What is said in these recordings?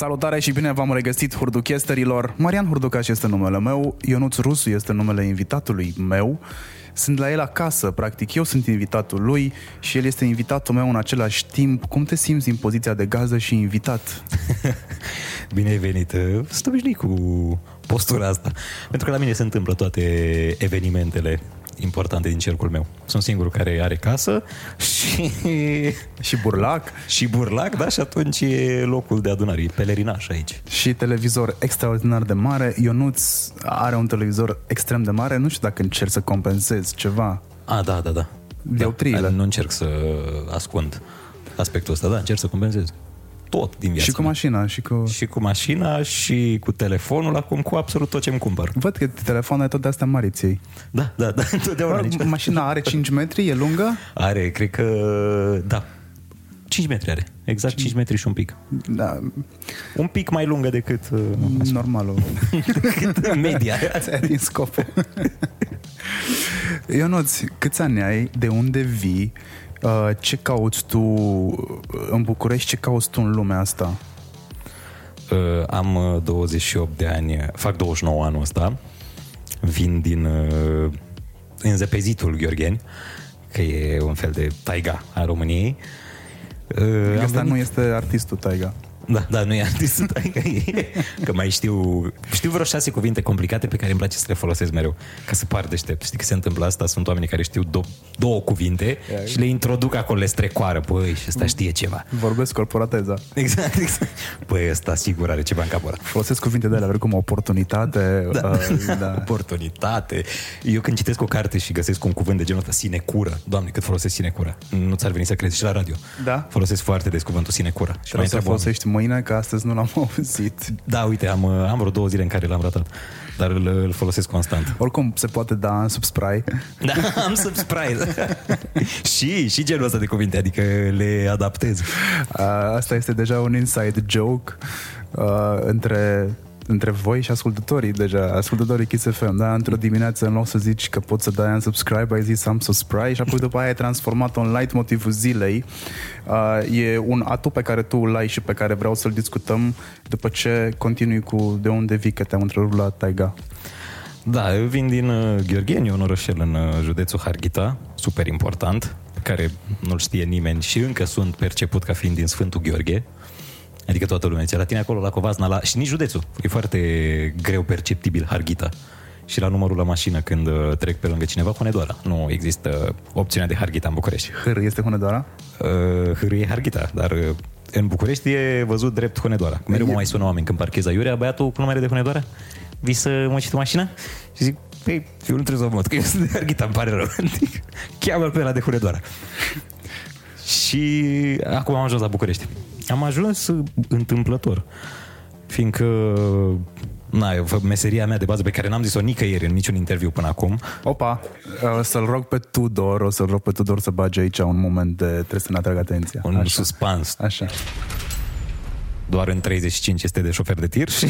Salutare și bine v-am regăsit hurduchesterilor. Marian Hurducaș este numele meu, Ionuț Rusu este numele invitatului meu. Sunt la el acasă, practic eu sunt invitatul lui și el este invitatul meu în același timp. Cum te simți în poziția de gază și invitat? Bine ai venit! Sunt obișnuit cu postura asta. Pentru că la mine se întâmplă toate evenimentele importante din cercul meu. Sunt singurul care are casă și... Și burlac. și burlac, da, și atunci e locul de adunare, e pelerinaș aici. Și televizor extraordinar de mare. Ionuț are un televizor extrem de mare. Nu știu dacă încerci să compensezi ceva. A, da, da, da. Dioptriile. Da, nu încerc să ascund aspectul ăsta, da, încerc să compensez tot din viața Și cu mea. mașina, și cu... Și cu mașina, și cu telefonul, acum cu absolut tot ce îmi cumpăr. Văd că telefoanele tot de astea mari îți iei. Da, da, da, întotdeauna. Nici... Mașina are 5 metri, e lungă? Are, cred că, da, 5 metri are. Exact 5 metri și un pic. Da, Un pic mai lungă decât uh, normalul. media. Ți-ai din scopul. Ionuț, câți ani ai? De unde vii? Uh, Ce cauți tu în București? Ce cauți tu în lumea asta? Uh, am uh, 28 de ani, fac 29 anul ăsta. Vin din uh, înzăpezitul Gheorgheni, că e un fel de taiga a României. Uh, am Asta venit- nu este artistul Taiga. Da, da, nu e artistul taiga, e, că mai știu, știu vreo șase cuvinte complicate pe care îmi place să le folosesc mereu, ca să par deștept. Știi că se întâmplă asta? Sunt oameni care știu două, două cuvinte și le introduc acolo, le strecoară. Păi, și ăsta știe ceva. Vorbesc corporateza. Exact, exact. Păi, ăsta sigur are ceva în capul ăla. Folosesc cuvinte de alea, cum oportunitate. Da. Uh, da. Oportunitate. Eu când citesc o carte și găsesc un cuvânt de genul ăsta, sinecură, doamne, cât folosesc sinecură. Nu ți-ar veni să crezi și la radio. Da? Folosesc foarte des cuvântul sinecură. Și mai Trebuie să întreabă oamenii. Folosești mâine, că astăzi nu l-am auzit. Da, uite, am, am vreo două zile în care l-am ratat, dar îl, îl folosesc constant. Oricum, se poate da în subspray. Da, am subscribe. și, și genul ăsta de cuvinte, adică le adaptez. Uh, Asta este deja un inside joke uh, între între voi și ascultătorii deja, ascultătorii Kiss FM, da? Într-o dimineață, în loc să zici că poți să dai un subscribe, ai zis am subscribe și apoi după aia ai transformat-o în light motivul zilei. Uh, e un atu pe care tu îl ai și pe care vreau să-l discutăm după ce continui cu de unde vii, că te-am întrerupt la Taiga. Da, eu vin din uh, Gheorgheni, un orășel în uh, județul Harghita, super important, pe care nu-l știe nimeni și încă sunt perceput ca fiind din Sfântul Gheorghe. Adică toată lumea zice, la tine acolo, la Covasna, la... și nici județul. E foarte greu perceptibil Harghita. Și la numărul la mașină, când uh, trec pe lângă cineva, Hunedoara. Nu există opțiunea de Harghita în București. Hâr este Hunedoara? Uh, hârâie Harghita, dar uh, în București e văzut drept Hunedoara. Mereu mă mai sună oameni când parchez aiurea, băiatul cu numere de Hunedoara, vii să mă tu mașina? Și zic, păi, eu nu trebuie să mă că eu sunt de Harghita, îmi pare rău. Adică, Cheamă pe ăla de Hunedoara. Și acum am ajuns la București. Am ajuns uh, întâmplător, fiindcă Na, eu, meseria mea de bază pe care n-am zis-o nicăieri în niciun interviu până acum. Opa, o să-l rog pe Tudor, o să-l rog pe Tudor să bage aici un moment de trebuie să ne atrag atenția. Un Așa. suspans. Așa. Doar în 35 este de șofer de tir și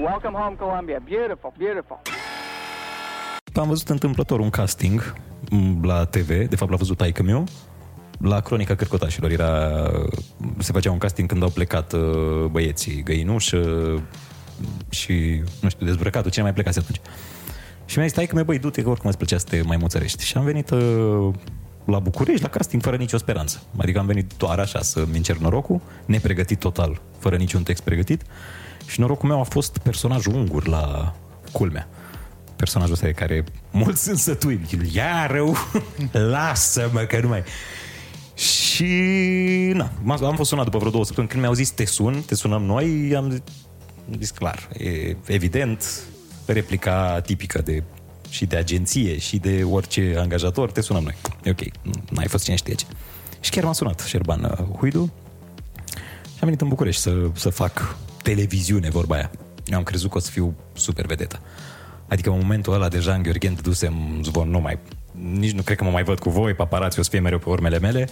Welcome home, Columbia. Beautiful, beautiful. Am văzut întâmplător un casting m, la TV, de fapt l-a văzut taică meu, la Cronica Cârcotașilor. Era, se făcea un casting când au plecat uh, băieții găinuș uh, și, nu știu, dezbrăcatul, cine mai plecase atunci. Și mi-a zis, stai că mi băi, du-te, că oricum îți plăcea să te mai muțărești. Și am venit uh, la București, la casting, fără nicio speranță. Adică am venit doar așa să-mi încerc norocul, nepregătit total, fără niciun text pregătit. Și norocul meu a fost personajul ungur la culmea personajul ăsta de care mulți sunt sătui. Ia rău, lasă-mă că nu mai... Și na, m- am fost sunat după vreo două săptămâni când mi-au zis te sun, te sunăm noi, am zis, zis clar, e evident, replica tipică de și de agenție și de orice angajator, te sunăm noi. E ok, n-ai fost cine știe ce. Și chiar m-a sunat Șerban uh, Huidu și am venit în București să, să fac televiziune, vorba aia. Eu am crezut că o să fiu super vedetă. Adică în momentul ăla deja în Gheorghen dusem zvon, nu mai, nici nu cred că mă mai văd cu voi, paparații o să fie mereu pe urmele mele.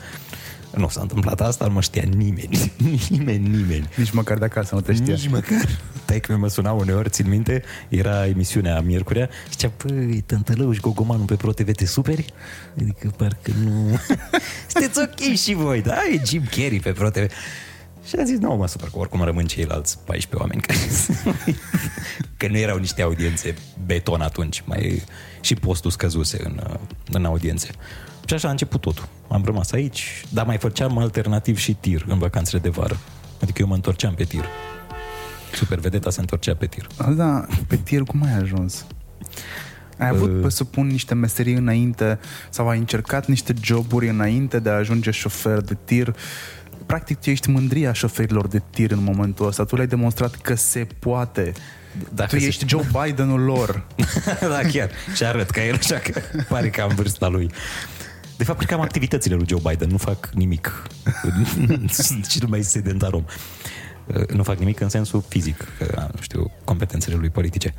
Nu s-a întâmplat asta, nu mă știa nimeni. nimeni, nimeni. Nici măcar de acasă nu te știa. Nici măcar. Tai că mă suna uneori, țin minte, era emisiunea Miercurea și zicea, păi, Tântălău și Gogomanul pe Pro TV te superi? Adică parcă nu... Sunteți ok și voi, da? E Jim Carrey pe Pro TV. Și a zis, nu mă supăr, că oricum rămân ceilalți 14 oameni care că nu erau niște audiențe beton atunci, mai și postul scăzuse în, în audiențe. Și așa a început totul. Am rămas aici, dar mai făceam alternativ și tir în vacanțele de vară. Adică eu mă întorceam pe tir. Super vedeta se întorcea pe tir. Da, pe tir cum ai ajuns? Ai avut, uh, presupun, niște meserii înainte sau ai încercat niște joburi înainte de a ajunge șofer de tir? Practic, tu ești mândria șoferilor de tir în momentul ăsta. Tu le-ai demonstrat că se poate. Dacă tu ești se... Joe Bidenul lor. da, chiar. Și arăt ca el, așa că pare că am vârsta lui. De fapt, cred că am activitățile lui Joe Biden. Nu fac nimic. Sunt cel mai sedentar om. Uh, nu fac nimic în sensul fizic, nu știu, competențele lui politice.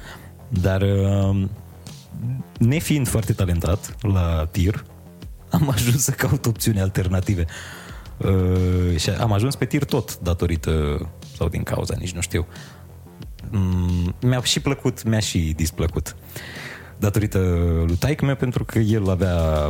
Dar uh, nefiind foarte talentat la tir, am ajuns să caut opțiuni alternative. Uh, și am ajuns pe tir tot datorită sau din cauza, nici nu știu. Mm, mi-a și plăcut, mi-a și displăcut. Datorită lui taic meu, pentru că el avea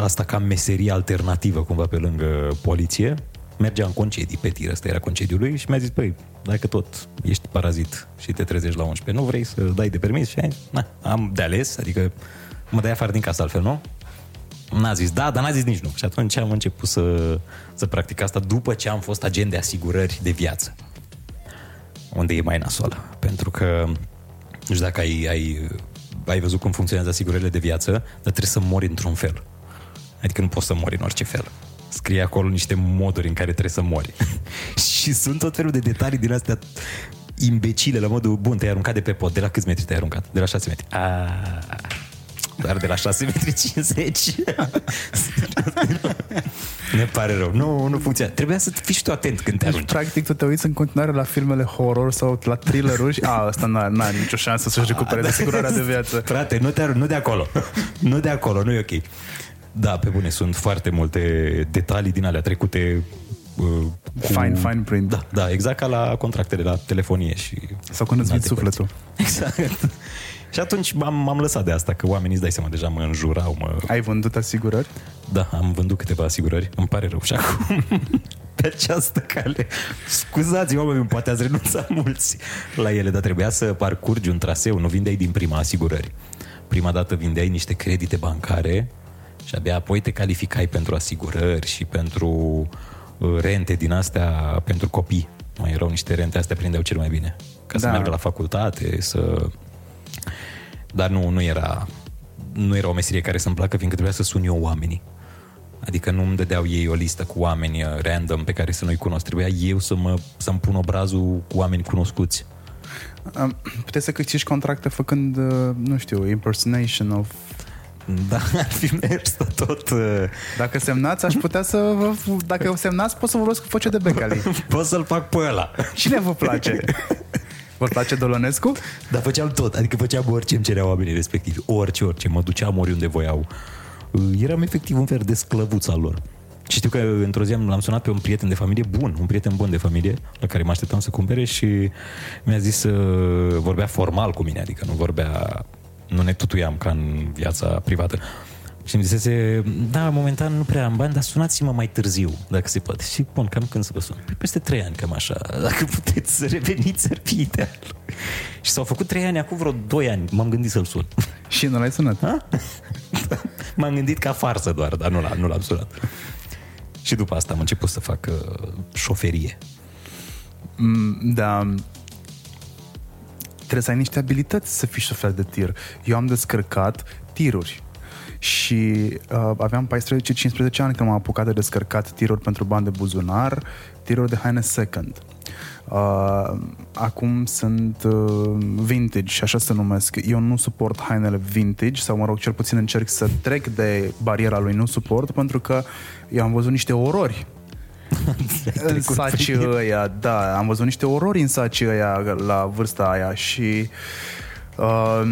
asta ca meserie alternativă cumva pe lângă poliție mergea în concedii pe tir, ăsta era concediul lui și mi-a zis, păi, dacă tot ești parazit și te trezești la 11, nu vrei să dai de permis? Și na, am de ales, adică mă dai afară din casă altfel, nu? N-a zis da, dar n-a zis nici nu. Și atunci am început să, să practic asta după ce am fost agent de asigurări de viață. Unde e mai nasoală. Pentru că, nu știu dacă ai, ai, ai văzut cum funcționează asigurările de viață, dar trebuie să mori într-un fel. Adică nu poți să mori în orice fel scrie acolo niște moduri în care trebuie să mori. și sunt tot felul de detalii din astea imbecile, la modul, bun, te-ai aruncat de pe pod, de la câți metri te-ai aruncat? De la 6 metri. A, doar de la 6 metri 50. ne pare rău. Nu, nu funcționează. Trebuia să fii și tu atent când te deci, arunci. practic, tu te uiți în continuare la filmele horror sau la thriller-uri și a, ăsta n-a, n-a nicio șansă să-și recupere de asigurarea de viață. Frate, nu, te arunci, nu de acolo. nu de acolo, nu e ok. Da, pe bune, sunt foarte multe detalii din alea trecute uh, cu... Fine, fine print. Da, da, exact ca la contractele la telefonie și... Sau când îți sufletul. Exact. Și atunci m-am, m-am lăsat de asta, că oamenii, îți dai seama, deja mă înjurau. Mă... Ai vândut asigurări? Da, am vândut câteva asigurări. Îmi pare rău și acum pe această cale. Scuzați, oameni, poate ați renunțat mulți la ele, dar trebuia să parcurgi un traseu, nu vindeai din prima asigurări. Prima dată vindeai niște credite bancare și abia apoi te calificai pentru asigurări și pentru uh, rente din astea pentru copii. Mai erau niște rente, astea prindeau cel mai bine. Ca da. să meargă la facultate, să... Dar nu, nu era nu era o meserie care să-mi placă, fiindcă trebuia să sun eu oamenii. Adică nu îmi dădeau ei o listă cu oameni uh, random pe care să nu-i cunosc. Trebuia eu să mă, să-mi pun obrazul cu oameni cunoscuți. Puteți să câștigi contracte făcând, uh, nu știu, impersonation of da, ar fi mers tot... Uh... Dacă semnați, aș putea să vă... Dacă semnați, pot să vorbesc cu Foce de Becali. pot să-l fac pe ăla. Cine vă place? Vă place Dolonescu? Da, făceam tot. Adică făceam orice îmi cereau oamenii respectivi. Orice, orice. Mă duceam oriunde voiau. Uh, eram efectiv un fel de sclăvuț al lor. Și știu că într-o zi l-am sunat pe un prieten de familie bun, un prieten bun de familie, la care mă așteptam să cumpere și mi-a zis să vorbea formal cu mine, adică nu vorbea nu ne tutuiam ca în viața privată. Și îmi zisese, da, momentan nu prea am bani, dar sunați-mă mai târziu, dacă se poate. Și bun, cam când să vă sun? Păi peste trei ani, cam așa. Dacă puteți să reveniți, ar fi ideal. Și s-au făcut trei ani, acum vreo doi ani, m-am gândit să-l sun. Și nu l-ai sunat? Ha? m-am gândit ca farsă doar, dar nu, l- nu l-am sunat. Și după asta am început să fac uh, șoferie. Mm, da, trebuie să ai niște abilități să fii șofer de tir. Eu am descărcat tiruri și uh, aveam 14-15 ani când m-am apucat de descărcat tiruri pentru bani de buzunar, tiruri de haine second. Uh, acum sunt uh, vintage și așa se numesc. Eu nu suport hainele vintage sau, mă rog, cel puțin încerc să trec de bariera lui nu suport pentru că eu am văzut niște orori în sacii ăia, da, am văzut niște orori în sacii ăia la vârsta aia și uh,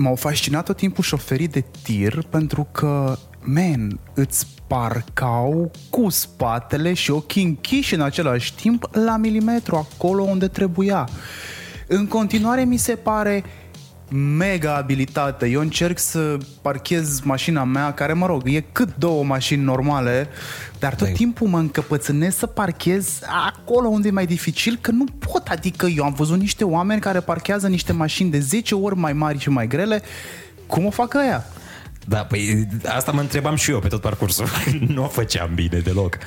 m-au fascinat tot timpul șoferii de tir pentru că, man, îți parcau cu spatele și ochii închiși în același timp la milimetru, acolo unde trebuia. În continuare mi se pare mega abilitate. Eu încerc să parchez mașina mea, care, mă rog, e cât două mașini normale, dar tot Da. timpul mă încăpățânesc să parchez acolo unde e mai dificil, că nu pot. Adică eu am văzut niște oameni care parchează niște mașini de 10 ori mai mari și mai grele. Cum o fac ăia? Da, păi asta mă întrebam și eu pe tot parcursul. nu o făceam bine deloc.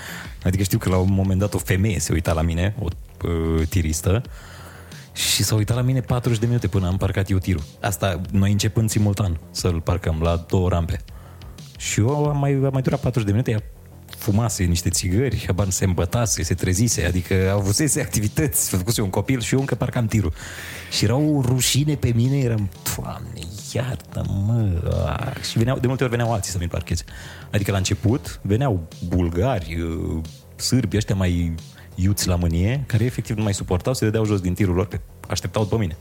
Adică știu că la un moment dat o femeie se uita la mine, o uh, tiristă, și s-a uitat la mine 40 de minute până am parcat eu tirul. Asta noi începând simultan să-l parcăm la două rampe. Și eu am mai, am mai durat 40 de minute, ea fumase niște țigări, habar se îmbătase, se trezise, adică avusese activități, făcuse un copil și eu încă parcam tirul. Și era o rușine pe mine, eram, Doamne, iartă-mă! Ah, Și veneau, de multe ori veneau alții să mi parcheze. Adică la început veneau bulgari, uh, sârbi, ăștia mai iuți la mânie, care efectiv nu mai suportau, se dădeau jos din tirul lor, că așteptau după mine.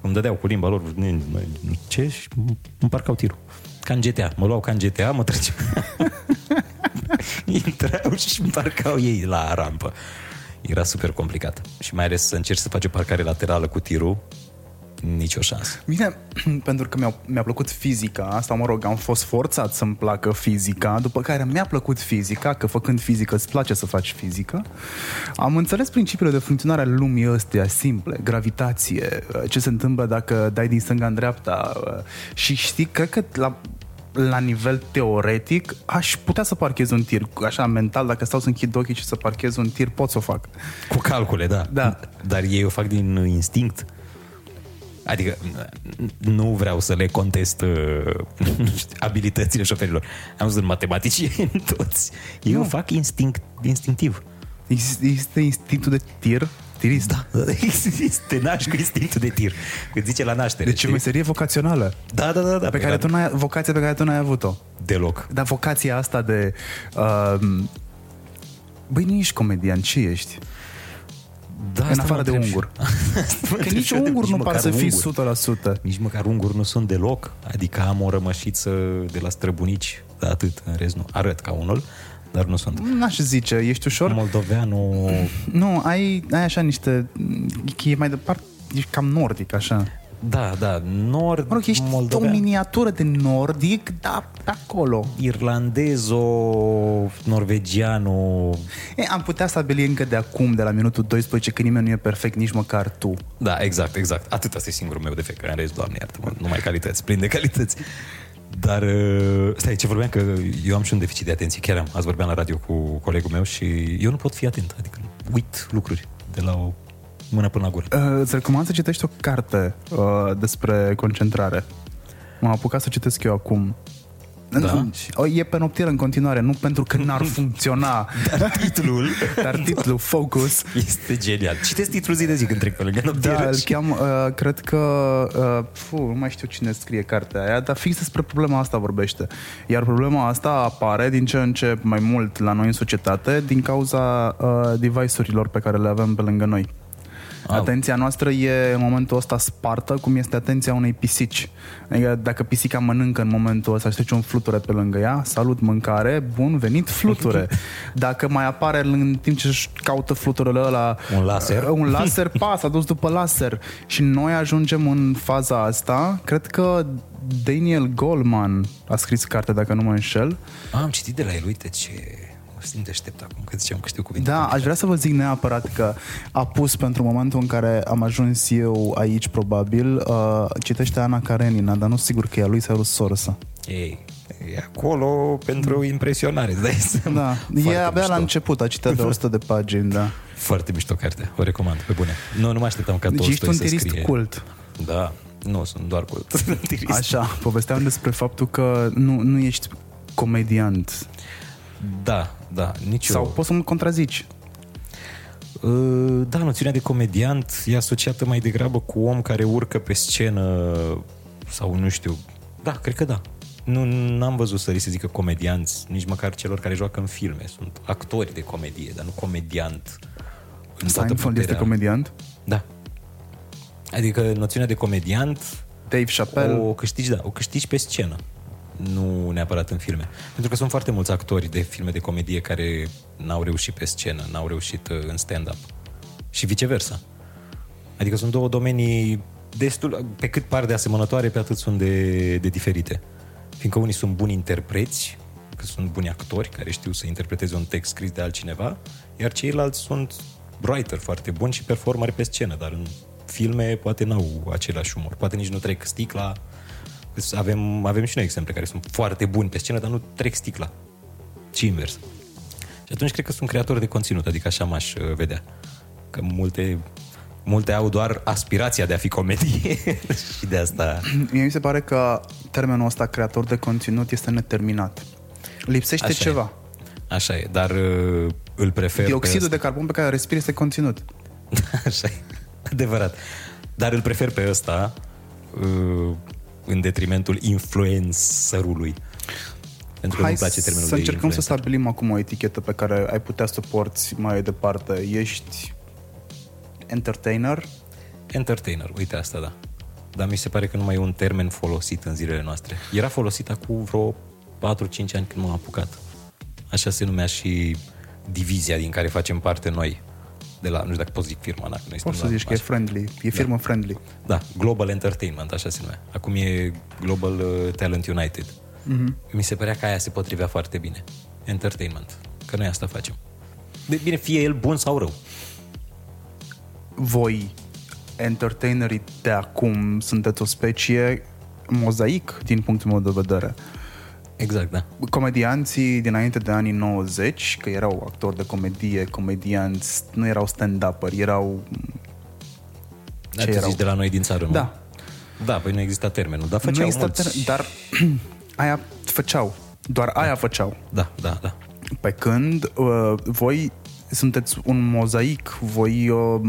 Îmi dădeau cu limba lor, "Ne- ne- ce? Și îmi parcau tirul. Ca în GTA. Mă luau ca în GTA, mă treceam. Intrau și îmi parcau ei la rampă. Era super complicat. Și mai ales să încerci să faci o parcare laterală cu tirul, nicio șansă. Bine, pentru că mi-a, mi-a plăcut fizica, sau mă rog, am fost forțat să-mi placă fizica, după care mi-a plăcut fizica, că făcând fizică îți place să faci fizică, am înțeles principiile de funcționare ale lumii ăstea simple, gravitație, ce se întâmplă dacă dai din stânga în dreapta și știi, cred că la la nivel teoretic, aș putea să parchez un tir. Așa, mental, dacă stau să închid ochii și să parchez un tir, pot să o fac. Cu calcule, da. Da. Dar ei o fac din instinct. Adică nu vreau să le contest uh, nu știu, abilitățile șoferilor. Am văzut în matematicieni toți. Ei o fac instinct, instinctiv. Există, există instinctul de tir, tirist. Da, te naști cu instinctul de tir. Cât zice la naștere. Deci o știi? meserie vocațională. Da, da, da. da Pe care tu n-ai, vocația pe care tu n-ai avut-o. Deloc. Dar vocația asta de... Uh, băi, nu ești comedian, ce ești? Da, în asta afară mă de întreb și- ungur. Asta mă Că întreb nici și eu de- ungur nu măcar par să fii ungur. 100%. Nici măcar unguri nu sunt deloc. Adică am o rămășiță de la străbunici, de atât, în rest nu. Arăt ca unul, dar nu sunt. N-aș zice, ești ușor... Moldoveanu... Nu, ai, ai așa niște... E mai departe, ești cam nordic, așa. Da, da, nord, Mă rog, ești moldovean, o miniatură de nordic, dar pe acolo. irlandezo, norvegiano... E, am putea stabili încă de acum, de la minutul 12, că nimeni nu e perfect, nici măcar tu. Da, exact, exact. Atât asta e singurul meu defect, că în rest, doamne, iartă numai calități, plin de calități. Dar, uh, stai, ce vorbeam, că eu am și un deficit de atenție, chiar am, azi vorbeam la radio cu colegul meu și eu nu pot fi atent, adică uit lucruri de la o mână până la gură. Uh, îți recomand să citești o carte uh, despre concentrare. M-am apucat să citesc eu acum. Da? O, e pe noptieră în continuare, nu pentru că n-ar funcționa, Dar titlul dar titlul Focus este genial. Citesc titlul zi de zi când trec pe lângă Da, noptieră îl și- cheam, uh, cred că, uh, fu, nu mai știu cine scrie cartea aia, dar fix despre problema asta vorbește. Iar problema asta apare din ce în ce mai mult la noi în societate din cauza uh, device-urilor pe care le avem pe lângă noi. Au. Atenția noastră e în momentul ăsta spartă cum este atenția unei pisici. Adică dacă pisica mănâncă în momentul ăsta și trece un fluture pe lângă ea, salut mâncare, bun venit fluture. Dacă mai apare în timp ce își caută fluturele ăla Un laser. uh, un laser, pa, s-a dus după laser. Și noi ajungem în faza asta, cred că Daniel Goleman a scris cartea, dacă nu mă înșel. Am citit de la el, uite ce... Mă simt deștept acum, că ziceam că știu cuvinte. Da, aș vrea să vă zic neapărat că a pus pentru momentul în care am ajuns eu aici, probabil, uh, citește Ana Karenina, dar nu sigur că e a lui sau a lui Sorsa. Ei, e acolo pentru impresionare, îți dai seama? Da, Foarte e abia mișto. la început, a citit de 100 de pagini, da. Foarte mișto carte, o recomand, pe bune. Nu, nu mă așteptam ca Deci ești Tolstoi un să tirist scrie. cult. Da, nu, sunt doar cu tirist. Așa, povesteam despre faptul că nu, nu ești comediant. Da, da, nici Sau eu. poți să mă contrazici. Uh, Da, noțiunea de comediant e asociată mai degrabă cu om care urcă pe scenă sau nu știu. Da, cred că da. Nu n-am văzut să li se zică comedianți, nici măcar celor care joacă în filme. Sunt actori de comedie, dar nu comediant. în toată Seinfeld este puterea. comediant? Da. Adică noțiunea de comediant Dave Chappelle. O câștigi, da, o câștigi pe scenă. Nu neapărat în filme. Pentru că sunt foarte mulți actori de filme de comedie care n-au reușit pe scenă, n-au reușit uh, în stand-up. Și viceversa. Adică sunt două domenii destul, pe cât par de asemănătoare, pe atât sunt de, de diferite. Fiindcă unii sunt buni interpreți, că sunt buni actori care știu să interpreteze un text scris de altcineva, iar ceilalți sunt writer foarte buni și performeri pe scenă, dar în filme poate n-au același umor. Poate nici nu trec sticla. Avem, avem și noi exemple care sunt foarte buni pe scenă, dar nu trec sticla. Și invers. Și atunci cred că sunt creatori de conținut, adică așa m-aș uh, vedea. Că multe, multe au doar aspirația de a fi comedie și de asta... Mie mi se pare că termenul ăsta creator de conținut este neterminat. Lipsește Așa e. ceva. Așa e, dar uh, îl prefer Dioxidul pe de carbon pe care îl respiri este conținut. ăsta. Așa e, adevărat. Dar îl prefer pe ăsta uh, în detrimentul influencerului. Pentru că Hai nu-mi place termenul să de încercăm să influencer. stabilim acum o etichetă pe care ai putea să o porți mai departe. Ești entertainer, Entertainer, uite asta, da. Dar mi se pare că nu mai e un termen folosit în zilele noastre. Era folosit acum vreo 4-5 ani când m-am apucat. Așa se numea și divizia din care facem parte noi. De la, nu știu dacă pot zic firma, dacă noi poți să suntem zici la, că e friendly, e firmă friendly. Da, Global Entertainment, așa se numea. Acum e Global uh, Talent United. Mm-hmm. Mi se părea că aia se potrivea foarte bine. Entertainment. Că noi asta facem. De, bine, fie el bun sau rău. Voi, entertainerii de acum, sunteți o specie mozaic din punctul meu de vedere. Exact, da. Comedianții dinainte de anii 90, că erau actori de comedie, comedianți, nu erau stand-uperi, erau... Dar Ce tu erau? zici de la noi din țară, nu? Da. Da, păi nu exista termenul, dar făceau nu există mulți... ter- dar aia făceau. Doar aia făceau. Da, da, da. Pe când uh, voi sunteți un mozaic, voi uh,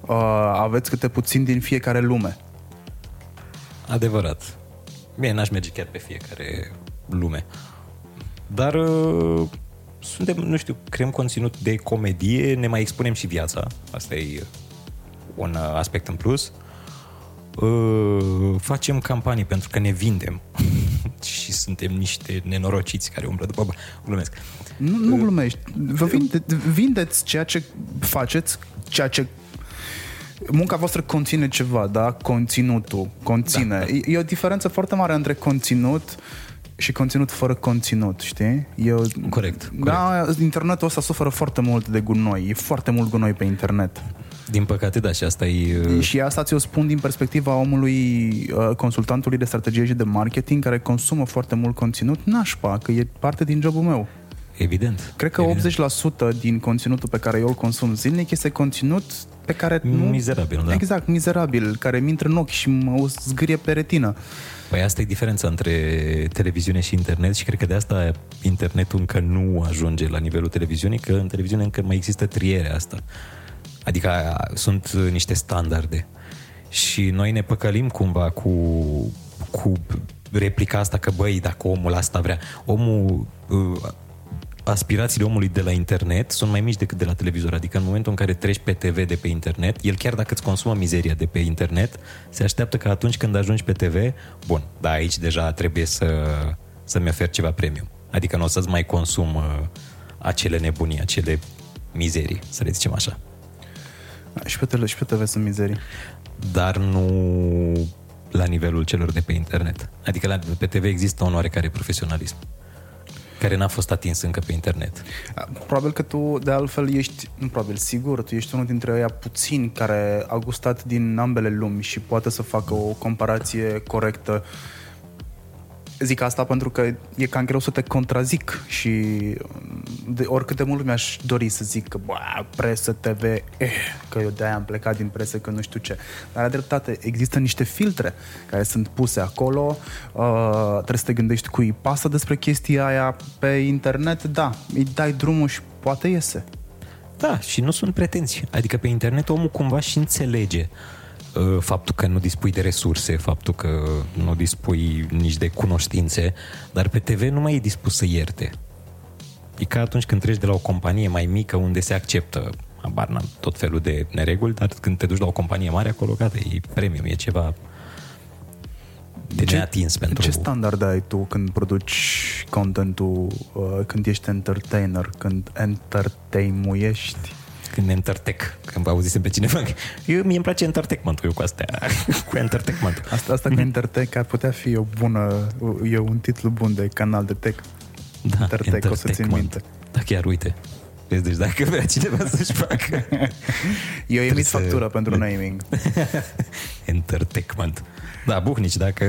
uh, aveți câte puțin din fiecare lume. Adevărat. Bine, n-aș merge chiar pe fiecare lume. Dar uh, suntem, nu știu, creăm conținut de comedie, ne mai expunem și viața. Asta e un uh, aspect în plus. Uh, facem campanii pentru că ne vindem și suntem niște nenorociți care umblă după bani. Glumesc. Nu, nu glumești. Vă vinde, vindeți ceea ce faceți, ceea ce munca voastră conține ceva, da? Conținutul conține. Da, da. E, e o diferență foarte mare între conținut și conținut fără conținut, știi? E o, Corect, Da, internetul ăsta suferă foarte mult de gunoi. E foarte mult gunoi pe internet. Din păcate, da, și asta e... uh, Și asta ți-o spun din perspectiva omului, uh, consultantului de strategie și de marketing, care consumă foarte mult conținut, nașpa, că e parte din jobul meu. Evident. Cred că evident. 80% din conținutul pe care eu îl consum zilnic este conținut pe care nu... Mizerabil, da. Exact, mizerabil, care mi intră în ochi și mă zgârie pe retină. Păi asta e diferența între televiziune și internet și cred că de asta internetul încă nu ajunge la nivelul televiziunii, că în televiziune încă mai există trierea asta. Adică a, sunt uh, niște standarde. Și noi ne păcălim cumva cu, cu replica asta că băi, dacă omul asta vrea. Omul uh, aspirațiile omului de la internet sunt mai mici decât de la televizor. Adică în momentul în care treci pe TV de pe internet, el chiar dacă îți consumă mizeria de pe internet, se așteaptă că atunci când ajungi pe TV, bun, da, aici deja trebuie să, să-mi ofer ceva premium. Adică nu o să-ți mai consum uh, acele nebunii, acele mizerii, să le zicem așa. Și pe, tele, și pe TV sunt mizerii. Dar nu la nivelul celor de pe internet. Adică la, pe TV există un oarecare profesionalism care n-a fost atins încă pe internet. Probabil că tu, de altfel, ești, nu probabil, sigur, tu ești unul dintre ăia puțini care a gustat din ambele lumi și poate să facă o comparație corectă. Zic asta pentru că e cam greu să te contrazic și de oricât de mult mi-aș dori să zic că bă, presă, TV, eh, că eu de-aia am plecat din presă, că nu știu ce. Dar la dreptate, există niște filtre care sunt puse acolo, uh, trebuie să te gândești cui îi pasă despre chestia aia pe internet, da, îi dai drumul și poate iese. Da, și nu sunt pretenții. Adică pe internet omul cumva și înțelege uh, faptul că nu dispui de resurse, faptul că nu dispui nici de cunoștințe, dar pe TV nu mai e dispus să ierte. E ca atunci când treci de la o companie mai mică unde se acceptă abar n-am, tot felul de nereguli, dar când te duci la o companie mare acolo, gata, e premium, e ceva de neatins pentru... Ce standard ai tu când produci contentul, uh, când ești entertainer, când entertainuiești? Când entertech, când auzisem pe cineva. Eu, mie îmi place entertainment eu cu astea, cu entertainment. Asta, asta cu entertech ar putea fi o bună, e un titlu bun de canal de tech. Da, Entertech, o să țin minte. Da, chiar, uite. Vezi, deci dacă vrea cineva să-și facă... Eu emit să... factură pentru naming. entertainment. Da, buhnici, dacă,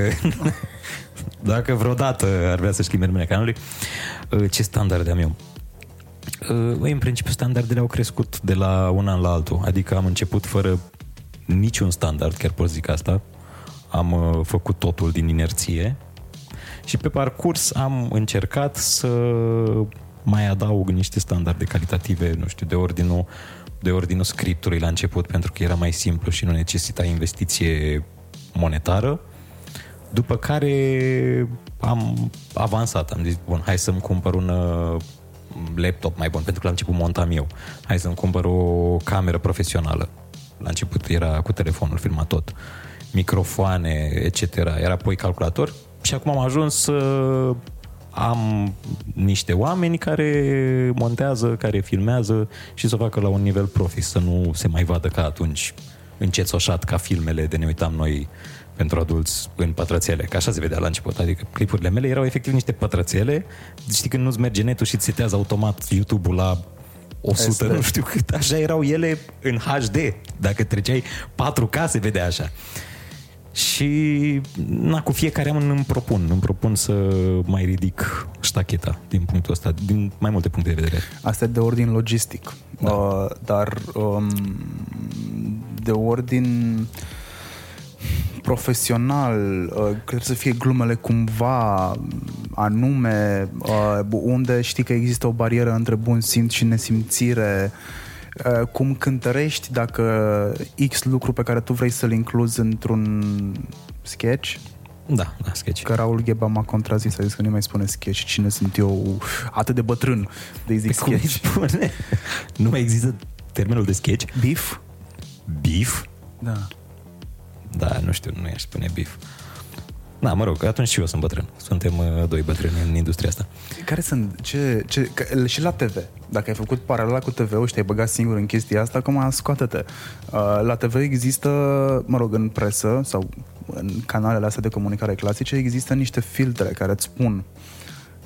dacă vreodată ar vrea să schimbe numele canalului, ce standard am eu? Uh, în principiu standardele au crescut de la un an la altul, adică am început fără niciun standard, chiar pot zic asta, am uh, făcut totul din inerție. Și pe parcurs am încercat să mai adaug niște standarde calitative, nu știu, de ordinul de ordinul scriptului la început, pentru că era mai simplu și nu necesita investiție monetară. După care am avansat, am zis, bun, hai să-mi cumpăr un uh, laptop mai bun, pentru că la început montam eu. Hai să-mi cumpăr o cameră profesională. La început era cu telefonul, filma tot. Microfoane, etc. Era apoi calculator și acum am ajuns să am niște oameni care montează, care filmează și să o facă la un nivel profi, să nu se mai vadă ca atunci încețoșat ca filmele de ne uitam noi pentru adulți în pătrățele, că așa se vedea la început. Adică clipurile mele erau efectiv niște pătrățele. Știi când nu-ți merge netul și îți setează automat YouTube-ul la 100, este. nu știu cât. Așa erau ele în HD. Dacă treceai 4K se vedea așa. Și na, cu fiecare an îmi propun, îmi propun să mai ridic ștacheta din punctul ăsta, din mai multe puncte de vedere. Asta e de ordin logistic, da. uh, dar um, de ordin profesional, uh, trebuie să fie glumele cumva anume, uh, unde știi că există o barieră între bun simț și nesimțire, uh, cum cântărești dacă X lucru pe care tu vrei să-l incluzi într-un sketch, da, da, sketch. Că Raul Gheba m-a contrazis, a zis că nu mai spune sketch. Cine sunt eu atât de bătrân de zic sketch? spune? Nu mai există termenul de sketch? Beef? Beef? Da. Da, nu știu, nu i-aș spune bif. Da, mă rog, atunci și eu sunt bătrân. Suntem uh, doi bătrâni în industria asta. Care sunt? Ce, ce, că, și la TV. Dacă ai făcut paralela cu TV-ul și te-ai băgat singur în chestia asta, acum scoate-te. Uh, la TV există, mă rog, în presă sau în canalele astea de comunicare clasice, există niște filtre care îți spun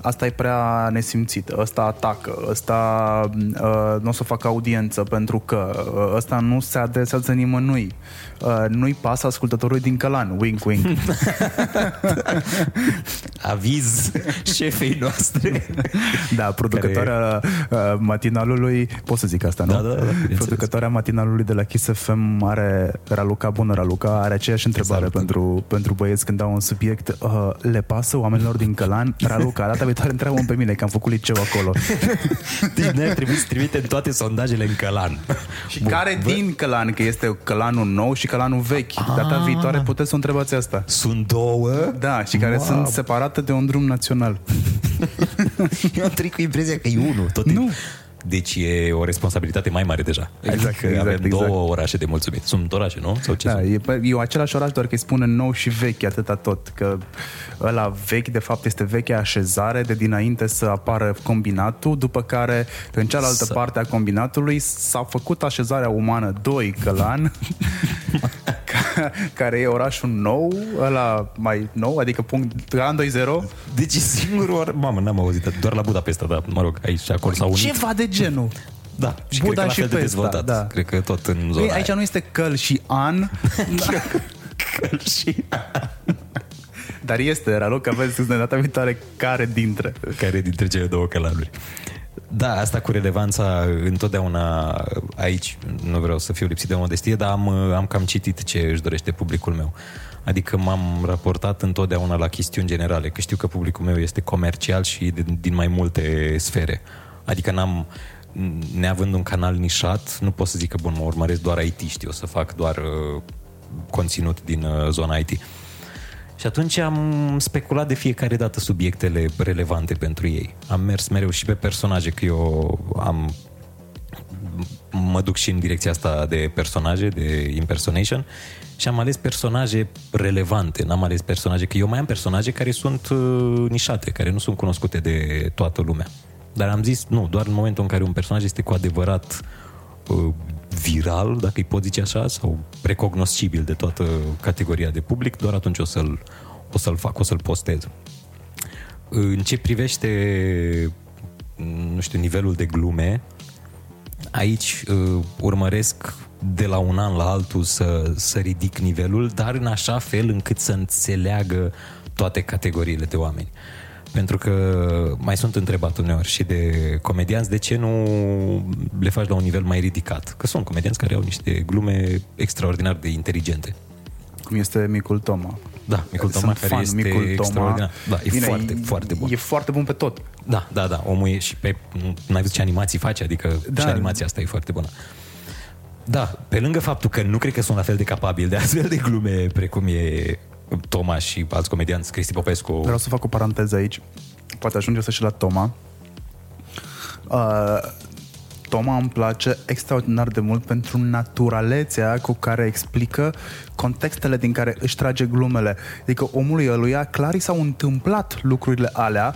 asta e prea nesimțit, ăsta atacă, ăsta uh, nu o să facă audiență pentru că uh, ăsta nu se adresează nimănui. Uh, nu-i pasă ascultătorului din Călan, wink, wink. Aviz șefei noastre. Da, producătoarea care... uh, matinalului, pot să zic asta, nu? Da, da, da. Producătoarea matinalului de la Kiss FM are Raluca, bună Raluca, are aceeași întrebare pentru, pentru băieți când au un subiect. Uh, le pasă oamenilor din Călan? Raluca, data viitoare întreabă pe mine, că am făcut liceu acolo. deci noi trebuie să trimitem toate sondajele în Călan. Și Bun, care bă... din Călan, că este Călanul nou și Călanul vechi. Ah. Data viitoare puteți să o întrebați asta. Sunt două? Da, și care wow. sunt separate de un drum național. Eu am trăit cu impresia că e unul. Tot nu. Deci e o responsabilitate mai mare deja. Exact, adică exact, avem exact. două orașe de mulțumit. Sunt orașe, nu? Sau ce da, sunt? E, e același oraș, doar că îi spune nou și vechi, atâta tot. Că ăla vechi, de fapt, este vechea așezare de dinainte să apară combinatul, după care, în cealaltă S- parte a combinatului, s-a făcut așezarea umană 2 Călan, care e orașul nou, ăla mai nou, adică punct an 2-0. Deci singurul or... Mamă, n-am auzit, doar la Budapesta, da, mă rog, aici și acolo s-au unit. Ceva de genul. Da, și Buda cred că și la fel de Pesta, dezvoltat. da. Cred că tot în zona Ei, aici aia. nu este căl și an, Căl și dar este, Raluc, aveți de data viitoare care dintre. care dintre cele două călanuri. Da, asta cu relevanța întotdeauna aici, nu vreau să fiu lipsit de modestie, dar am, am cam citit ce își dorește publicul meu. Adică m-am raportat întotdeauna la chestiuni generale, că știu că publicul meu este comercial și din, din mai multe sfere. Adică n-am, neavând un canal nișat, nu pot să zic că, bun, mă urmăresc doar IT, știu, o să fac doar uh, conținut din uh, zona IT. Și atunci am speculat de fiecare dată subiectele relevante pentru ei. Am mers mereu și pe personaje, că eu am mă duc și în direcția asta de personaje, de impersonation și am ales personaje relevante, n-am ales personaje, că eu mai am personaje care sunt uh, nișate, care nu sunt cunoscute de toată lumea. Dar am zis, nu, doar în momentul în care un personaj este cu adevărat uh, viral, dacă îi pot zice așa, sau recognoscibil de toată categoria de public, doar atunci o să-l, o să-l fac, o să-l postez. În ce privește, nu știu, nivelul de glume, aici uh, urmăresc de la un an la altul să, să ridic nivelul, dar în așa fel încât să înțeleagă toate categoriile de oameni. Pentru că mai sunt întrebat uneori și de comedianți de ce nu le faci la un nivel mai ridicat. Că sunt comedianți care au niște glume extraordinar de inteligente. Cum este Micul Toma. Da, Micul Toma Sunt care fan, este Micul Toma. extraordinar. Da, e Bine, foarte, foarte bun. E foarte bun pe tot. Da, da, da. Omul e și pe... N-ai văzut ce animații face, adică Da. și animația asta e foarte bună. Da, pe lângă faptul că nu cred că sunt la fel de capabil de astfel de glume precum e Toma și alți comedianți, Cristi Popescu. Vreau să fac o paranteză aici. Poate ajunge să și la Toma. Uh, Toma îmi place extraordinar de mult pentru naturalețea cu care explică contextele din care își trage glumele. Adică omului ăluia clar i s-au întâmplat lucrurile alea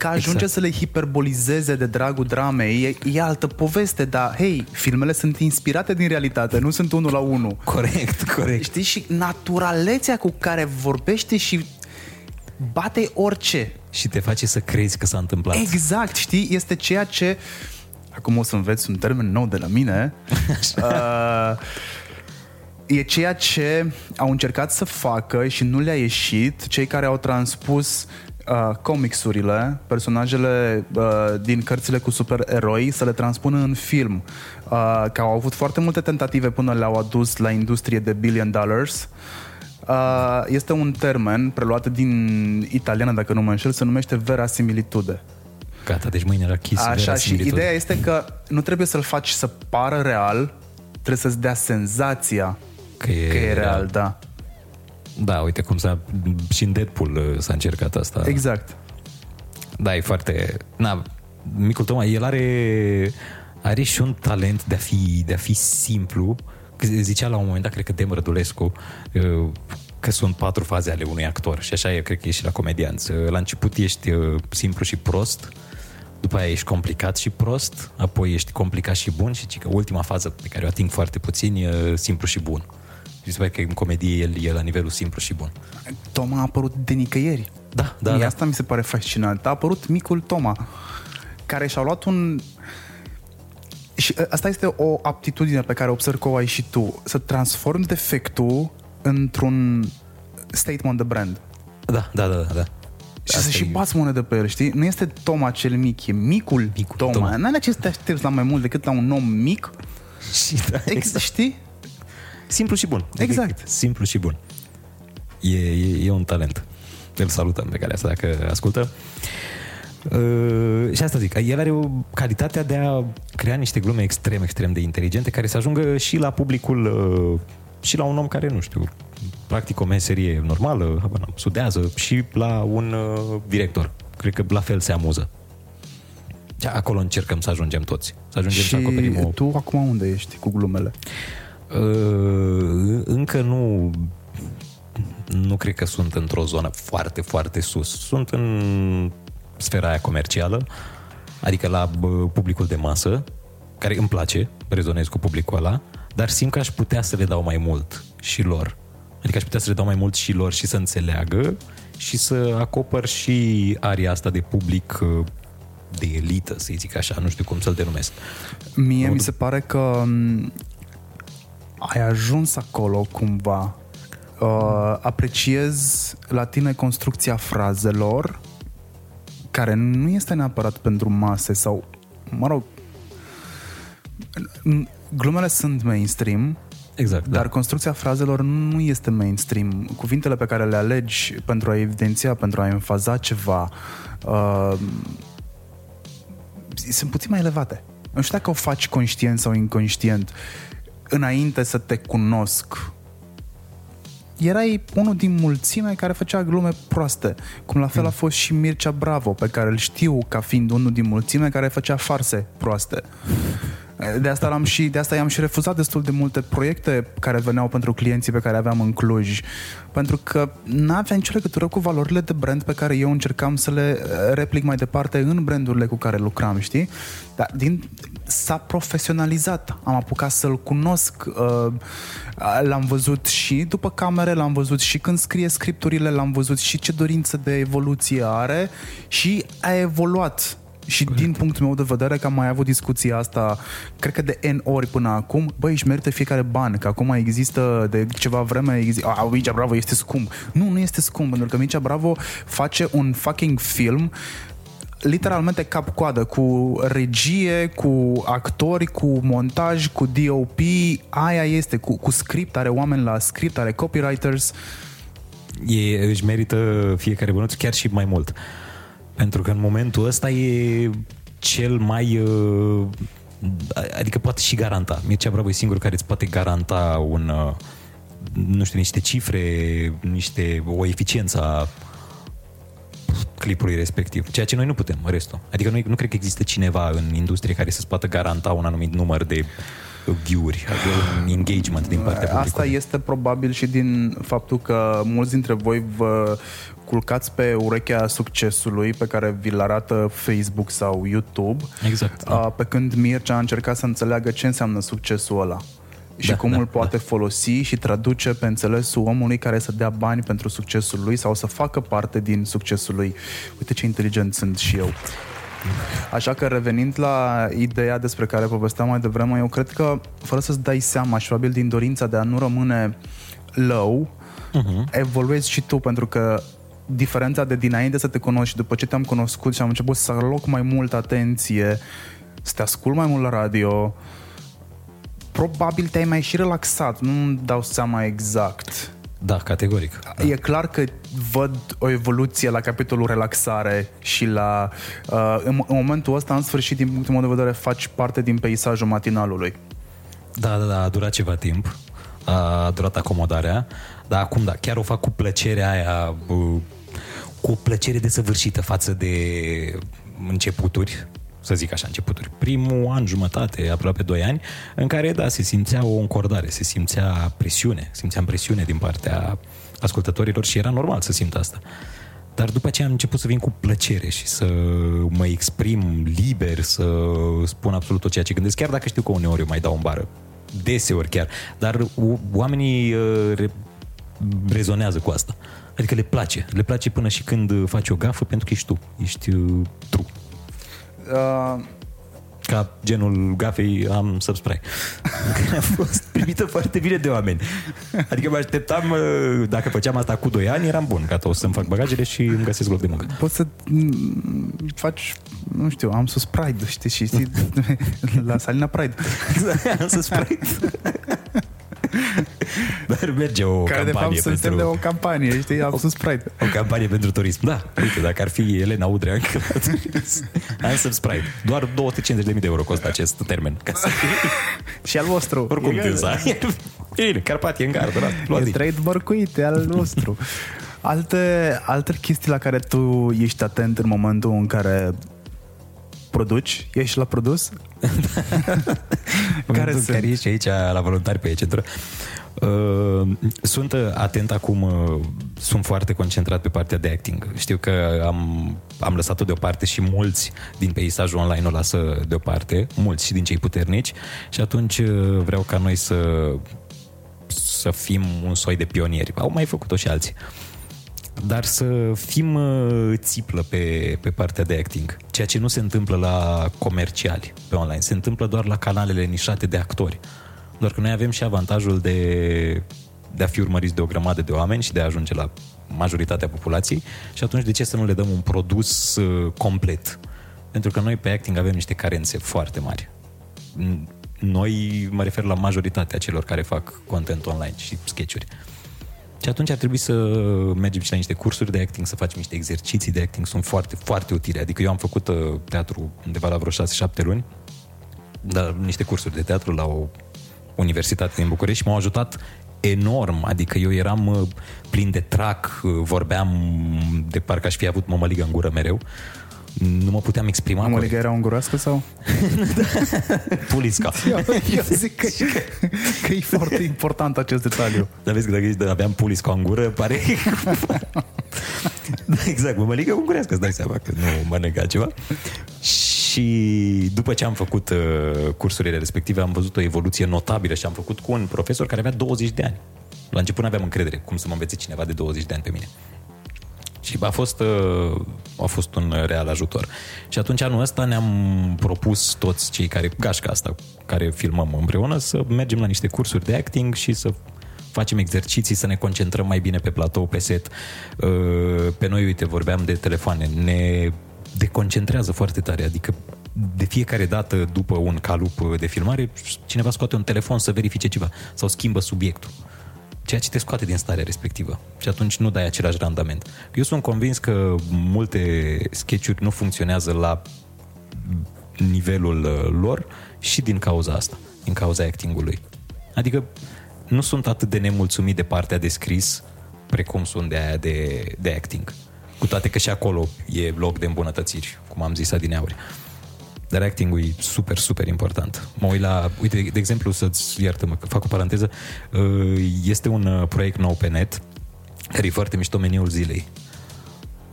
că ajunge Exact. să le hiperbolizeze de dragul dramei. E, e altă poveste, dar hei, filmele sunt inspirate din realitate, nu sunt unul la unul. Corect, corect. Știi? Și naturalețea cu care vorbește și bate orice. Și te face să crezi că s-a întâmplat. Exact, știi? Este ceea ce... Acum o să înveți un termen nou de la mine. uh, e ceea ce au încercat să facă și nu le-a ieșit cei care au transpus uh, comicsurile, personajele uh, din cărțile cu supereroi să le transpună în film. Uh, că au avut foarte multe tentative până le-au adus la industrie de billion dollars. Uh, este un termen preluat din italiană, dacă nu mă înșel, se numește verasimilitude. Gata, deci mâine la Kiss Așa, și verasimilitude. ideea este că nu trebuie să-l faci să pară real, trebuie să-ți dea senzația Că e că e real, real. da. Da, uite cum s-a... Și în Deadpool uh, s-a încercat asta. Exact. Da, e foarte... Na, micul Toma, el are, are și un talent de a fi, de a fi simplu. Că Zicea la un moment dat, cred că Dem Rădulescu, uh, că sunt patru faze ale unui actor. Și așa e, cred că e și la comedianți. Uh, La început ești uh, simplu și prost, după aia ești complicat și prost, apoi ești complicat și bun și ci că ultima fază pe care o ating foarte puțin e simplu și bun. Și se pare că în comedie el e la nivelul simplu și bun. Toma a apărut de nicăieri. Da, da, Mie da. Asta mi se pare fascinant. A apărut micul Toma, care și-a luat un... Și ă, asta este o aptitudine pe care observ că o ai și tu. Să transformi defectul într-un statement de brand. Da, da, da, da. da. Și Asta să și e- bați monedă pe el, știi? Nu este Toma cel mic, e micul, Micul Toma. Toma. N-ai de ce să te aștepți la mai mult decât la un om mic, Și da, exact. știi? Simplu și bun. Exact. Simplu și bun. E, e, e un talent. Îl salutăm pe care asta dacă ascultă. Uh, și asta zic, el are o calitatea de a crea niște glume extrem, extrem de inteligente care să ajungă și la publicul uh, și la un om care, nu știu, practic o meserie normală, habar n-am, studiază și la un uh, director. Cred că la fel se amuză. Și acolo încercăm să ajungem toți. Să ajungem Și să acoperim o tu acum unde ești cu glumele? Uh, încă nu nu cred că sunt într-o zonă foarte, foarte sus. Sunt în sfera aia comercială, adică la bă, publicul de masă, care îmi place, rezonez cu publicul ăla, dar simt că aș putea să le dau mai mult și lor. Adică aș putea să le dau mai mult și lor și să înțeleagă și să acopăr și aria asta de public uh, de elită, să zic așa, nu știu cum să-l denumesc. Mie mi se pare că m, ai ajuns acolo cumva. Uh, apreciez la tine construcția frazelor care nu este neapărat pentru mase sau, mă rog, n- glumele sunt mainstream, Exact, dar construcția frazelor nu este mainstream. Cuvintele pe care le alegi pentru a evidenția, pentru a enfaza ceva, uh, sunt puțin mai elevate. Nu știu dacă o faci conștient sau inconștient. Înainte să te cunosc, erai unul din mulțime care făcea glume proaste. Cum la fel a fost și Mircea Bravo, pe care îl știu ca fiind unul din mulțime care făcea farse proaste. De asta, l-am și, de asta i-am și refuzat destul de multe proiecte care veneau pentru clienții pe care aveam în Cluj. Pentru că n-avea nicio legătură cu valorile de brand pe care eu încercam să le uh, replic mai departe în brandurile cu care lucram, știi? Dar din, s-a profesionalizat. Am apucat să-l cunosc. Uh, l-am văzut și după camere, l-am văzut și când scrie scripturile, l-am văzut și ce dorință de evoluție are și a evoluat și Corect. din punctul meu de vedere că am mai avut discuția asta cred că de N ori până acum, băi, își merită fiecare ban, că acum există de ceva vreme, există, a, Mircea Bravo este scump. Nu, nu este scump, pentru că Mircea Bravo face un fucking film literalmente cap-coadă, cu regie, cu actori, cu montaj, cu DOP, aia este, cu, cu script, are oameni la script, are copywriters. E, își merită fiecare bănuț chiar și mai mult. Pentru că în momentul ăsta e cel mai... Uh, adică poate și garanta. Mircea Bravo e singurul care îți poate garanta un... Uh, nu știu, niște cifre, niște, o eficiență a clipului respectiv, ceea ce noi nu putem, restul. Adică noi nu cred că există cineva în industrie care să-ți poată garanta un anumit număr de view-uri, adică un engagement din partea publicului. Asta este probabil și din faptul că mulți dintre voi vă culcați pe urechea succesului pe care vi-l arată Facebook sau YouTube. Exact. Da. Pe când Mircea a încercat să înțeleagă ce înseamnă succesul ăla și da, cum da, îl poate da. folosi și traduce pe înțelesul omului care să dea bani pentru succesul lui sau să facă parte din succesul lui. Uite ce inteligent sunt și eu. Așa că revenind la ideea despre care povesteam mai devreme, eu cred că fără să-ți dai seama și probabil din dorința de a nu rămâne low, uh-huh. evoluezi și tu pentru că diferența de dinainte să te cunoști și după ce te-am cunoscut și am început să aloc mai mult atenție, să te ascult mai mult la radio, probabil te-ai mai și relaxat, nu dau seama exact. Da, categoric. Da. E clar că văd o evoluție la capitolul relaxare și la... Uh, în, în momentul ăsta, în sfârșit, din punctul meu de vedere, faci parte din peisajul matinalului. Da, da, da, a durat ceva timp. A durat acomodarea. Dar acum, da, chiar o fac cu plăcerea aia... Uh, cu plăcere desăvârșită față de începuturi să zic așa, începuturi. Primul an, jumătate, aproape doi ani, în care, da, se simțea o încordare, se simțea presiune, simțeam presiune din partea ascultătorilor și era normal să simt asta. Dar după aceea am început să vin cu plăcere și să mă exprim liber, să spun absolut tot ceea ce gândesc, chiar dacă știu că uneori eu mai dau în bară. Deseori chiar. Dar oamenii uh, rezonează cu asta. Adică le place. Le place până și când faci o gafă pentru că ești tu. Ești uh, true. Uh, ca genul gafei am subscribe. a fost primită foarte bine de oameni. Adică mă așteptam, uh, dacă făceam asta cu 2 ani, eram bun, gata, o să-mi fac bagajele și îmi găsesc loc de muncă. Poți să mm, faci, nu știu, am sus Pride, știi, și știi, la Salina Pride. am sus Pride. Dar merge o Care campanie de fapt pentru... de o campanie, știi, am spus Sprite. O campanie pentru turism. Da, uite, dacă ar fi Elena Udrea încă am să Sprite. Doar 250.000 de euro costă acest termen. Ca să și al vostru. Oricum, tânza. Bine, Carpatie în gardă, da. E trademark al nostru. Alte, alte chestii la care tu ești atent în momentul în care produci? Ești la produs? care sunt? Care ești aici la voluntari pe centru. Uh, sunt atent acum, uh, sunt foarte concentrat pe partea de acting. Știu că am, am lăsat-o deoparte și mulți din peisajul online o lasă deoparte, mulți și din cei puternici și atunci uh, vreau ca noi să să fim un soi de pionieri. Au mai făcut-o și alții. Uh, dar să fim uh, țiplă pe, pe partea de acting, ceea ce nu se întâmplă la comerciali pe online, se întâmplă doar la canalele nișate de actori. Doar că noi avem și avantajul de, de a fi urmăriți de o grămadă de oameni și de a ajunge la majoritatea populației și atunci de ce să nu le dăm un produs uh, complet? Pentru că noi pe acting avem niște carențe foarte mari. Noi, mă refer la majoritatea celor care fac content online și sketchuri. Și atunci ar trebui să mergem și la niște cursuri de acting, să facem niște exerciții de acting, sunt foarte, foarte utile. Adică eu am făcut uh, teatru undeva la vreo 6-7 luni, dar niște cursuri de teatru la o universitate din București și m-au ajutat enorm, adică eu eram uh, plin de trac, uh, vorbeam de parcă aș fi avut mămăligă în gură mereu, nu mă puteam exprima Măliga corect. era ungurească sau? Pulisca. Eu, eu zic că, că e foarte important acest detaliu. Dar vezi că dacă zici, aveam pulisca în gură, pare... da, exact, mă mănâncă ungurească, îți dai seama că nu mănânc altceva. Și după ce am făcut uh, cursurile respective, am văzut o evoluție notabilă și am făcut cu un profesor care avea 20 de ani. La început nu aveam încredere cum să mă învețe cineva de 20 de ani pe mine. Și a fost, uh, a fost un real ajutor. Și atunci anul ăsta ne-am propus toți cei care, gașca asta, care filmăm împreună, să mergem la niște cursuri de acting și să facem exerciții, să ne concentrăm mai bine pe platou, pe set. Uh, Pe noi, uite, vorbeam de telefoane, ne deconcentrează foarte tare, adică de fiecare dată după un calup de filmare, cineva scoate un telefon să verifice ceva sau schimbă subiectul ceea ce te scoate din starea respectivă. Și atunci nu dai același randament. Eu sunt convins că multe sketch-uri nu funcționează la nivelul uh, lor și din cauza asta, din cauza actingului. Adică nu sunt atât de nemulțumit de partea de scris precum sunt de aia de, de acting. Cu toate că și acolo e loc de îmbunătățiri, cum am zis adineauri. Dar acting-ul e super, super important. Mă uit la, uite, de exemplu, să-ți iartă-mă că fac o paranteză, uh, este un uh, proiect nou pe net care e foarte mișto meniul zilei.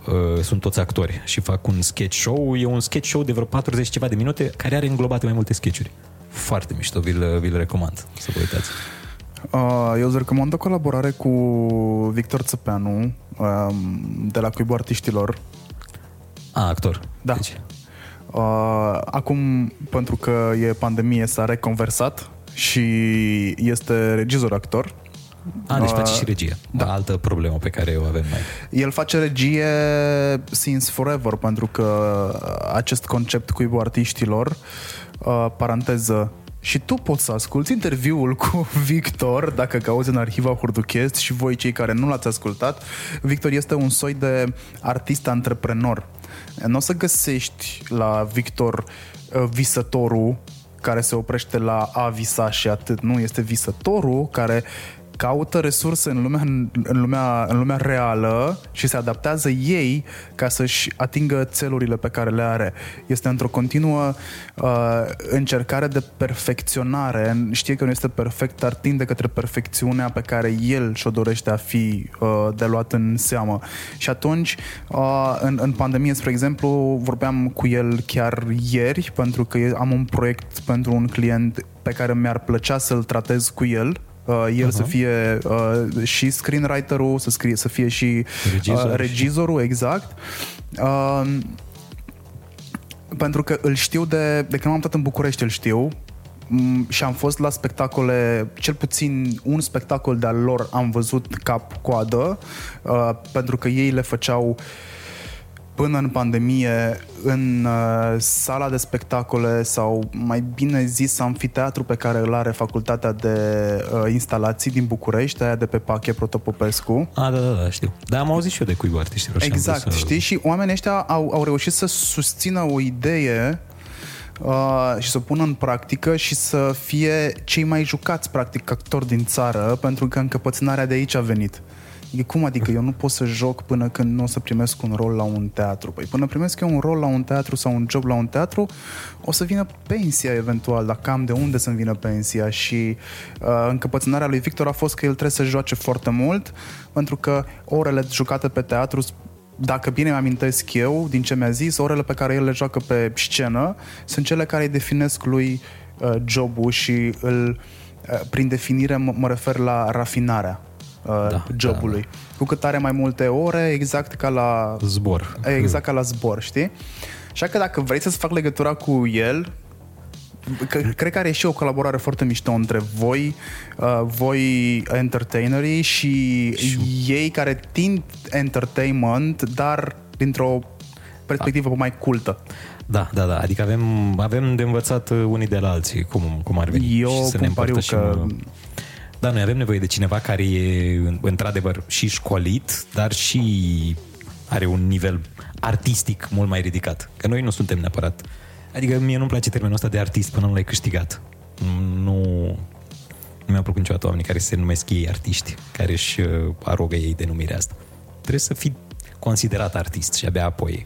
Uh, Sunt toți actori și fac un sketch show. E un sketch show de vreo 40 ceva de minute care are înglobate mai multe sketchuri. Foarte mișto, vi-l, vi-l recomand să vă uitați. Uh, eu îți recomand o colaborare cu Victor Țăpeanu um, de la Cuibul Artiștilor. A, actor. Da. Deci, Uh, acum, pentru că e pandemie, s-a reconversat și este regizor-actor. a, deci Uh, face și regie. Da. Altă problemă pe care o avem noi. El face regie since forever, pentru că acest concept cuibul artiștilor, uh, paranteză, și tu poți să asculti interviul cu Victor, dacă cauți în arhiva Hurduchest și voi cei care nu l-ați ascultat. Victor este un soi de artist antreprenor. Nu o să găsești la Victor uh, visătorul care se oprește la a visa și atât. Nu, este visătorul care caută resurse în lumea, în lumea, în lumea reală și se adaptează ei ca să-și atingă țelurile pe care le are. Este într-o continuă uh, încercare de perfecționare. Știe că nu este perfect, dar tinde către perfecțiunea pe care el și-o dorește a fi uh, de luat în seamă. Și atunci, uh, în, în pandemie, spre exemplu, vorbeam cu el chiar ieri, pentru că am un proiect pentru un client pe care mi-ar plăcea să-l tratez cu el, uh, el uh-huh. să fie uh, și screenwriter-ul, să, scrie, să fie și Regizor uh, și- regizorul, exact. Uh, pentru că îl știu de, de când m-am mutat în București, îl știu Mm, și am fost la spectacole, cel puțin un spectacol de-al lor am văzut cap-coadă, uh, pentru că ei le făceau până în pandemie în uh, sala de spectacole sau mai bine zis amfiteatru pe care îl are facultatea de uh, instalații din București, aia de pe Pache Protopopescu. A, da, da, da, știu. Dar am auzit și eu de cuibul artiștilor. și am Exact, vrut să- știi? Și oamenii ăștia au, au reușit să susțină o idee uh, și să o pună în practică și să fie cei mai jucați, practic, actori din țară, pentru că încăpățânarea de aici a venit. E cum adică eu nu pot să joc până când nu o să primesc un rol la un teatru? Păi până primesc eu un rol la un teatru sau un job la un teatru, o să vină pensia eventual, dar cam de unde să-mi vină pensia? Și uh, încăpățânarea lui Victor a fost că el trebuie să joace foarte mult, pentru că orele jucate pe teatru dacă bine mi amintesc eu, din ce mi-a zis, orele pe care el le joacă pe scenă sunt cele care îi definesc lui uh, jobul și îl, uh, prin definire mă, mă refer la rafinarea uh, Da, jobului. da, Cu cât are mai multe ore, exact ca la Zbor. exact ca la zbor, știi? Așa că dacă vrei să-ți fac legătura cu el, că, cred că are și o colaborare foarte mișto între voi, uh, voi entertainerii și, ei care tind entertainment, dar dintr-o perspectivă mai cultă. Da, da, da. Adică avem, avem de învățat uh, unii de la alții, cum, cum ar veni. Eu și să ne pun pariu împărtășim, că- uh, Da, noi avem nevoie de cineva care e într-adevăr și școlit, dar și are un nivel artistic mult mai ridicat. Că noi nu suntem neapărat. Adică mie nu-mi place termenul ăsta de artist până nu l-ai câștigat. Nu, nu mi-a plăcut niciodată oamenii care se numesc ei artiști, care își uh, arogă ei denumirea asta. Trebuie să fii considerat artist și abia apoi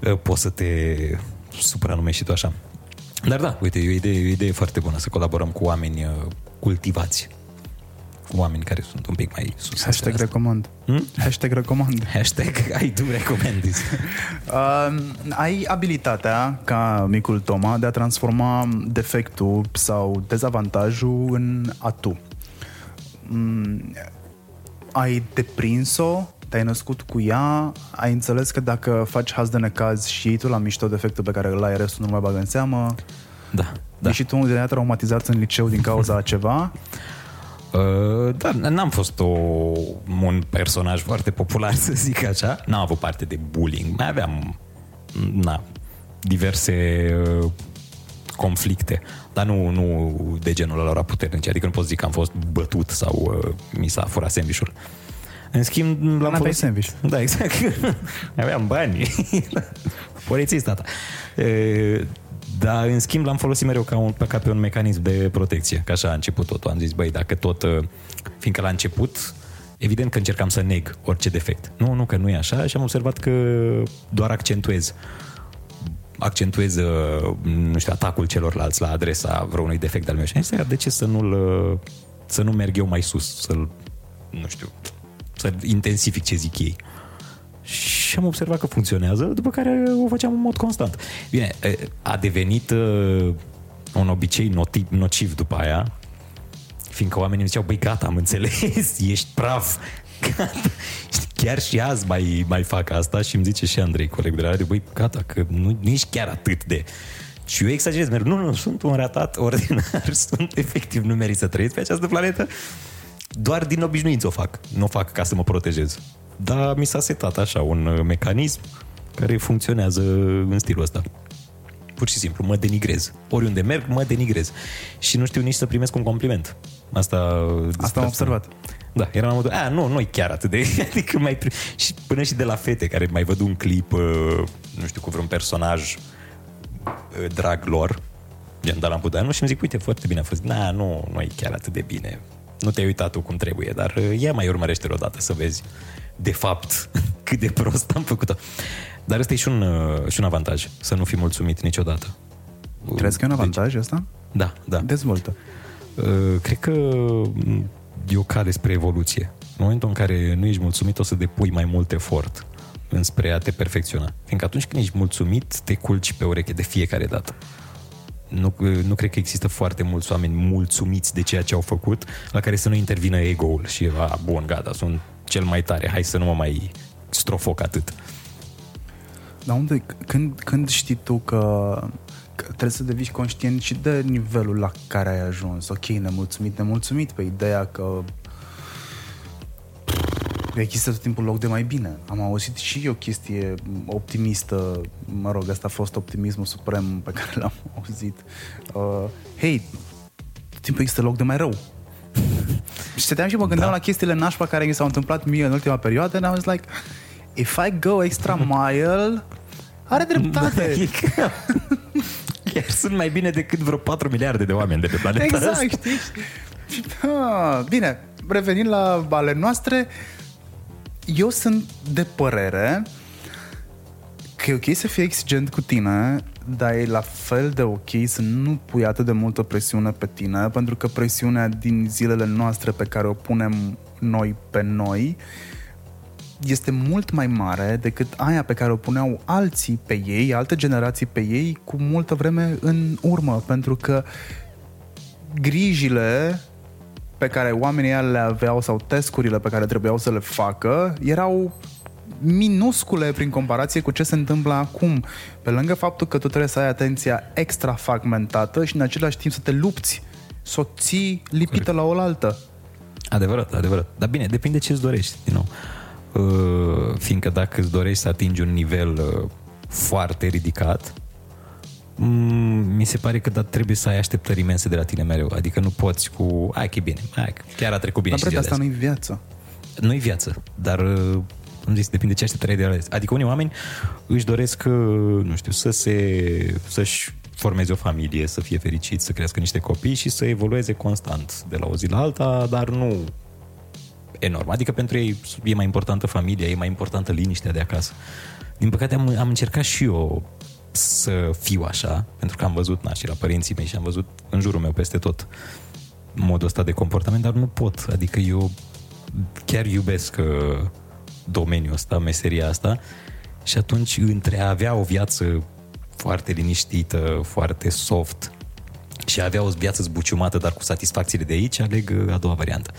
uh, poți să te supranumești și tu așa. Dar da, uite, e o idee, e o idee foarte bună să colaborăm cu oameni uh, cultivați. Cu oameni care sunt un pic mai sus. în Hashtag asta. recomand. Hmm? Hashtag recomand. Hashtag I do recommend this. Uh, ai abilitatea, ca micul Toma, de a transforma defectul sau dezavantajul în atu. Mm, ai deprins-o, te-ai născut cu ea, ai înțeles că dacă faci haz de necaz și iei tu la mișto defectul pe care îl ai, restul nu mai bagă în seamă, Da, da. da. și tu unul de traumatizat în liceu din cauza a ceva, Uh, da, n-am fost o, un personaj foarte popular, să zic așa. N-am avut parte de bullying. Mai aveam na, diverse uh, conflicte, dar nu, nu de genul ăla puternice. Adică nu pot zic că am fost bătut sau uh, mi s-a furat sandvișul. În schimb, l-am N-aveai folosit... sandwich. Da, exact. Aveam bani. Polițist, tata. E, dar, în schimb, l-am folosit mereu ca, un, ca pe un mecanism de protecție. Că așa a început totul. Am zis, băi, dacă tot... uh, Fiindcă la început, evident că încercam să neg orice defect. Nu, nu, că nu e așa și am observat că doar accentuez accentuez, uh, nu știu, atacul celorlalți la adresa vreunui defect al meu. Și am zis, de ce să nu-l, uh, să nu merg eu mai sus, să-l, nu știu, să intensific ce zic ei. Și am observat că funcționează, după care o făceam în mod constant. Bine, e, a devenit uh, un obicei noti- nociv după aia, fiindcă oamenii îmi ziceau, băi, gata, am înțeles, ești praf. Gata. Chiar și azi mai, mai fac asta și îmi zice și Andrei, colegul de la radio, băi, gata, că nu, nu ești chiar atât de... Și eu exagerez, merg, nu, nu, sunt un ratat ordinar, sunt efectiv, nu merit să trăiesc pe această planetă, doar din obișnuință o fac, nu o fac ca să mă protejez. Dar mi s-a setat așa un uh, mecanism care funcționează în stilul ăsta. Pur și simplu, mă denigrez. Oriunde merg, mă denigrez. Și nu știu nici să primesc un compliment. Asta, Asta am observat. Da, eram la modul, a, nu, nu e chiar atât de... Adică mai... pri- Și până și de la fete care mai văd un clip, uh, nu știu, cu vreun personaj uh, drag lor, gen Dalan Budeanu, și îmi zic, uite, foarte bine a fost. Na, nu, nu e chiar atât de bine. Nu te-ai uitat tu cum trebuie, dar uh, ia mai urmărește o dată să vezi de fapt cât de prost am făcut-o. Dar ăsta e și un, uh, și un avantaj, să nu fii mulțumit niciodată. crezi că e un avantaj ăsta? Da, da. Dezvoltă. Uh, cred că m, e o cale spre evoluție. În momentul în care nu ești mulțumit, o să depui mai mult efort înspre a te perfecționa. Fiindcă atunci când ești mulțumit, te culci pe ureche de fiecare dată. Nu, uh, nu cred că există foarte mulți oameni mulțumiți de ceea ce au făcut, la care să nu intervină ego-ul și, a, bun, gata, sunt cel mai tare, hai să nu mă mai strofoc atât. Dar unde, când, când știi tu că, că trebuie să devii conștient și de nivelul la care ai ajuns? Ok, nemulțumit, nemulțumit pe ideea că există tot timpul loc de mai bine. Am auzit și o chestie optimistă, mă rog, asta a fost optimismul suprem pe care l-am auzit. Uh, Hei, tot timpul există loc de mai rău. și stăteam și mă gândeam Da. la chestiile nașpa care mi s-au întâmplat mie în ultima perioadă and I was like, if I go extra mile, are dreptate. Adică, Chiar sunt mai bine decât vreo 4 miliarde de oameni de pe planeta exact, asta. știi? Și, ah, bine, revenind la ale noastre, eu sunt de părere că e ok să fii exigent cu tine, dar e la fel de ok să nu pui atât de multă presiune pe tine, pentru că presiunea din zilele noastre pe care o punem noi pe noi este mult mai mare decât aia pe care o puneau alții pe ei, alte generații pe ei, cu multă vreme în urmă, pentru că grijile pe care oamenii ăia le aveau sau tescurile pe care trebuiau să le facă erau minuscule prin comparație cu ce se întâmplă acum. Pe lângă faptul că tu trebuie să ai atenția extra fragmentată și în același timp să te lupți, să o ții lipită la oaltă. Adevărat, adevărat. Dar bine, depinde ce îți dorești, din nou. Uh, fiindcă dacă îți dorești să atingi un nivel uh, foarte ridicat, mm, mi se pare că da, trebuie să ai așteptări imense de la tine mereu. Adică nu poți cu, hai că e bine, hai că chiar a trecut bine Dar, și bre, ziua de asta azi. nu-i viață. Nu-i viață, dar uh, am zis, depinde ce așteptări ai de la ele. Adică unii oameni își doresc, uh, nu știu, să se, să-și formeze o familie, să fie fericit, să crească niște copii și să evolueze constant de la o zi la alta, dar nu enorm. Adică pentru ei e mai importantă familia, e mai importantă liniștea de acasă. Din păcate am, am încercat și eu să fiu așa, pentru că am văzut, na, și la părinții mei și am văzut în jurul meu peste tot modul ăsta de comportament, dar nu pot. Adică eu chiar iubesc uh, domeniul ăsta, meseria asta și atunci între a avea o viață foarte liniștită, foarte soft și a avea o viață zbuciumată, dar cu satisfacțiile de aici, aleg uh, a doua variantă.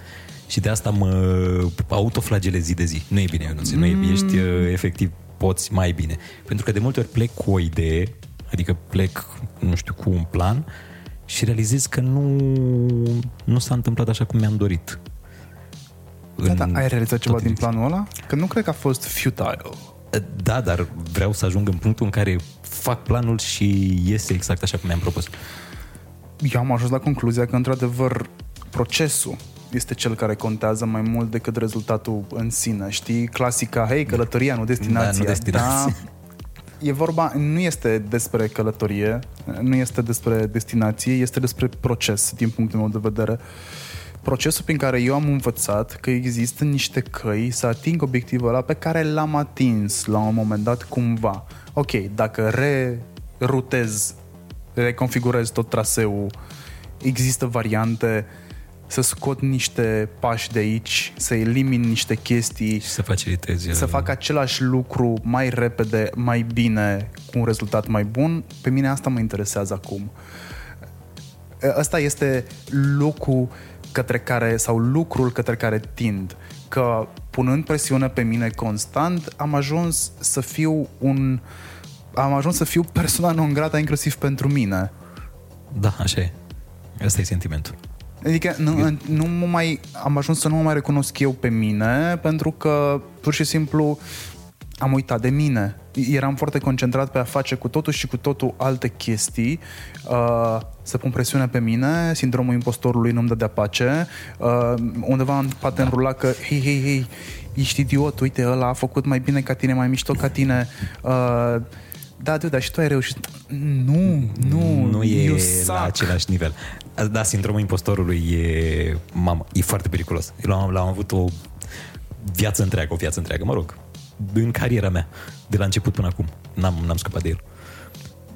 Și de asta mă autoflagelez zi de zi. Nu e bine, Ionuț, mm. nu e bine, ești uh, efectiv, poți mai bine. Pentru că de multe ori plec cu o idee, adică plec, nu știu, cu un plan și realizez că nu, nu s-a întâmplat așa cum mi-am dorit. Da, da, În ai realizat ceva toate din planul ăla? Că nu cred că a fost futile. Da, dar vreau să ajung în punctul în care fac planul și iese exact așa cum mi-am propus. Eu am ajuns la concluzia că, într-adevăr, procesul este cel care contează mai mult decât rezultatul în sine. Știi, clasica, hei, călătoria, nu destinația. Da, nu destinația. Da, e vorba, nu este despre călătorie, nu este despre destinație, este despre proces, din punctul meu de vedere. Procesul prin care eu am învățat că există niște căi să ating obiectivul ăla pe care l-am atins la un moment dat cumva. Ok, dacă rerutez, reconfigurez tot traseul, există variante să scot niște pași de aici, să elimin niște chestii, Și să facilitezi. să fac același lucru mai repede, mai bine, cu un rezultat mai bun, pe mine asta mă interesează acum. Ăsta este locul către care, sau lucrul către care tind. Că punând presiune pe mine constant, am ajuns să fiu un am ajuns să fiu persoana non grata inclusiv pentru mine. Da, așa e. Asta e sentimentul. Adică nu, nu mă mai, am ajuns să nu mă mai recunosc eu pe mine pentru că pur și simplu am uitat de mine. Eram foarte concentrat pe a face cu totul și cu totul alte chestii, uh, să pun presiune pe mine, sindromul impostorului nu-mi dă de pace, uh, undeva în spate da. înrula că, hei, hei, hei, ești idiot, uite, ăla a făcut mai bine ca tine, mai mișto ca tine, uh, da, da, dar și tu ai reușit. Nu, nu, nu e you la suck. același nivel. Da, sindromul impostorului e, mamă, e foarte periculos. Eu l-am, l-am avut o viață întreagă, o viață întreagă, mă rog, în cariera mea, de la început până acum. N-am, n-am scăpat de el.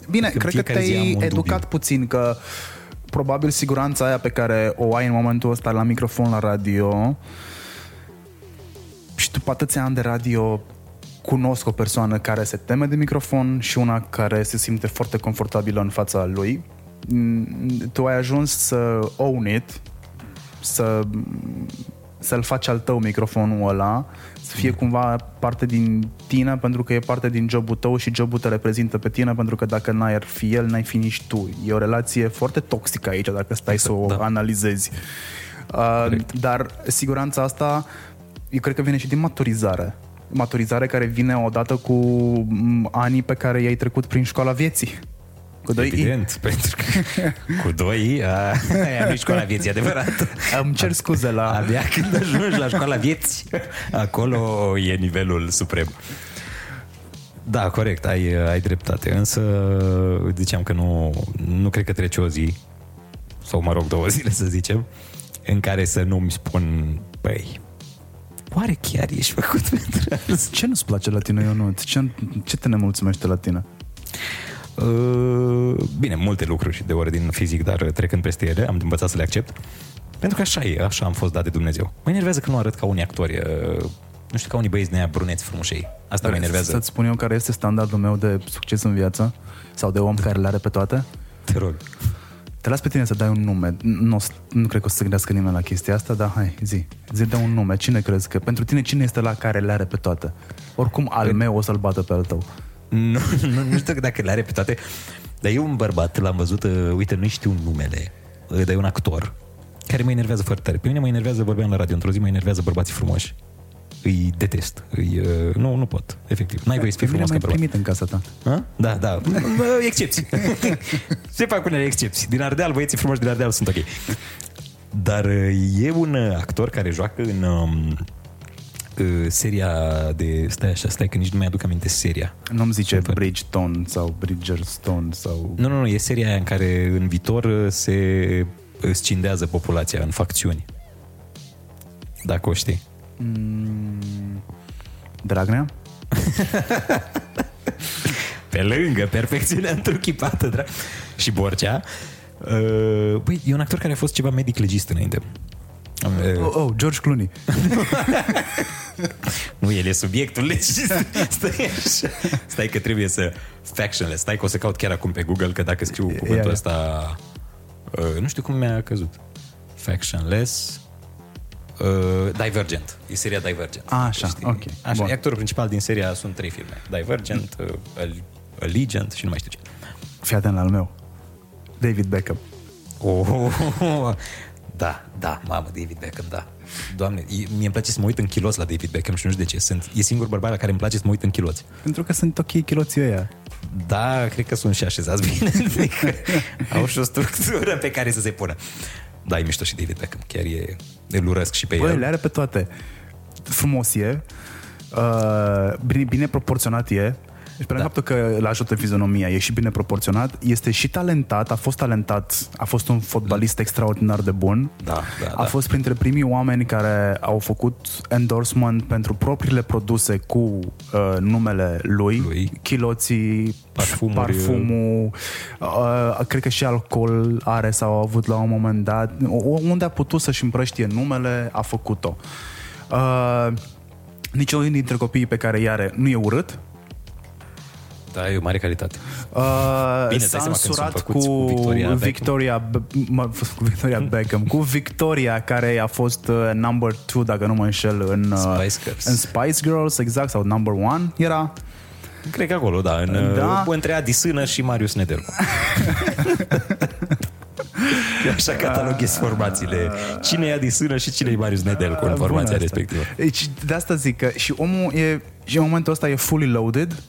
Bine, Că cred că fiecare zi am te-ai un educat dubiu. puțin că probabil siguranța aia pe care o ai în momentul ăsta la microfon la radio și după atâția ani de radio cunosc o persoană care se teme de microfon și una care se simte foarte confortabilă în fața lui. Mm, Tu ai ajuns să own it, să să-l faci al tău microfonul ăla, să fie cumva parte din tine pentru că e parte din jobul tău și jobul te reprezintă pe tine pentru că dacă n-ai ar fi el, n-ai fi nici tu. E o relație foarte toxică aici dacă stai să o da. analizezi. Uh, Corect. dar siguranța asta eu cred că vine și din maturizare. Maturizare care vine odată cu m, anii pe care i-ai trecut prin școala vieții. Cu doi I. Evident, pentru că cu doi a, aia nu e școala vieții, adevărat. Îmi cer scuze la... Abia când ajungi la școala vieții, acolo e nivelul suprem. Da, corect, ai, ai dreptate. Însă ziceam că nu, nu cred că trece o zi, sau mă rog două zile să zicem, în care să nu-mi spun, băi, oare chiar ești făcut pentru asta? Ce nu-ți place la tine, Ionut? Ce, ce te nemulțumește la tine? Uh, bine, multe lucruri de ordin fizic, dar trecând peste ele, am învățat să le accept. Pentru că așa e, așa am fost dat de Dumnezeu. Mă enervează că nu arăt ca unii actori, uh, nu știu, ca unii băieți de bruneți frumușei. Asta mă enervează. Să-ți spun eu care este standardul meu de succes în viață? Sau de om care le are pe toate? Te rog. Te las pe tine să dai un nume. Nu, o să- nu cred că o să se gândească nimeni la chestia asta, dar hai, zi. Zi de un nume. Cine crezi că... Pentru tine cine este la care le are pe toate? Oricum al meu o să-l bată pe al tău. Nu, nu, nu știu dacă le are pe toate, dar eu un bărbat, l-am văzut, uh, uite, nu știu numele, uh, dar e un actor care mă enervează foarte tare. Pe mine mă enervează, vorbeam la radio într-o zi, mă enervează bărbații frumoși. Îi detest. Îi, uh, nu, nu pot, efectiv. N-ai voie să fii Pe mine frumos ca mai bărbat. primit în casa ta. Ha? Da, da. Bă, Excepții. Se fac unele excepții. Din Ardeal, băieții frumoși din Ardeal sunt ok. Dar uh, e un uh, actor care joacă în um, uh, seria de... Stai așa, stai că nici nu mai aduc aminte seria. Nu-mi zice Super. Bridgestone sau Bridgerstone sau... Nu, nu, nu, e seria aia în care în viitor uh, se scindează populația în facțiuni. Dacă o știi. Mm, Dragnea? Pe lângă perfecțiunea întruchipată, dra- și Borcea. Uh, băi, e un actor care a fost ceva medic legist înainte. Uh, Oh, oh, George Clooney. Nu, el e subiectul legist. Stai așa. Stai că trebuie să... Factionless. Stai că o să caut chiar acum pe Google, că dacă scriu cuvântul ia. ăsta... Uh, nu știu cum mi-a căzut. Factionless... Uh, Divergent. E seria Divergent. A, așa, Știi? ok. Așa, Bun. e actorul principal din seria sunt trei filme. Divergent, uh, Allegiant și nu mai știu ce. Fii atent la al meu. David Beckham. Oh, da, da, mamă, David Beckham, da. Doamne, e- mie îmi place să mă uit în chiloți la David Beckham și nu știu de ce. Sunt, e singurul bărbat la care îmi place să mă uit în chiloți. Pentru că sunt ok chiloții ăia. Da, cred că sunt și așezați bine. Adică au și o structură pe care să se pună. Da, e mișto și David Beckham. Chiar e, îl urăsc și pe Băi, el. le are pe toate. Frumos e, uh, bine, bine proporționat e, și pe da. faptul că îl ajută fizionomia, e și bine proporționat, este și talentat, a fost talentat, a fost un fotbalist extraordinar de bun. Da, da, a da. fost printre primii oameni care au făcut endorsement pentru propriile produse cu uh, numele lui, Lui. chiloții, Parfumuri. parfumul, uh, cred că și alcool are sau a avut la un moment dat. O- Unde a putut să-și împrăștie numele, a făcut-o. Uh, niciunul dintre copiii pe care i are nu e urât. Da, e o mare calitate. Uh, Bine, îți s-a dai seama când însurat sunt cu făcuți cu Victoria Beckham. Victoria, Be- mă, cu Victoria Beckham, cu Victoria care a fost uh, number 2, dacă nu mă înșel, în, uh, Spice Girls. în Spice Girls, exact, sau number 1 era. Cred că acolo, da, în, Da. da. între Adi Sână și Marius Nedelcu. Eu așa cataloghez formațiile. Cine e Adi Sână și cine e Marius Nedelcu în Bună formația asta. respectivă. Deci, de asta zic că și omul e, și în momentul ăsta e fully loaded.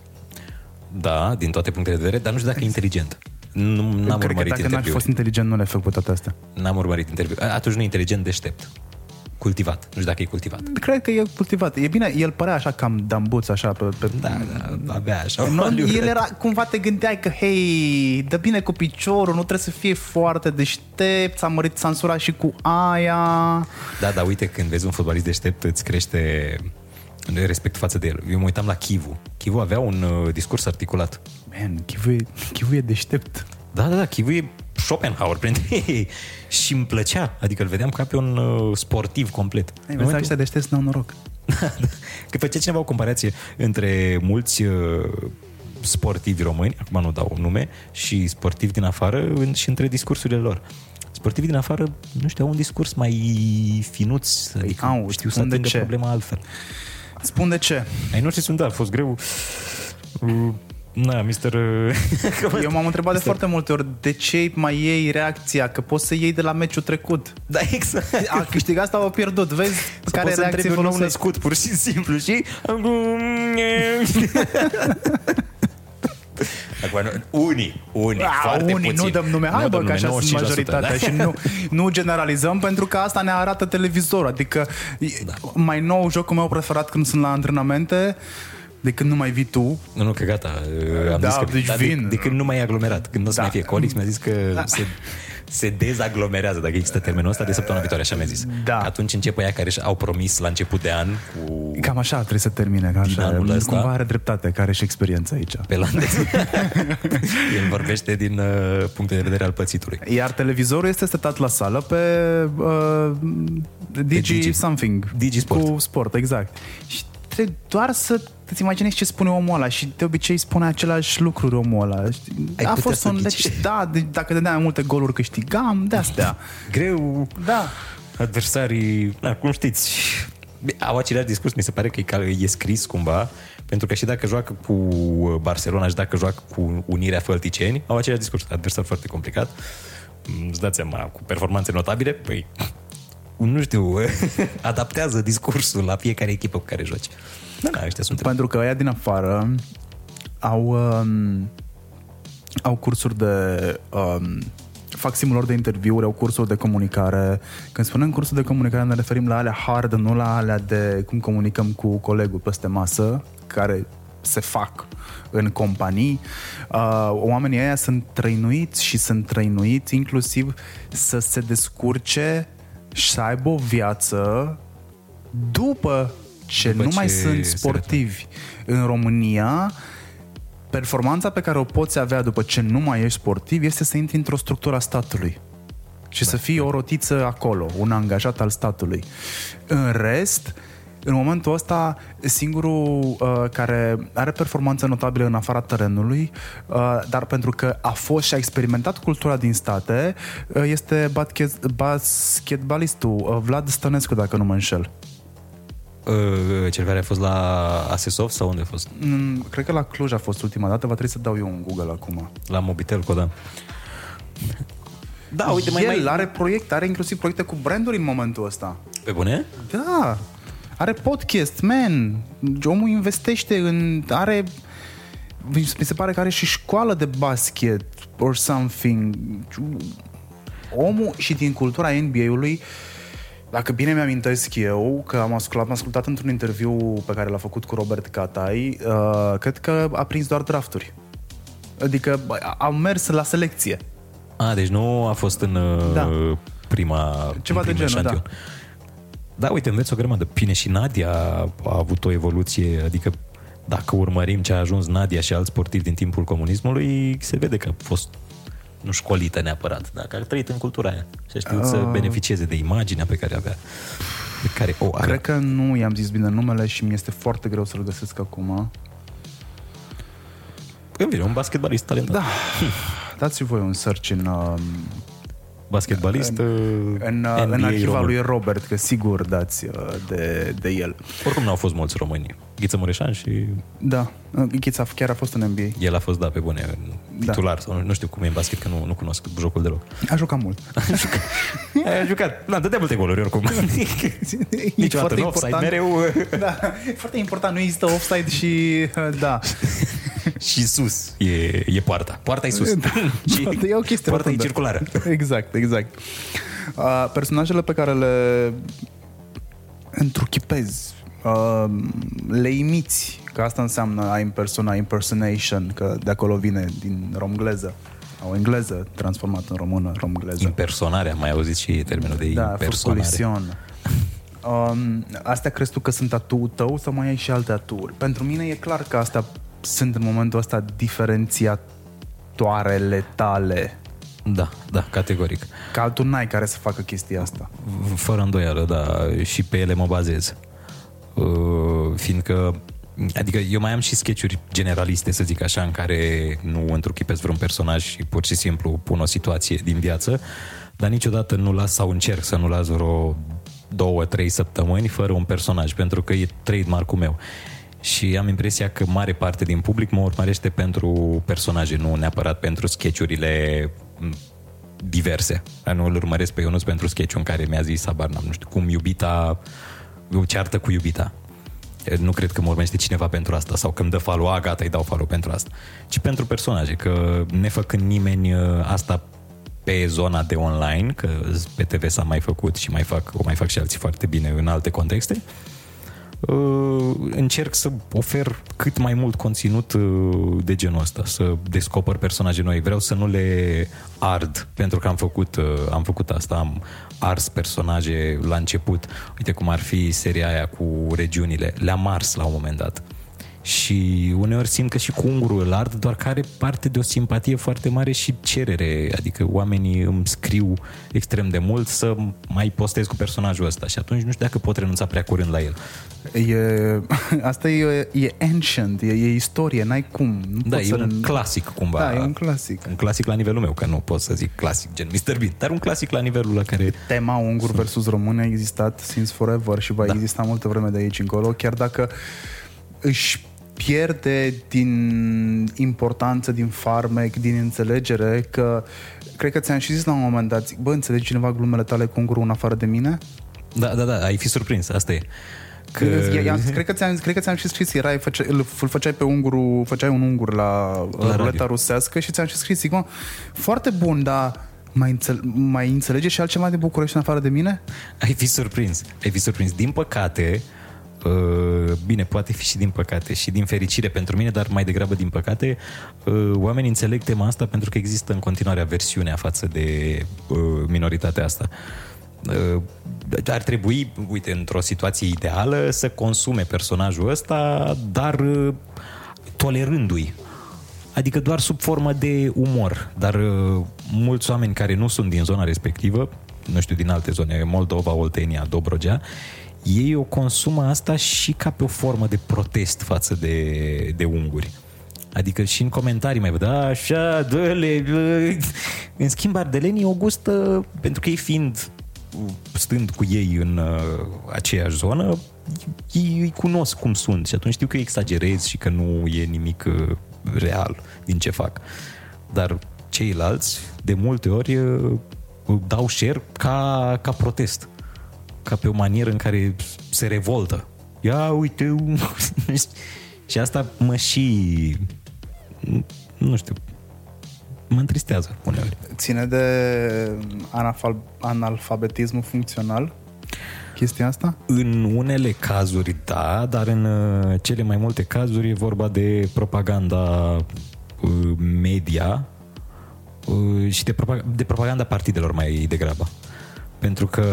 Da, din toate punctele de vedere, dar nu știu dacă e inteligent. Nu, n-am Cred că urmărit dacă n-ar fi interviul. fost inteligent, nu le-ai făcut toate astea. N-am urmărit interviul. Atunci nu e inteligent, deștept. Cultivat. Nu știu dacă e cultivat. Cred că e cultivat. E bine, el părea așa cam dambuț, așa pe... pe Da, da, abia așa. Nu, Hollywood. el era, cumva te gândeai că, hei, dă bine cu piciorul, nu trebuie să fie foarte deștept, s-a mărit sansura și cu aia. Da, da, uite, când vezi un fotbalist deștept, îți crește respect față de el. Eu mă uitam la Chivu. Chivu avea un uh, discurs articulat. Man, Chivu e, Chivu e deștept. Da, da, da, Chivu e Schopenhauer printre ei. Și îmi plăcea. Adică îl vedeam ca pe un uh, sportiv complet. Ei, În vezi, momentul- ăștia deștepți n-au noroc. Că făcea cineva o comparație între mulți uh, sportivi români, acum nu dau nume, și sportivi din afară în, și între discursurile lor. Sportivii din afară, nu știu, au un discurs mai finuț, adică au, știu să spun de atingă ce. problema altfel. Spun de ce. Ai noștri sunt, da, a fost greu. Uh, Na, mister... uh, Eu m-am întrebat de foarte multe ori de ce mai iei reacția, că poți să iei de la meciul trecut. da, exact. A câștigat sau a pierdut, vezi? Sau care poți să reacție întrebi un nou folosești? născut, pur și simplu, și... Acum, nu- unii, unii, A, foarte unii, puțini. nu dăm nume, hai Nu bă, dăm că nume, așa sunt 95%, majoritatea da? și nu, nu generalizăm pentru că asta ne arată televizorul. Adică da. mai nou jocul meu preferat când sunt la antrenamente de când nu mai vii tu. Nu, nu, că gata, am Da, zis că deci da, vin. De, de, când nu mai e aglomerat, când nu o să Da. mai fie Colix, mi-a zis că se, se dezaglomerează, dacă există termenul ăsta, de săptămâna viitoare, așa mi-a zis. Da. Atunci încep aia care și- au promis la început de an cu Cam așa trebuie să termine. Ca Din așa. anul ăsta? Cumva are dreptate, care și experiență aici. pe landez. El vorbește din uh, punct de vedere al pățitului. Iar televizorul este setat la sală pe uh, Digi, Digi. Something. Digi Sport. Cu sport, exact. Și trebuie doar să îți imaginezi ce spune omul ăla și de obicei spune același lucruri omul ăla. Știi? Ai A putea fost să un... ghici. Deci, da, de, dacă dădeam mai multe goluri câștigam, de astea. Greu, Da. adversarii, da, cum știți, au același discurs, mi se pare că e, ca- e scris cumva, pentru că și dacă joacă cu Barcelona și dacă joacă cu Unirea Fălticeni, au același discurs, adversar foarte complicat. Mm, Îți dați seama, cu performanțe notabile, păi, nu știu, adaptează discursul la fiecare echipă cu care joci. Da, da, ăștia sunt Pentru că ăia din afară au, um, au cursuri de... Um, fac simulări de interviuri, au cursuri de comunicare. Când spunem cursuri de comunicare, ne referim la alea hard, nu la alea de cum comunicăm cu colegul peste masă, care se fac în companii. Uh, oamenii ăia sunt trăinuiți și sunt trăinuiți inclusiv să se descurce și să aibă o viață după ce După nu mai ce sunt se sportivi în România performanța pe care o poți avea după ce nu mai ești sportiv este să intri într-o structură a statului și să fii o rotiță acolo, un angajat al statului. În rest, în momentul ăsta, singurul uh, care are performanță notabilă în afara terenului, uh, dar pentru că a fost și a experimentat cultura din state, uh, este basket, basketbalistul uh, Vlad Stănescu, dacă nu mă înșel. Uh, cel care a fost la Asesov sau unde a fost? Mm, cred că la Cluj a fost ultima dată, va trebui să dau eu un Google acum. La Mobitel, da. Da, uite, mai, El mai... are proiecte, are inclusiv proiecte cu branduri în momentul ăsta. Pe bune? Da. Are podcast, man. Omul investește în... Are... Mi se pare că are și școală de basket or something. Omul și din cultura NBA-ului dacă bine mi-amintesc eu, că am ascultat, am ascultat într-un interviu pe care l-a făcut cu Robert Catai, uh, cred că a prins doar drafturi. Adică a mers la selecție. A, deci nu a fost în uh, da. prima Ceva în de genul, șantion. da. Da, uite, înveți o grămadă. Bine, și Nadia a avut o evoluție, adică dacă urmărim ce a ajuns Nadia și alți sportivi din timpul comunismului, se vede că a fost nu școlită neapărat, dacă a trăit în cultura aia și a știut uh... să beneficieze de imaginea pe care avea. Pe care o are. Cred că nu i-am zis bine numele și mi este foarte greu să-l găsesc acum. Îmi vine un basketbalist talentat. Da. Dați voi un search în... Uh, basketbalist în, în, uh, în arhiva român. lui Robert, că sigur dați uh, de, de el. Oricum nu au fost mulți români. Ghiță Mureșan și... Da, Ghița chiar a fost în NBA. El a fost, da, pe bune, titular. Da. Sau nu știu cum e în basket, că nu, nu cunosc jocul deloc. A jucat mult. a jucat. a jucat. Da, dădea multe goluri oricum. Niciodată în offside, mereu... da, foarte important, nu există offside și... Da. și sus e, e poarta. Poarta e sus. Da, și e o chestie poarta rotundă. e circulară. Exact, exact. Uh, personajele pe care le întruchipezi, uh, le imiți, că asta înseamnă a impersona, impersonation, că de acolo vine din romgleză o engleză transformat în română, romgleză. Impersonarea, mai auzit și termenul de da, impersonare. Um, astea crezi tu că sunt atu tău sau mai ai și alte aturi? Pentru mine e clar că astea sunt în momentul ăsta diferențiatoarele tale. Da, da, categoric. Ca altul n-ai care să facă chestia asta. Fără îndoială, da, și pe ele mă bazez. Uh, fiindcă Adică eu mai am și sketchuri generaliste, să zic așa, în care nu întruchipesc vreun personaj și pur și simplu pun o situație din viață, dar niciodată nu las sau încerc să nu las vreo două, trei săptămâni fără un personaj, pentru că e trademark-ul meu și am impresia că mare parte din public mă urmărește pentru personaje, nu neapărat pentru sketchurile diverse. Nu îl urmăresc pe Ionuț pentru sketch în care mi-a zis, abar n-am, nu știu, cum iubita o ceartă cu iubita. Nu cred că mă urmește cineva pentru asta sau când dă follow, a, gata, îi dau follow pentru asta. Ci pentru personaje, că nefăcând nimeni uh, asta pe zona de online, că pe TV s-a mai făcut și mai fac, o mai fac și alții foarte bine în alte contexte, uh, Uh, încerc să ofer cât mai mult conținut uh, de genul ăsta, să descoper personaje noi. Vreau să nu le ard, pentru că am făcut, uh, am făcut asta, am ars personaje la început. Uite cum ar fi seria aia cu regiunile. Le-am ars la un moment dat și uneori simt că și cu ungurul îl ard, doar că are parte de o simpatie foarte mare și cerere, adică oamenii îmi scriu extrem de mult să mai postez cu personajul ăsta și atunci nu știu dacă pot renunța prea curând la el. E, asta e, e ancient, e, e istorie, n-ai cum. Nu da, e un să... clasic cumva. Da, e un clasic. Un clasic la nivelul meu, că nu pot să zic clasic gen Mr. Bean, dar un clasic la nivelul la care... Tema ungur versus român a existat since forever și va da. exista multă vreme de aici încolo, chiar dacă își pierde din importanță, din farmec, din înțelegere că cred că ți-am și zis la un moment dat, zic, bă, înțelegi cineva glumele tale cu ungurul în afară de mine? Da, da, da, ai fi surprins, asta e. Că... Cred, că ți-am, cred că ți-am și scris, erai, făceai, îl, îl făceai pe ungurul, făceai un ungur la, la ruleta rusească și ți-am și scris, zic, mă, foarte bun, dar mai, înțel- mai înțelege și altceva de București în afară de mine? Ai fi surprins, ai fi surprins. Din păcate, Uh, bine, poate fi și din păcate și din fericire pentru mine, dar mai degrabă din păcate, uh, oamenii înțeleg tema asta pentru că există în continuare aversiunea față de uh, minoritatea asta. Ar trebui, uite, într-o situație ideală să consume personajul ăsta, dar tolerându-i Adică doar sub formă de umor. Dar uh, mulți oameni care nu sunt din zona respectivă, nu știu, din alte zone, Moldova, Oltenia, Dobrogea, ei o consumă asta și ca pe o formă de protest față de, de unguri. Adică și în comentarii mai văd, "A, așa, dă-le, bă." În schimb, ardelenii o gustă, pentru că ei fiind, stând cu ei în uh, aceeași zonă, ei îi cunosc cum sunt și atunci știu că exagerez și că nu e nimic uh, real din ce fac. Dar ceilalți, de multe ori, uh, dau share ca, ca protest. Ca pe o manieră în care se revoltă. Ia uite, și asta mă și nu știu, mă întristează uneori. Ține de analfal- analfabetismul funcțional chestia asta? În unele cazuri da, dar în uh, cele mai multe cazuri e vorba de propaganda uh, media uh, și de, propag- de propaganda partidelor mai degrabă. Pentru că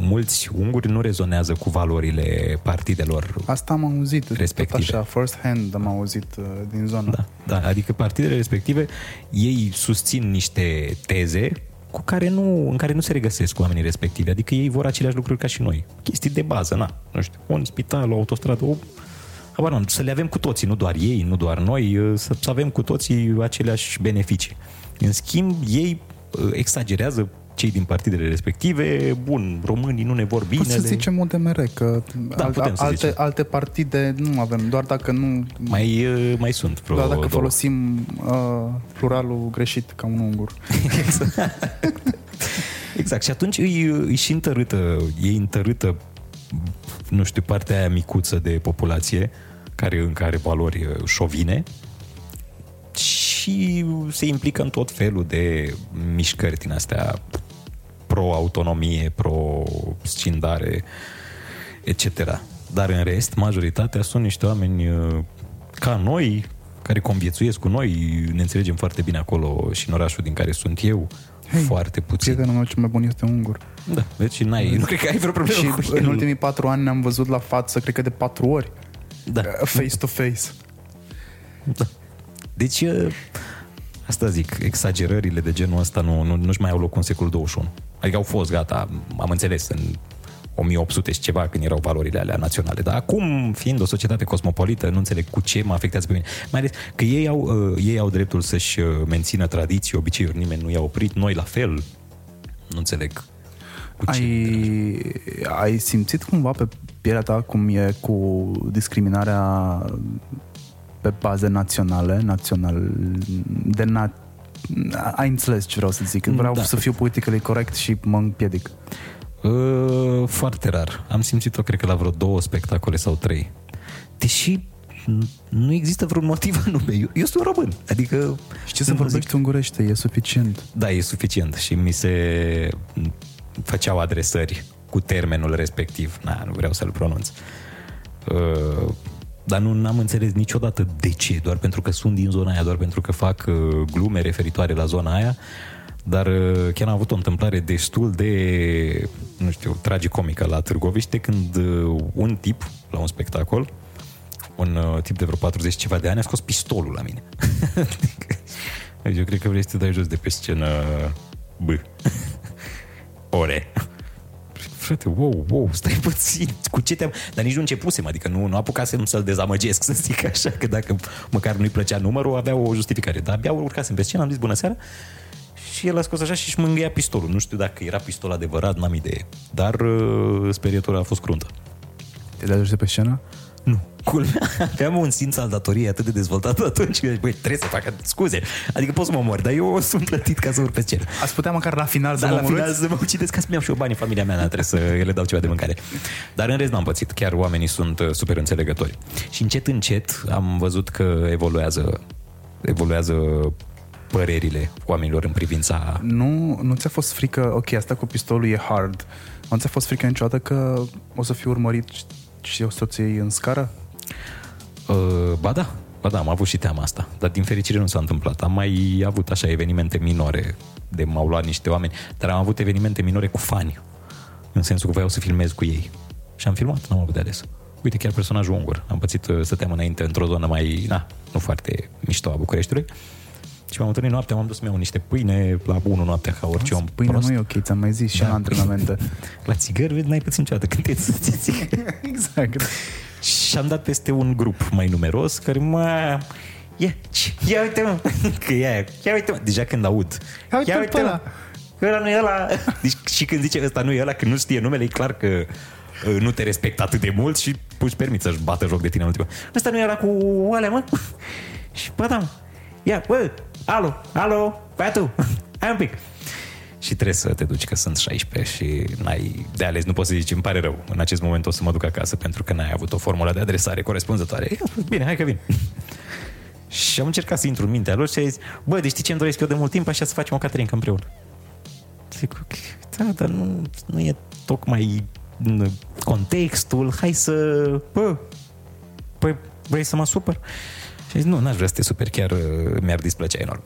mulți unguri nu rezonează cu valorile partidelor Asta am auzit, Respective. tot așa, first hand am auzit uh, din zona. Da, da, adică partidele respective, ei susțin niște teze cu care nu, în care nu se regăsesc oamenii respectivi. Adică ei vor aceleași lucruri ca și noi. Chestii de bază, na, nu știu, un spital, o autostradă, o... Habar n-am, să le avem cu toții, nu doar ei, nu doar noi, să, să avem cu toții aceleași beneficii. În schimb, ei uh, exagerează cei din partidele respective, bun, românii nu ne vor bine. Poți să zicem UDMR, că Da, al- putem să alte, zicem. alte partide nu avem, doar dacă nu Mai, uh, mai sunt vreo doar dacă două. folosim uh, pluralul greșit ca un ungur. Exact. Și atunci îi, îi și întărâtă, ei întărâtă, nu știu, partea aia micuță de populație care încă are valori uh, șovine și se implică în tot felul de mișcări din astea pro-autonomie, pro-scindare, etc. Dar în rest, majoritatea sunt niște oameni uh, ca noi, care conviețuiesc cu noi, ne înțelegem foarte bine acolo și în orașul din care sunt eu, Hei, foarte puțin. Prietenul meu cel mai bun este ungur. Da, deci n-ai, nu cred că ai vreo problemă Și cu în el. ultimii patru ani ne-am văzut la față, cred că de patru ori, Da. uh, face to face. da. Deci, uh, asta zic, exagerările de genul ăsta nu, nu, nu-și mai au loc în secolul 21. Adică au fost, gata, am înțeles, în 1800 și ceva, când erau valorile alea naționale. Dar acum, fiind o societate cosmopolită, nu înțeleg cu ce mă afectează pe mine. Mai ales că ei au, uh, ei au dreptul să-și uh, mențină tradiții, obiceiuri, nimeni nu i-a oprit, noi la fel. Nu înțeleg. Cu ce Ai, ai simțit cumva pe pielea ta cum e cu discriminarea pe baze naționale, național, de na, ai înțeles ce vreau să zic. Vreau Da. să fiu politically corect și mă împiedic. Uh, foarte rar. Am simțit-o, cred că la vreo două spectacole sau trei. Deși n- nu există vreun motiv anume. Eu, eu sunt român. Adică... Știi să nu vorbești ungurește, e suficient. Da, e suficient și mi se făceau adresări cu termenul respectiv. Na, nu vreau să-l pronunț. Uh, dar nu am înțeles niciodată de ce, doar pentru că sunt din zona aia, doar pentru că fac uh, glume referitoare la zona aia, dar uh, chiar am avut o întâmplare destul de, nu știu, tragicomică la Târgoviște, când uh, un tip, la un spectacol, un uh, tip de vreo 40 și ceva de ani a scos pistolul la mine. Deci eu cred că vrei să te dai jos de pe scenă B. Ore. Frate, wow, wow, stai puțin, cu ce te-am... Dar nici nu începusem, adică nu, nu apucasem să-l dezamăgesc, să zic așa, că dacă măcar nu-i plăcea numărul, avea o justificare. Dar abia urcasem pe scenă, am zis bună seara și el a scos așa și își mângâia pistolul. Nu știu dacă era pistol adevărat, n-am idee. Dar uh, sperietura a fost cruntă. Te dai jos de pe scenă? Nu. Culmea, aveam un simț al datoriei atât de dezvoltat atunci că, băi, trebuie să fac scuze. Adică pot să mă mor, dar eu sunt plătit ca să urc pe scenă. Ați putea măcar la final să Dar mă la final omorâți? să mă ucideți ca să mi-am și eu bani în familia mea, n trebuie să le dau ceva de mâncare. Dar în rest n-am pățit, chiar oamenii sunt uh, super înțelegători. Și încet, încet am văzut că evoluează, evoluează părerile oamenilor în privința... Nu, nu ți-a fost frică, ok, asta cu pistolul e hard. Nu ți-a fost frică niciodată că o să fiu urmărit și- și o să ți iei în scară? Uh, ba da, ba da, am avut și teama asta, dar din fericire nu s-a întâmplat. Am mai avut așa evenimente minore de m-au luat niște oameni, dar am avut evenimente minore cu fani, în sensul că voiau să filmez cu ei. Și am filmat, n-am avut de ales. Uite, chiar personajul ungur. Am pățit, uh, stăteam înainte într-o zonă mai, na, nu foarte mișto a Bucureștiului. Și m-am întâlnit noaptea, m-am dus să-mi iau niște pâine la 1 noaptea, ca orice om Pâine prost. nu e ok, ți-am mai zis și Da. în antrenamente. La țigări, vezi, n-ai pățit niciodată când te să țigări. exact. Și am dat peste un grup mai numeros care mă... Ia, ci- ia uite mă, că e aia, ia uite mă, deja când aud. Ia uite-l pe ăla. că ăla nu e ăla. Deci, și când zice ăsta nu e ăla, când nu știe numele, e clar că uh, nu te respectă atât de mult și își permit să-și bată joc de tine în ultima. Ăsta nu e ăla cu alea, mă? Și bă, da, mă. ia, bă, alo, alo, băiatul, hai un pic. Și trebuie să te duci că sunt 16 și n-ai de ales, nu poți să zici, îmi pare rău, în acest moment o să mă duc acasă pentru că n-ai avut o formulă de adresare corespunzătoare. Bine, hai că vin. Și am încercat să intru în mintea lor și a zis, bă, deci știi ce îmi doresc eu de mult timp? Așa să facem o caterincă împreună. Zic, ok, da, dar nu, nu e tocmai în contextul, hai să, bă, păi vrei să mă supăr? Și a zis, nu, n-aș vrea să te super, chiar uh, mi-ar displăcea enorm.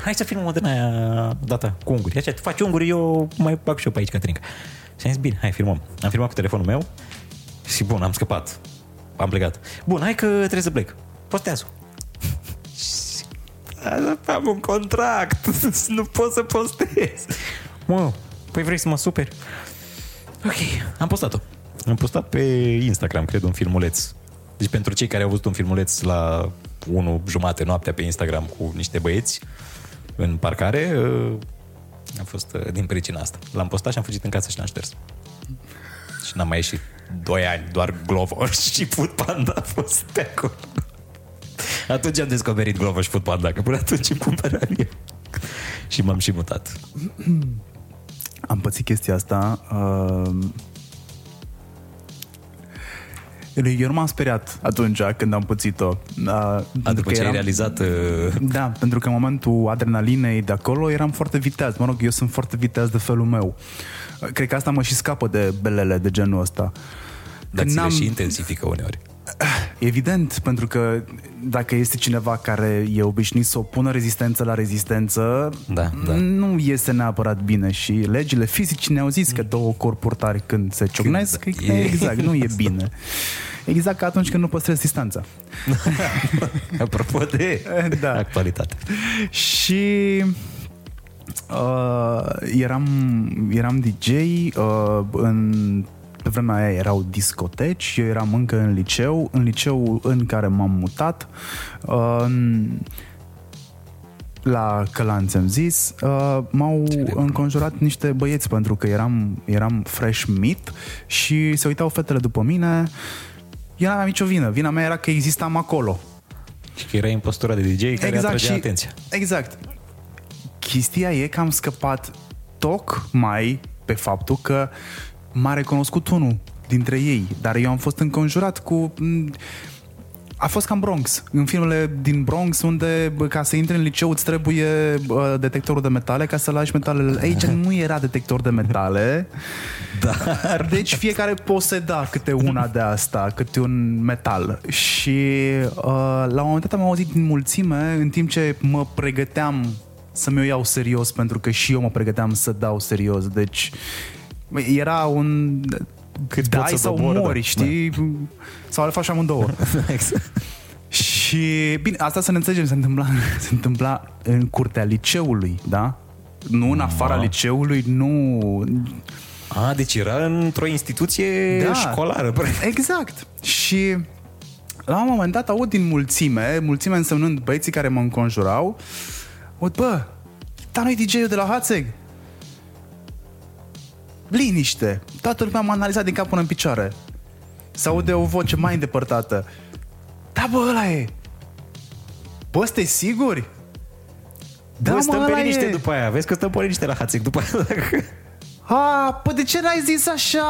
Hai să filmăm o din aia data cu unguri. Așa, tu faci unguri, eu mai bag și eu pe aici, Catrinca. Și am zis, bine, hai, filmăm. Am filmat cu telefonul meu și bun, am scăpat. Am plecat. Bun, hai că trebuie să plec. Postează. Și- Am un contract. nu pot să postez. Mă, păi vrei să mă superi? Ok, am postat-o. Am postat pe Instagram, cred, un filmuleț. Deci pentru cei care au văzut un filmuleț la 1 jumate noaptea pe Instagram cu niște băieți în parcare, uh, a fost uh, din pricina asta. L-am postat și am fugit în casă și l-am șters. Și n-am mai ieșit 2 ani, doar Glovo și Food Panda a fost pe acolo. Atunci am descoperit Glovo și Food Panda, că până atunci îmi cumpăram eu. și m-am și mutat. Am pățit chestia asta. Uh, eu nu m-am speriat atunci când am pățit-o. Uh, A, pentru după că ce ai eram- realizat... Uh, Da, pentru că în momentul adrenalinei de acolo eram foarte viteaz. Mă rog, eu sunt foarte viteaz de felul meu. Cred că asta mă și scapă de belele de genul ăsta. dar Când ți le n-am- și intensifică uneori. Evident, pentru că dacă este cineva care e obișnuit să opună rezistență la rezistență, Da, da. nu iese neapărat bine și legile fizice ne-au zis că două corpuri tari când se ciocnesc, Când- că exact, nu e bine. Exact ca atunci când nu păstrezi distanța. Apropo de Da. actualitate. Și uh, eram, eram DJ uh, în pe vremea aia erau discoteci, eu eram încă în liceu, în liceu în care m-am mutat. Uh, la Călanț am zis, uh, m-au înconjurat niște băieți pentru că eram, eram fresh meat și se uitau fetele după mine. Eu n-aveam nicio vină. Vina mea era că existam acolo. Și că era în postura de DJ care exact, atragea atenția. Exact. Chestia e că am scăpat tocmai pe faptul că m-a recunoscut unul dintre ei, dar eu am fost înconjurat cu... m, A fost cam Bronx, în filmele din Bronx, unde bă, ca să intri în liceu îți trebuie bă, detectorul de metale ca să lași metalele. Aici nu era detector de metale, dar deci fiecare poseda câte una de asta, câte un metal. Și uh, la un moment dat am auzit din mulțime, în timp ce mă pregăteam să mi-o iau serios, pentru că și eu mă pregăteam să dau serios. Deci era un... Cât dai poți să sau dobori, mori, da. știi? Sau le faci amândouă. exact. Și bine, asta să ne înțelegem, se întâmpla, se întâmpla în curtea liceului, da? Nu în afara Ma. liceului, nu... A, deci era într-o instituție Da. școlară. practic. Exact. Și la un moment dat aud din mulțime, mulțime însemnând băieții care mă înconjurau, aud, bă, dar nu-i DJ-ul de la Hațeg? Liniște. Toată lumea m-a analizat din cap până în picioare. Se aude o voce mai îndepărtată. Da, bă, ăla e. Bă, sunteți siguri? Da, stăm mă, pe ăla liniște e. după aia. Vezi că stăm pe liniște la Hațec după aia. A, păi de ce n-ai zis așa?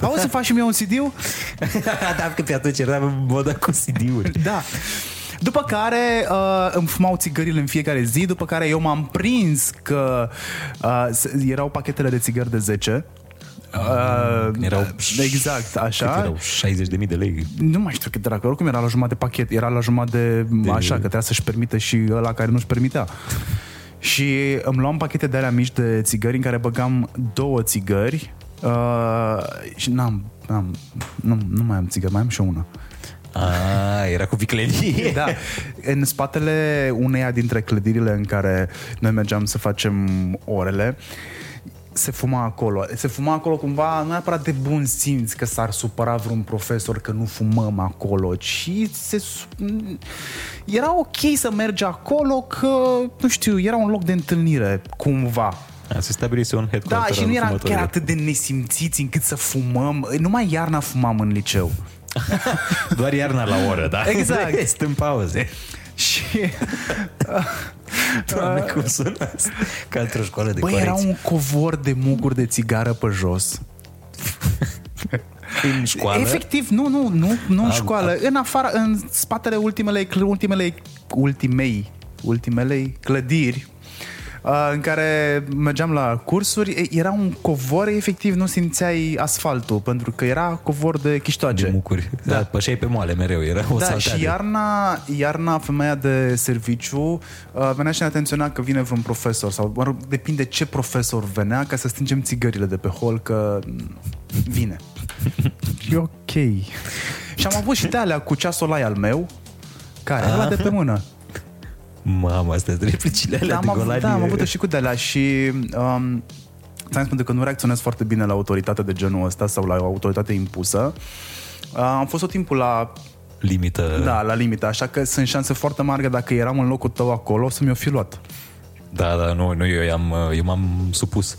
Auzi să faci și mie un CD-ul? da, că pe atunci era moda cu CD-uri. Da. După care uh, îmi fumau țigările în fiecare zi, după care eu m-am prins că uh, s- erau pachetele de țigări de 10. Uh, Erau exact, așa. Cât erau 60.000 de lei. Nu mai știu cât era, că oricum era la jumătate de pachet, era la jumătate de, de... așa, că trebuia să-și permită și ăla care nu-și permitea. Și îmi luam pachete de alea mici de țigări în care băgam două țigări Uh, și n-am, n-am nu, nu mai am țigări, mai am și eu una. A, era cu viclenie. Da, în spatele uneia dintre clădirile în care noi mergeam să facem orele, se fuma acolo. Se fuma acolo cumva nu neapărat de bun simț că s-ar supăra vreun profesor că nu fumăm acolo, ci se, su- era ok să mergi acolo că, nu știu, era un loc de întâlnire, cumva. A, se stabilise un headquarter Da, și al nu era fumătorilor. chiar atât de nesimțiți încât să fumăm. Numai iarna fumam în liceu. Doar iarna la oră, da? Exact. Rest în pauze. Și Doamne, cum sună asta? Ca într-o școală de Băi, corecție. era un covor de muguri de țigară pe jos. În școală? Efectiv, nu, nu, nu, nu în A, școală, în afară, în spatele ultimele, ultimele, ultimei, ultimele clădiri uh, în care mergeam la cursuri, e, era un covor, efectiv nu simțeai asfaltul, pentru că era covor de chiștoage. de mucuri. Da, da pășeai pe moale mereu, era o Da, salteadă. și iarna, iarna femeia de serviciu uh, venea și ne atenționa că vine vreun profesor sau mă rog, depinde ce profesor venea ca să stingem țigările de pe hol că mm, vine. e ok. Și am avut și de alea cu ceasul ăla al meu care ăla de pe mână. Mamă, astea sunt replicile alea Da, de am, avut, golani. da, am avut și cu de alea și um, ți-am spus pentru că nu reacționez foarte bine la autoritate de genul ăsta sau la o autoritate impusă. Uh, am fost tot timpul la Limită. Da, la limită, așa că sunt șanse foarte mari că dacă eram în locul tău acolo, o să mi-o fi luat. Da, da, nu, nu eu, am, eu m-am supus.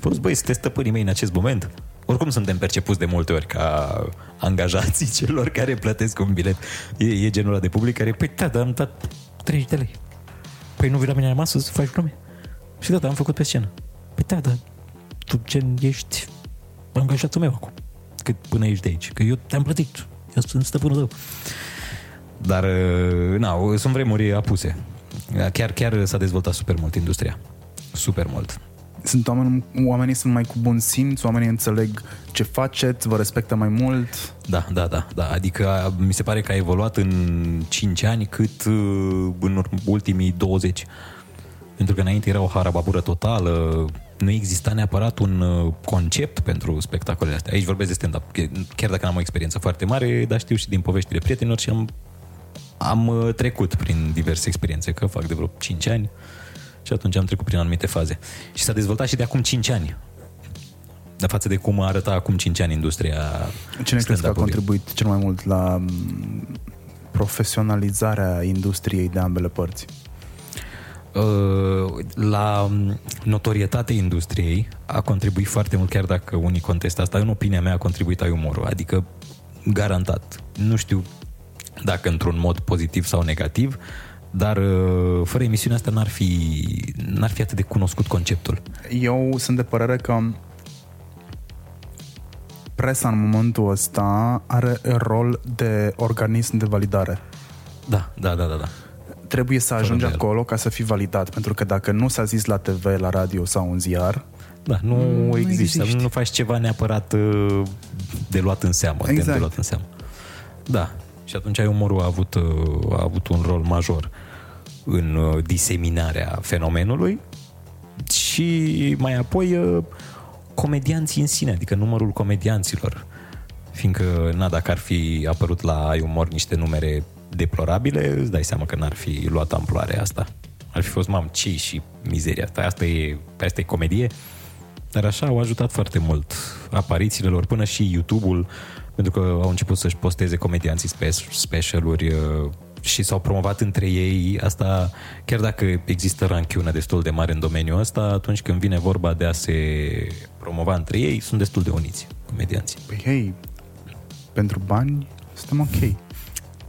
Fost, băi, sunteți stăpânii mei în acest moment. Oricum suntem percepuți de multe ori ca angajații celor care plătesc un bilet. E, e genul ăla de public care, păi da, dar am dat 30 de lei. Păi nu vii la mine masă să faci glume? Și da, da, am făcut pe scenă. Păi da, da, tu gen ești angajatul meu acum. Cât până ești de aici. Că eu te-am plătit. Eu sunt stăpânul tău. Dar, uh, na, sunt vremuri apuse. Chiar, chiar s-a dezvoltat super mult industria. Super mult. Sunt oameni, oamenii sunt mai cu bun simț, oamenii înțeleg ce faceți, vă respectă mai mult. Da, da, da, da. Adică a, mi se pare că a evoluat în 5 ani cât uh, în ur- ultimii 20. Pentru că înainte era o harababură totală, nu exista neapărat un uh, concept pentru spectacolele astea. Aici vorbesc de stand-up. Chiar dacă n-am o experiență foarte mare, dar știu și din poveștile prietenilor și am, am uh, trecut prin diverse experiențe, că fac de vreo 5 ani și atunci am trecut prin anumite faze. Și s-a dezvoltat și de acum 5 ani. De față de cum arăta acum 5 ani industria Cine crezi că a stand-up-ului. contribuit cel mai mult la m, profesionalizarea industriei de ambele părți? Uh, la notorietatea industriei a contribuit foarte mult, chiar dacă unii contestă asta, în opinia mea a contribuit ai umorul, adică garantat. Nu știu dacă într-un mod pozitiv sau negativ, dar uh, fără emisiunea asta n-ar fi, n-ar fi atât de cunoscut conceptul. Eu sunt de părere că presa în momentul ăsta are rol de organism de validare. Da, da, da, da. da. Trebuie să ajungi îndoială. acolo ca să fii validat, pentru că dacă nu s-a zis la TV, la radio sau în ziar, Da, nu, Nu nu există, existi. nu faci ceva neapărat uh, de luat în seamă, demn Exact. de luat în seamă. Da, și atunci umorul a avut, uh, a avut un rol major în uh, diseminarea fenomenului și mai apoi uh, comedianții în sine, adică numărul comedianților. Fiindcă, na, dacă ar fi apărut la ai umor niște numere deplorabile, îți dai seama că n-ar fi luat amploare asta. Ar fi fost, mam, ce și mizeria asta, asta e, asta e comedie. Dar așa au ajutat foarte mult aparițiile lor, până și YouTube-ul, pentru că au început să-și posteze comedianții spe- specialuri uh, și s-au promovat între ei. Asta, chiar dacă există ranchiună destul de mare în domeniul ăsta, atunci când vine vorba de a se promova între ei, sunt destul de uniți comedianții. păi hei, pentru bani suntem ok.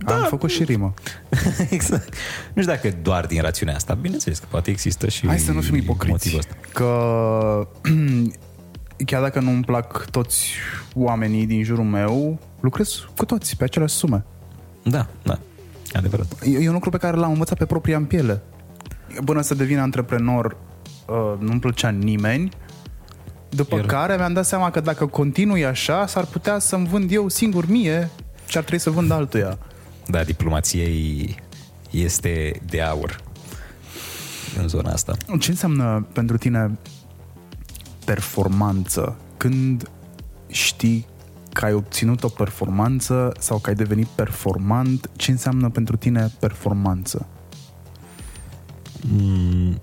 Da. Am făcut și rimă. exact. Nu știu dacă doar din rațiunea asta. Bineînțeles că poate există și Hai să nu fim ipocriți. motivul ăsta. Că chiar dacă nu-mi plac toți oamenii din jurul meu, lucrez cu toți pe aceleași sume. Da, da. Adevărat. E e un lucru pe care l-am învățat pe propria în piele. Până să devin antreprenor, uh, nu-mi plăcea nimeni. După Iar- care mi-am dat seama că dacă continui așa, s-ar putea să-mi vând eu singur mie și ar trebui să vând altuia. Da, diplomației este de aur în zona asta. Ce înseamnă pentru tine performanță când știi că ai obținut o performanță sau că ai devenit performant, ce înseamnă pentru tine performanță? Mm,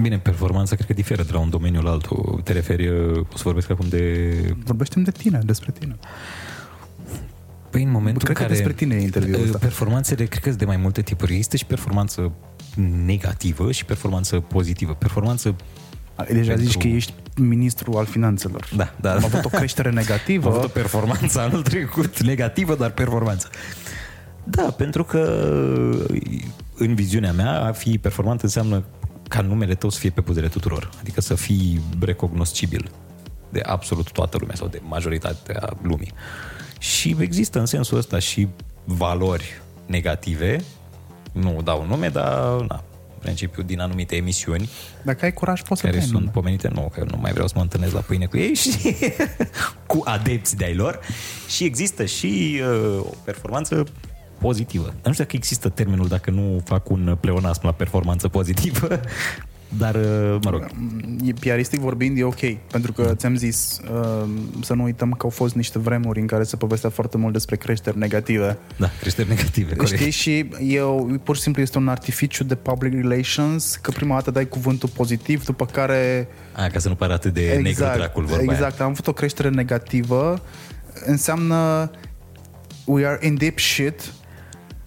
Bine, performanța cred că diferă de la un domeniu la altul. Te referi, uh, o să vorbesc acum de... Vorbește de tine, despre tine. Păi în momentul Cred în că care... despre tine e interviul uh, ăsta. Performanțele, cred că sunt de mai multe tipuri. Există și performanță negativă și performanță pozitivă. Performanță Ai deja Pentru- zici că ești ministru al finanțelor. Da, da. Am avut o creștere Am negativă. avut o performanță anul trecut, negativă, dar performanță. Da, pentru că în viziunea mea, a fi performant înseamnă ca numele tău să fie pe buzele tuturor. Adică să fii recognoscibil de absolut toată lumea sau de majoritatea lumii. Și există în sensul ăsta și valori negative, nu dau nume, dar na, în principiu din anumite emisiuni Dacă ai curaj, poți să care dai sunt nume. pomenite, nu, că nu mai vreau să mă întâlnesc la pâine cu ei și cu adepți de-ai lor și există și uh, o performanță pozitivă. Dar nu știu dacă există termenul dacă nu fac un pleonasm la performanță pozitivă, dar, uh, mă rog, E, piaristic vorbind e ok, pentru că ți-am zis uh, să nu uităm că au fost niște vremuri în care se povestea foarte mult despre creșteri negative. da, creșteri negative, corect. Știi? Și eu, pur și simplu este un artificiu de public relations, că prima dată dai cuvântul pozitiv, după care... A, ca să nu pară atât de negru dracul vorba exact, am avut o creștere negativă, înseamnă we are in deep shit, Aia.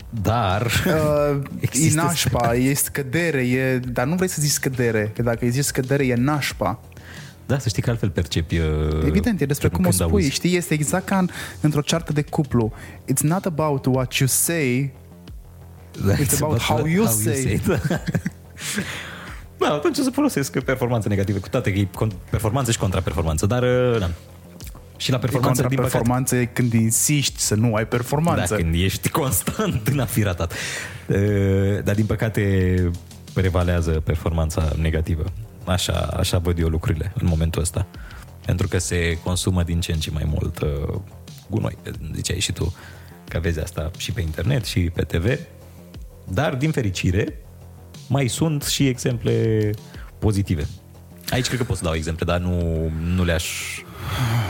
Dar Uh, e Există- nașpa, e scădere, e, dar nu vrei să zici scădere, că dacă îi zici scădere e nașpa. da, să știi că altfel percepi uh, Evident, e despre cum o când spui, auzi. știi, este exact ca în, într-o ceartă de cuplu. It's not about what you say, Da, It's about how you say. Da. da, atunci o să folosesc performanță negativă, cu toate că e con- performanță și contraperformanță, dar uh, da. Și la performanță, contra din păcate, performanță e când insisti să nu ai performanță. da, când ești constant în a fi ratat. Uh, Dar din păcate prevalează performanța negativă. Așa, așa văd eu lucrurile în momentul ăsta. Pentru că se consumă din ce în ce mai mult uh, gunoi. Ziceai și tu că vezi asta și pe internet și pe TV. Dar, din fericire, mai sunt și exemple pozitive. Aici cred că pot să dau exemple, dar nu, nu le-aș...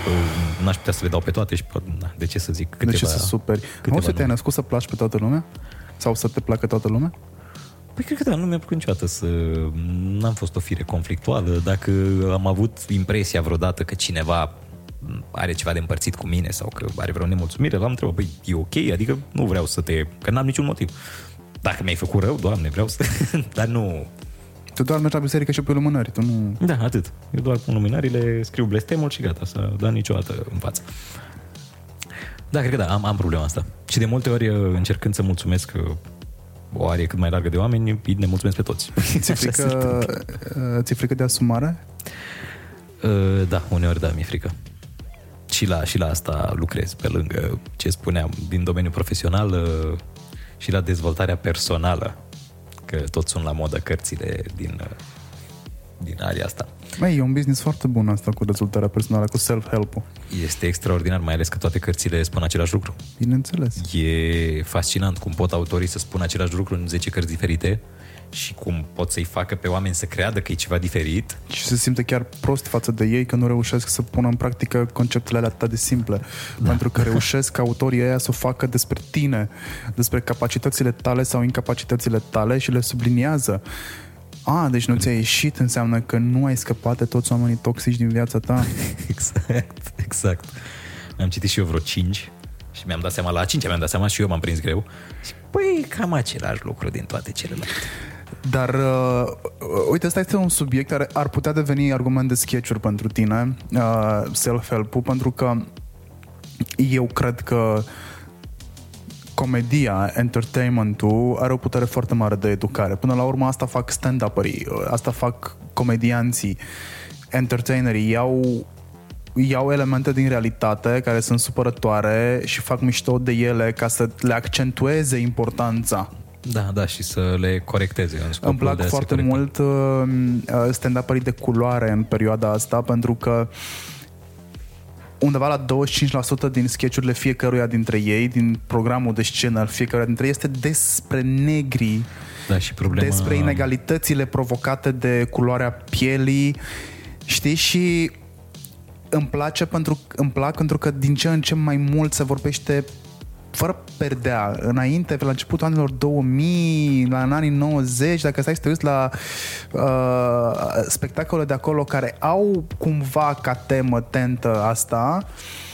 uh, N-aș putea să le dau pe toate și pot- na, de ce să zic câteva... de ce să superi? câteva Nu să te-ai nume. născut să placi pe toată lumea? Sau să te placă toată lumea? Păi cred că da, nu mi-a plăcut niciodată să... N-am fost o fire conflictuală. Dacă am avut impresia vreodată că cineva are ceva de împărțit cu mine sau că are vreo nemulțumire, l-am întrebat, băi, e ok? Adică nu vreau să te... Că n-am niciun motiv. Dacă mi-ai făcut rău, doamne, vreau să... Dar nu... Tu doar mergi la biserică și pe lumânări, tu nu... Da, atât. Eu doar pun luminările, scriu blestemul și gata, să da niciodată în față. Da, cred că da, am, am problema asta. Și de multe ori, încercând să mulțumesc uh, o arie cât mai largă de oameni, îi ne mulțumesc pe toți. Ți-e Așa se frică, întâmplă. uh, ți-e frică de asumare? Uh, Da, uneori da, mi-e frică. Și la, și la asta lucrez, pe lângă ce spuneam, din domeniul profesional uh, și la dezvoltarea personală, că tot sunt la modă cărțile din, uh, din aria asta. Mai e un business foarte bun asta cu dezvoltarea personală, cu self-help-ul. Este extraordinar, mai ales că toate cărțile spun același lucru. Bineînțeles. E fascinant cum pot autorii să spună același lucru în 10 cărți diferite și cum pot să-i facă pe oameni să creadă că e ceva diferit. Și se simte chiar prost față de ei că nu reușesc să pună în practică conceptele alea atât de simple. Da. Pentru că reușesc ca autorii ăia să o facă despre tine, despre capacitățile tale sau incapacitățile tale și le subliniază. A, deci nu ți-a ieșit, înseamnă că nu ai scăpat de toți oamenii toxici din viața ta. Exact, exact. Am citit și eu vreo 5 și mi-am dat seama, la a cincea mi-am dat seama și eu m-am prins greu. Și păi, cam același lucru din toate celelalte. Dar, uh, uite, ăsta este un subiect care ar putea deveni argument de sketch pentru tine, uh, self-help-ul, pentru că eu cred că comedia, entertainment-ul are o putere foarte mare de educare. Până la urmă asta fac stand-up-ării, asta fac comedianții, entertainerii, iau iau elemente din realitate care sunt supărătoare și fac mișto de ele ca să le accentueze importanța Da, da, și să le corecteze. În scopul îmi plac de a se foarte corecta. mult uh, stand-up-ării de culoare în perioada asta pentru că undeva la 25% din sketchurile fiecăruia dintre ei, din programul de scenă al fiecăruia dintre ei, este despre negri, Da, și problema... despre inegalitățile provocate de culoarea pielii, știi? Și îmi place pentru, îmi plac pentru că din ce în ce mai mult se vorbește fără perdea. Înainte, la începutul anilor 2000, la în anii 90, dacă stai să te uiți la uh, spectacole de acolo care au cumva ca temă tentă asta,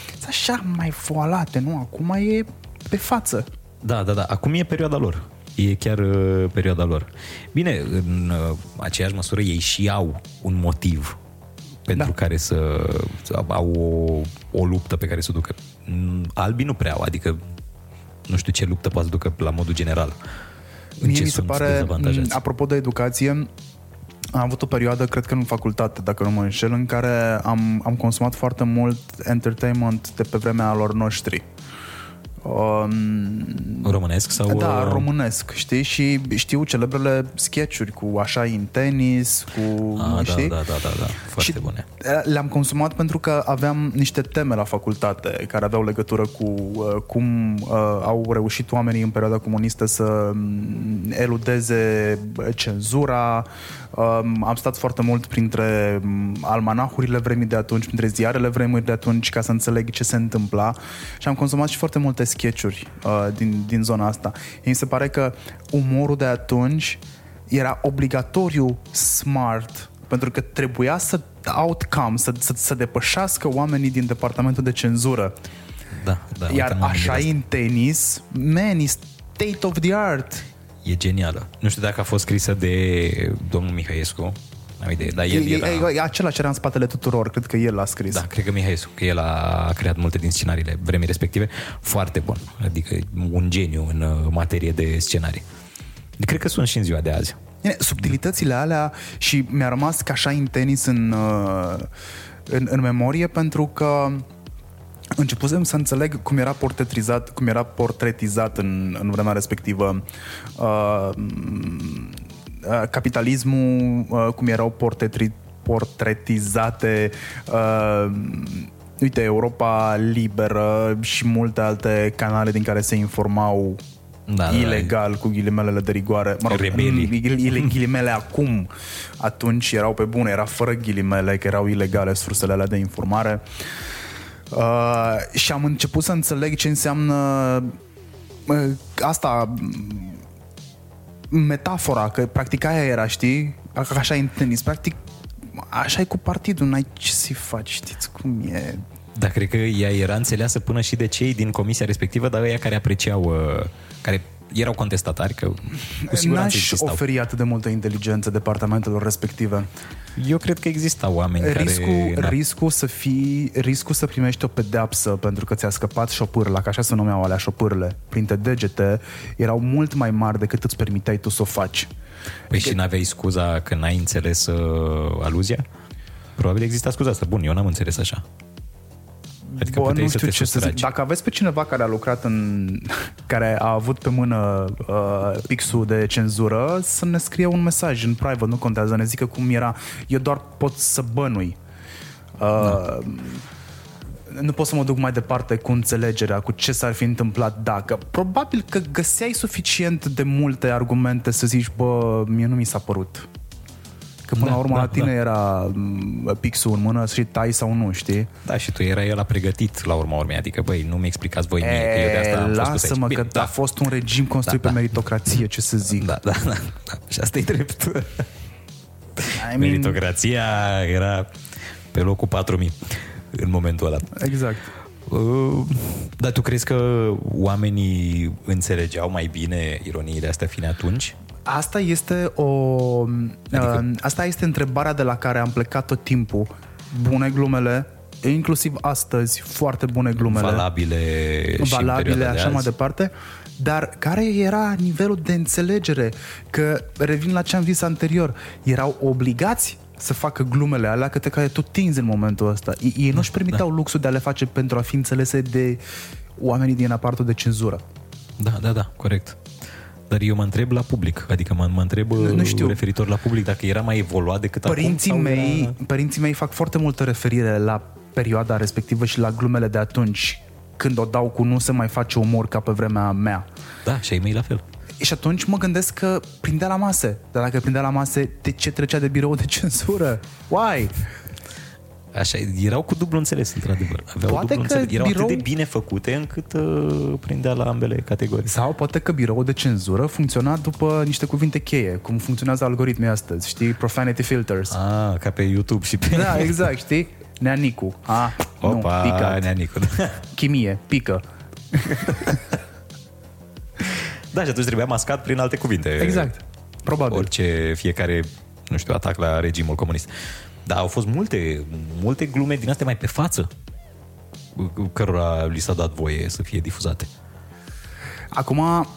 sunt așa mai foalate, nu? Acum e pe față. Da, da, da. Acum e perioada lor. E chiar uh, perioada lor. Bine, în uh, aceeași măsură ei și au un motiv pentru Da. care să, să au o, o luptă pe care să o ducă. Mm, Albii nu prea au, adică nu știu ce luptă poate să ducă la modul general. În Mie ce mi se sunt pare, dezavantajați. m, apropo de educație, am avut o perioadă, cred că în facultate, dacă nu mă înșel, în care am, am consumat foarte mult entertainment de pe vremea lor noștri. Um, Românesc sau... da, uh, românesc, știi? Și știu celebrele sketchuri cu așa în tenis, cu... Ah, da, știi? da, da, da, da. Foarte Și bune. Le-am consumat pentru că aveam niște teme la facultate care aveau legătură cu uh, cum uh, au reușit oamenii în perioada comunistă să um, eludeze uh, cenzura. Um, am stat foarte mult printre um, almanahurile vremii de atunci, printre ziarele vremii de atunci ca să înțeleg ce se întâmpla și am consumat și foarte multe sketchuri uh, din, din zona asta. Mi se pare că umorul de atunci era obligatoriu smart pentru că trebuia să outcome, să, să, să depășească oamenii din departamentul de cenzură. Da, da. uite, Iar m-am așa gândit e în tenis, man, e state of the art. E genială. Nu știu dacă a fost scrisă de domnul Mihaescu, n-am idee, dar el E, era... e, e acela ce era în spatele tuturor, cred că el l-a scris. Da, cred că Mihaescu, că el a creat multe din scenariile vremii respective. Foarte bun. Adică un geniu în uh, materie de scenarii. Cred că sunt și în ziua de azi. Bine, subtilitățile alea și mi-a rămas ca așa în tenis în, uh, în, în memorie pentru că începusem să înțeleg cum era portretizat, cum era portretizat în, în vremea respectivă uh, uh, capitalismul, uh, cum erau portretri, portretizate uh, uite, Europa Liberă și multe alte canale din care se informau Da, da, ilegal, cu ghilimelele de rigoare. Mă rog, Rebelii. ghil- ghilimele acum, atunci erau pe bune, era fără ghilimele, că erau ilegale sursele alea de informare. Uh, și am început să înțeleg ce înseamnă uh, asta m, metafora, că practic aia era, știi? Ca Așa e în tenis, practic așa e cu partidul, n-ai ce să-i faci, știți cum e. Dar cred că ea era înțeleasă până și de cei din comisia respectivă, dar ăia care apreciau, uh, care erau contestatari, că cu siguranță N-aș existau. oferi atât de multă inteligență departamentelor respective. Eu cred că existau oameni riscul, care... Da. riscul, să fii, riscul să primești o pedeapsă pentru că ți-a scăpat șopârla, că așa se numeau alea șopârle, printre degete, erau mult mai mari decât îți permiteai tu să o faci. Păi și n-aveai scuza că n-ai înțeles uh, aluzia? Probabil exista scuza asta. Bun, eu n-am înțeles așa. Adică Bă, puteai nu să știu te ce să zic. sustragi. Dacă aveți pe cineva care a lucrat în... care a avut pe mână uh, pixul de cenzură, să ne scrie un mesaj în private, nu contează, ne zică cum era. Eu doar pot să bănui. Uh, nu pot să mă duc mai departe cu înțelegerea, cu ce s-ar fi întâmplat dacă. Probabil că găseai suficient de multe argumente să zici, bă, mie nu mi s-a părut. Că până Da, la urmă da, la tine da. era m, pixul în mână și tai sau nu, știi? Da, și tu erai el pregătit la urma urmei. Adică, băi, nu mi explicați voi mie, că eu de asta am E, fost pus lasă-mă aici. că Bine, a fost un regim construit Da, pe da. meritocrație, ce să zic. Da, da, da, da. Și asta e drept. I mean, Meritocrația era pe locul 4000 în momentul ăla. exact. Uh, Dar tu crezi că oamenii înțelegeau mai bine ironiile astea fine atunci? Asta este o... Adică- uh, asta este întrebarea de la care am plecat tot timpul. Bune glumele, inclusiv astăzi, foarte bune glumele. Valabile și în valabile, perioada de așa mai azi? departe, dar care era nivelul de înțelegere? Că, revin la ce am zis anterior, erau obligați să facă glumele alea către care tu tinzi în momentul ăsta. Ei, ei nu-și permiteau Da. luxul de a le face pentru a fi înțelese de oamenii din apartul de cenzură. Da, da, da, corect. Dar eu mă întreb la public, adică mă, mă întreb Nu- nu știu. referitor la public dacă era mai evoluat decât Părinții acum. sau mei, Era... părinții mei fac foarte multă referire la perioada respectivă și la glumele de atunci când o dau cu nu se mai face umor ca pe vremea mea. Da, și ai mei la fel. Și atunci mă gândesc că prindea la mase. Dar dacă prindea la mase, de ce trecea de birou de cenzură? Why? Așa, erau cu dublu înțeles, într-adevăr. Aveau Poate dublu că înțeles. Erau birou- atât de bine făcute încât uh, prindea la ambele categorii. Sau poate că biroul de cenzură funcționa după niște cuvinte cheie, cum funcționează algoritmii astăzi, știi? Profanity filters. Ah, ca pe YouTube și pe... Da, exact, știi? Neanicu. A, Opa, nu, pică. neanicu. Chimie, pică. da, și atunci trebuia mascat prin alte cuvinte. Exact. Probabil. Orice, fiecare, nu știu, atac la regimul comunist. Dar au fost multe, multe glume din astea mai pe față cu- cărora li s-a dat voie să fie difuzate. Acum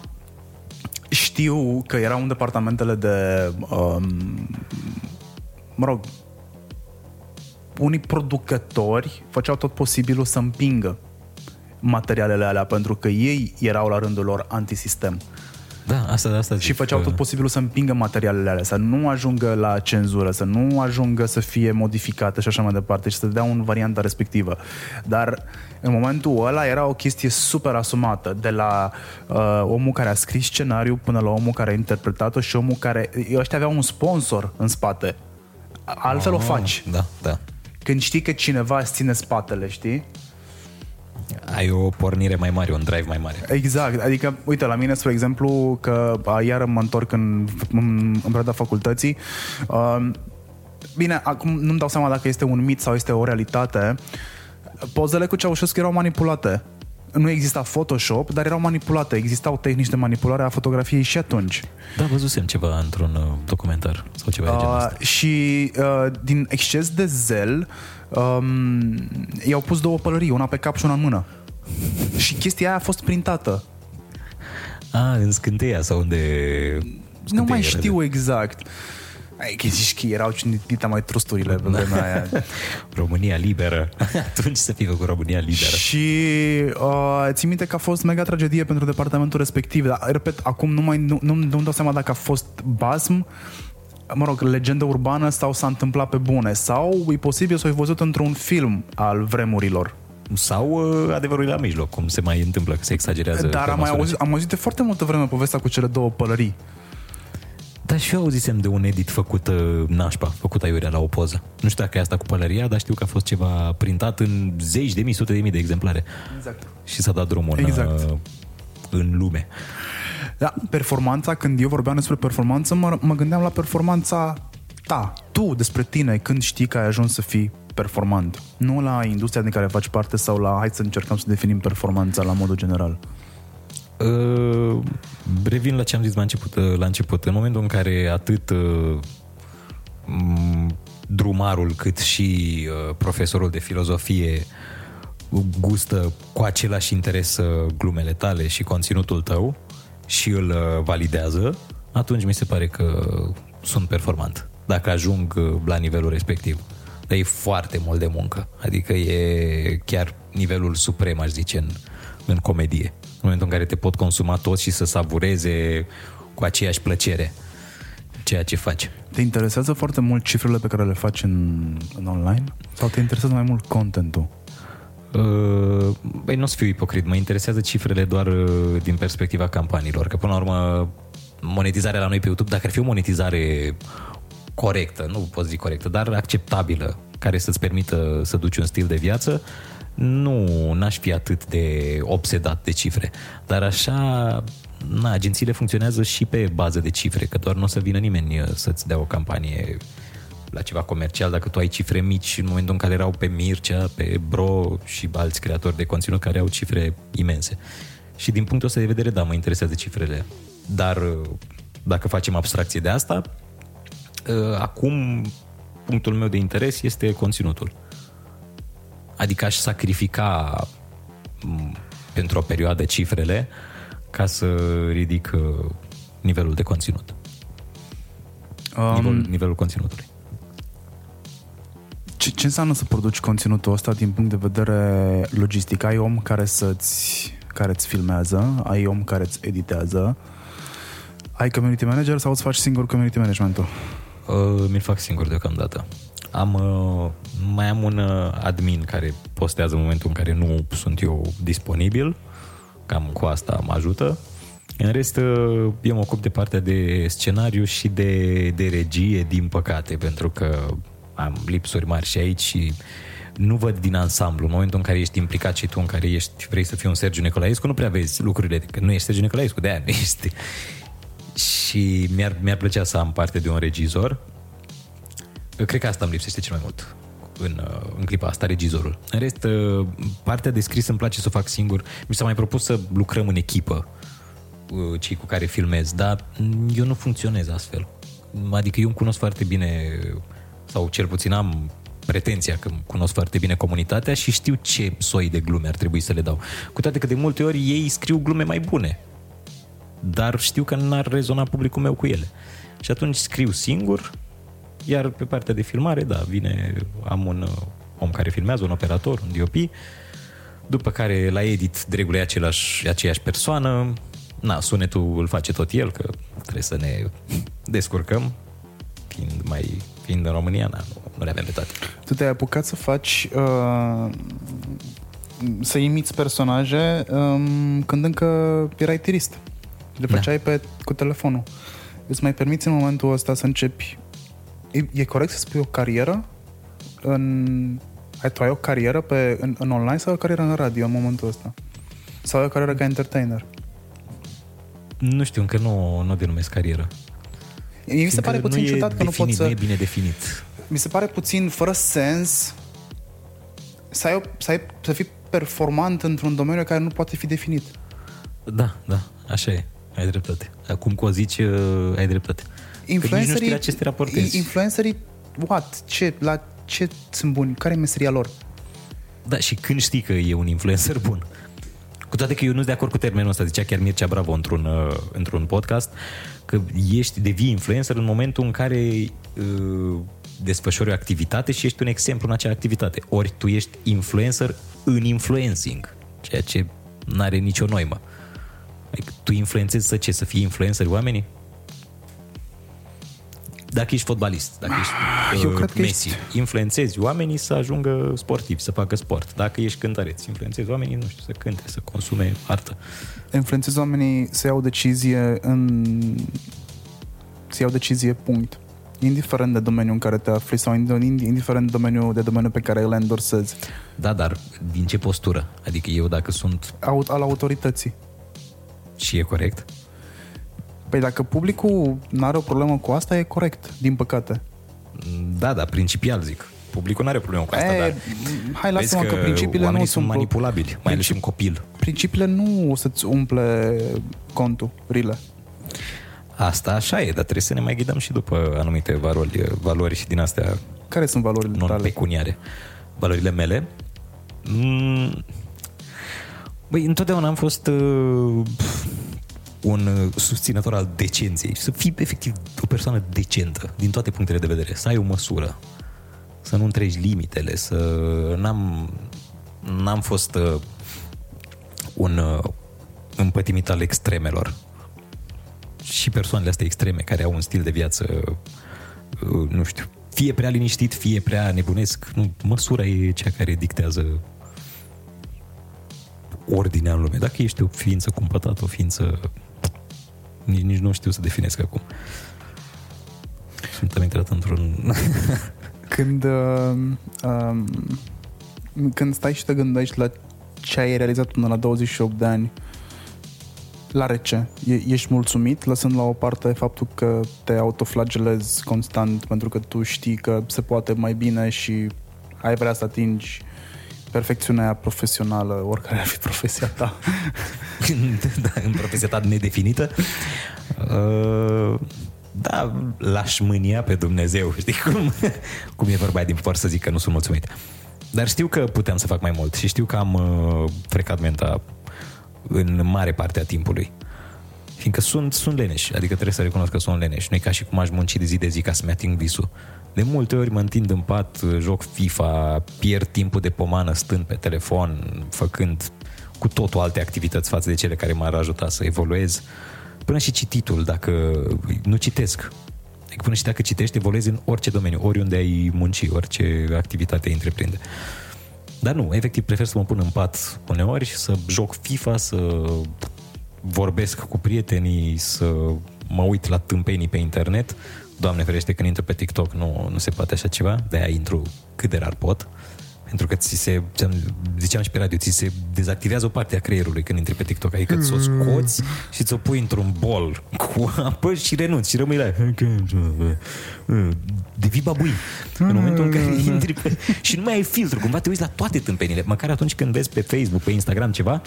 știu că erau în departamentele de um, mă rog unii producători făceau tot posibilul să împingă materialele alea pentru că ei erau la rândul lor antisistem Da, asta, asta și zic, făceau că- tot posibilul să împingă materialele alea, să nu ajungă la cenzură, să nu ajungă să fie modificate și așa mai departe și să dea un varianta respectivă. Dar în momentul ăla era o chestie super asumată, de la uh, omul care a scris scenariu până la omul care a interpretat-o și omul care... Ăștia aveau un sponsor în spate. Altfel o Ah, faci. Da, da. Când știi că cineva îți ține spatele, știi? Ai o pornire mai mare, un drive mai mare. Exact, adică, uite, la mine, spre exemplu, că a, iar mă întorc în, în, în perioada facultății, uh, bine, acum nu-mi dau seama dacă este un mit sau este o realitate, pozele cu Ceaușescu erau manipulate. Nu exista Photoshop, dar erau manipulate. Existau tehnici de manipulare a fotografiei și atunci. Da, văzusem ceva într-un uh, documentar sau ceva de genul Uh, ăsta. și uh, din exces de zel um, i-au pus două pălării, una pe cap și una în mână. și chestia aia a fost printată. Ah, în scânteia sau unde... Nu mai scânteia știu exact. Ai, că zici că erau dita mai trusturile pe vremea aia. România liberă. Atunci să fie cu România liberă. Și uh, țin minte că a fost mega tragedie pentru departamentul respectiv. Dar, repet, acum nu mai nu, nu, nu-mi dau seama dacă a fost basm, mă rog, legendă urbană sau s-a întâmplat pe bune. Sau e posibil să o fi văzut într-un film al vremurilor. Sau uh, adevărul e la mijloc, cum se mai întâmplă, că se exagerează. Dar pe am mai măsură auzit, am auzit de foarte multă vreme povestea cu cele două pălării. Dar și eu auzisem de un edit făcut uh, nașpa, făcut aiurea la o poză. Nu știu dacă e asta cu pălăria, dar știu că a fost ceva printat în zeci de mii, sute de mii de exemplare. Exact. Și s-a dat drumul Exact. în, uh, în lume. Da, performanța, când eu vorbeam despre performanță, mă, mă gândeam la performanța ta, tu, despre tine, când știi că ai ajuns să fii performant. Nu la industria din care faci parte sau la hai să încercăm să definim performanța la modul general. Uh, revin la ce am zis la început, uh, la început. În momentul în care atât uh, m, drumarul cât și uh, profesorul de filozofie gustă cu același interes uh, glumele tale și conținutul tău și îl uh, validează, atunci mi se pare că sunt performant. Dacă ajung uh, la nivelul respectiv. Dar e foarte mult de muncă. Adică e chiar nivelul suprem, aș zice, în, în comedie. În momentul în care te pot consuma toți și să savureze cu aceeași plăcere ceea ce faci. Te interesează foarte mult cifrele pe care le faci în, în online? Sau te interesează mai mult contentul? Uh, Băi, nu o să fiu ipocrit, mă interesează cifrele doar uh, din perspectiva campaniilor, că până la urmă monetizarea la noi pe YouTube, dacă ar fi o monetizare corectă, nu pot zic corectă, dar acceptabilă, care să-ți permită să duci un stil de viață, nu, n-aș fi atât de obsedat de cifre. Dar așa, na, agențiile funcționează și pe bază de cifre, că doar nu o să vină nimeni uh, să-ți dea o campanie la ceva comercial, dacă tu ai cifre mici în momentul în care erau pe Mircea, pe Bro și alți creatori de conținut care au cifre imense. Și din punctul ăsta de vedere, da, mă interesează cifrele. Dar uh, dacă facem abstracție de asta, uh, acum punctul meu de interes este conținutul. Adică aș sacrifica m, pentru o perioadă cifrele ca să ridic uh, nivelul de conținut. Um, Nivel, nivelul conținutului. Ce, ce înseamnă să produci conținutul ăsta din punct de vedere logistic? Ai om care să-ți care îți filmează, ai om care îți editează, ai community manager sau îți faci singur community management-ul? Uh, mi-l fac singur deocamdată. Am, uh, mai am un uh, admin care postează în momentul în care nu sunt eu disponibil. Cam cu asta mă ajută. În rest, uh, eu mă ocup de partea de scenariu și de, de regie, din păcate, pentru că am lipsuri mari și aici și nu văd din ansamblu. În momentul în care ești implicat și tu, în care ești, vrei să fii un Sergiu Nicolaescu, nu prea vezi lucrurile, că nu ești Sergiu Nicolaescu, de aia nu ești. Și mi-ar, mi-ar plăcea să am parte de un regizor. Cred că asta îmi lipsește cel mai mult în, uh, în clipa asta, regizorul. În rest, uh, partea de scris îmi place să o fac singur. Mi s-a mai propus să lucrăm în echipă uh, cei cu care filmez, dar eu nu funcționez astfel. Adică eu îmi cunosc foarte bine, sau cel puțin am pretenția că cunosc foarte bine comunitatea și știu ce soi de glume ar trebui să le dau. Cu toate că de multe ori ei scriu glume mai bune, dar știu că n-ar rezona publicul meu cu ele. Și atunci scriu singur, iar pe partea de filmare, da, vine, am un uh, om care filmează, un operator, un DOP, după care la edit de regulă e același, aceeași persoană, na, sunetul îl face tot el, că trebuie să ne descurcăm, fiind mai fiind în România, na, nu, nu le avem pe toate. Tu te-ai apucat să faci uh, să imiți personaje um, când încă erai tirist. Le făceai da. pe, cu telefonul. Îți mai permiți în momentul ăsta să începi E, e corect să spui o carieră în... Ai, tu ai o carieră pe, în, în online sau o carieră în radio în momentul ăsta? Sau ai o carieră ca entertainer? Nu știu, încă nu, nu denumesc carieră. Mi se pare puțin ciudat că definit, nu poți să... Nu e bine definit. Mi se pare puțin fără sens să, ai o, să, ai, să fii performant într-un domeniu care nu poate fi definit. Da, da, așa e. Ai dreptate. Acum că o zici, uh, ai dreptate. Influencerii, la ce te raportezi. Influencerii, what? Ce, la ce sunt buni? Care e meseria lor? Da, și când știi că e un influencer bun? Cu toate că eu nu sunt de acord cu termenul ăsta, zicea chiar Mircea Bravo într-un, uh, într-un podcast, că ești, devii influencer în momentul în care uh, desfășori o activitate și ești un exemplu în acea activitate. Ori tu ești influencer în influencing, ceea ce nu are nicio noimă. Adică tu influențezi să ce? Să fii influencer oamenii? Dacă ești fotbalist, dacă ești ah, Eu uh, cred că Messi, ești... influențezi oamenii să ajungă sportivi, să facă sport. Dacă ești cântăreț, influențezi oamenii, nu știu, să cânte, să consume artă. Influențezi oamenii să iau decizie în... să iau decizie, punct. Indiferent de domeniul în care te afli sau indiferent de domeniul, de domeniul pe care îl endorsezi. Da, dar din ce postură? Adică eu dacă sunt... Al autorității. Și e corect? Păi dacă publicul nu are o problemă cu asta, e corect, din păcate. Da, da, principial zic. Publicul nu are o problemă cu asta, e, dar hai, lasă-mă că, că principiile nu sunt manipulabili, mai ales un copil. Principiile nu o să-ți umple contul, rile. Asta așa e, dar trebuie să ne mai ghidăm și după anumite valori, valori și din astea Care sunt valorile tale? Non-pecuniare. Valorile mele? Mm, băi, întotdeauna am fost uh, un uh, susținător al decenței, să fii efectiv o persoană decentă din toate punctele de vedere, să ai o măsură, să nu întregi limitele, să n-am, n-am fost uh, un uh, împătimit al extremelor. Și persoanele astea extreme care au un stil de viață, uh, nu știu, fie prea liniștit, fie prea nebunesc, nu, măsura e cea care dictează ordinea în lume. Dacă ești o ființă cumpătată, o ființă nici, nici nu știu să definesc acum. Sunt am intrat într-un... când, uh, um, când stai și te gândești la ce ai realizat până la 28 de ani, la rece, e, ești mulțumit, lăsând la o parte faptul că te autoflagelezi constant pentru că tu știi că se poate mai bine și ai vrea să atingi perfecțiunea profesională, oricare ar fi profesia ta. da, în profesia ta nedefinită. Uh, da, l-aș mânia pe Dumnezeu, știi cum, cum e vorba din popor să zic că nu sunt mulțumit. Dar știu că puteam să fac mai mult și știu că am uh, frecat menta în mare parte a timpului. Fiindcă sunt, sunt leneș, adică trebuie să recunosc că sunt leneș. Nu e ca și cum aș munci de zi de zi ca să-mi ating visul. De multe ori mă întind în pat, joc FIFA, pierd timpul de pomană stând pe telefon, făcând cu totul alte activități față de cele care m-ar ajuta să evoluez. Până și cititul, dacă nu citesc. Adică până și dacă citești, evoluezi în orice domeniu, oriunde ai munci, orice activitate ai întreprinde. Dar nu, efectiv prefer să mă pun în pat uneori și să joc FIFA, să vorbesc cu prietenii, să mă uit la tâmpenii pe internet, Doamne ferește, când intru pe TikTok nu, nu se poate așa ceva, de-aia intru cât de rar pot. Pentru că ți se, ți-am, ziceam și pe radio, ți se dezactivează o parte a creierului când intri pe TikTok. Adică ți-o scoți și ți-o pui într-un bol cu apă și renunți și rămâi la... Devii babui. În momentul în care intri pe... Și nu mai ai filtru. Cumva te uiți la toate tâmpenile. Măcar atunci când vezi pe Facebook, pe Instagram ceva,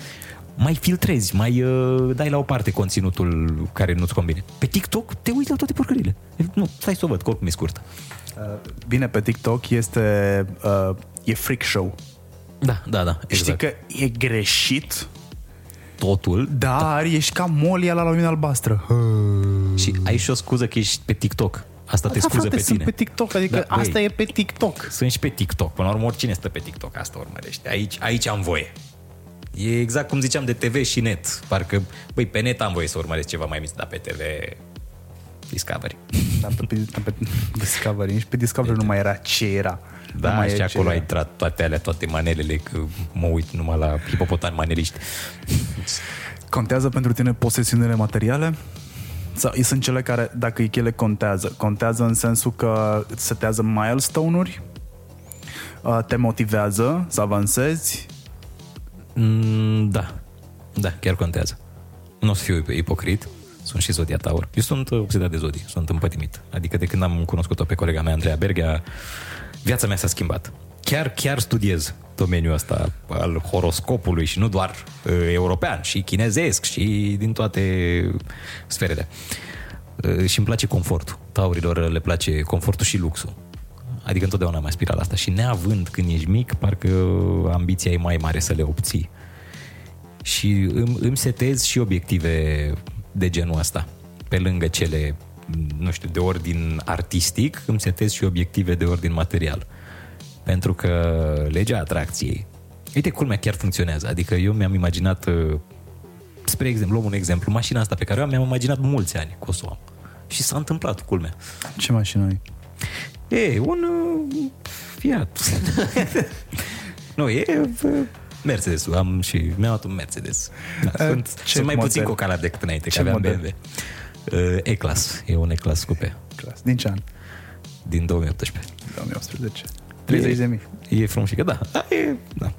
mai filtrezi, mai uh, dai la o parte conținutul care nu-ți convine. Pe TikTok te uiți la toate porcările. Nu, stai să o văd, că oricum e scurtă. Uh, Bine, pe TikTok este uh, e freak show. Da, da, da. Exact. Știi că e greșit, totul dar da. ești ca molia la lumină albastră. și ai și o scuză că ești pe TikTok. Asta te Da, scuză frate, pe sunt tine. pe TikTok, adică Da, băi. asta e pe TikTok. Sunt și pe TikTok. Până la urmă, oricine stă pe TikTok, asta urmărește. Aici, aici am voie. E exact cum ziceam de TV și net. Parcă, băi, pe net am voie să urmăresc ceva mai mic, dar pe TV Discovery. Dar pe, pe, pe Discovery, nici pe Discovery nu mai era ce era. Nu Da, mai și e ce acolo era. ai intrat toate alea, toate manelele, că mă uit numai la hipopotami maneliști. Contează pentru tine posesiunile materiale? Sau sunt cele care, dacă ele contează, contează în sensul că îți setează milestone-uri, uh, te motivează să avansezi, Mm, da, da, chiar contează. Nu o să fiu ipocrit, sunt și Zodia Taur. Eu sunt uh, obsedat de zodii, sunt împătimit. Adică de când am cunoscut-o pe colega mea, Andreea Berghea, viața mea s-a schimbat. Chiar, chiar studiez domeniul ăsta al horoscopului și nu doar uh, european, și chinezesc și din toate sferele. Uh, și îmi place confortul. Taurilor le place confortul și luxul. Adică întotdeauna am aspirat la asta și neavând când ești mic, parcă ambiția e mai mare să le obții. Și îmi, îmi setez și obiective de genul ăsta. Pe lângă cele, nu știu, de ordin artistic, îmi setez și obiective de ordin material. Pentru că legea atracției, uite, culmea chiar funcționează. Adică eu mi-am imaginat, uh, spre exemplu, luăm un exemplu, mașina asta pe care o am, mi-am imaginat mulți ani că o să o am. Și s-a întâmplat, culmea. ce mașină ai? E, un uh, Fiat. nu, e uh, Mercedes. Am și mi-am luat un Mercedes. Da, Uh, sunt, ce sunt mai model? puțin cocalat decât înainte, Ce că aveam model? BMW. Uh, E-Class. E un E-Class coupe Clas. Din ce an? din 2018. 2018. 30 de mii. E frumos și că da. da, e, da.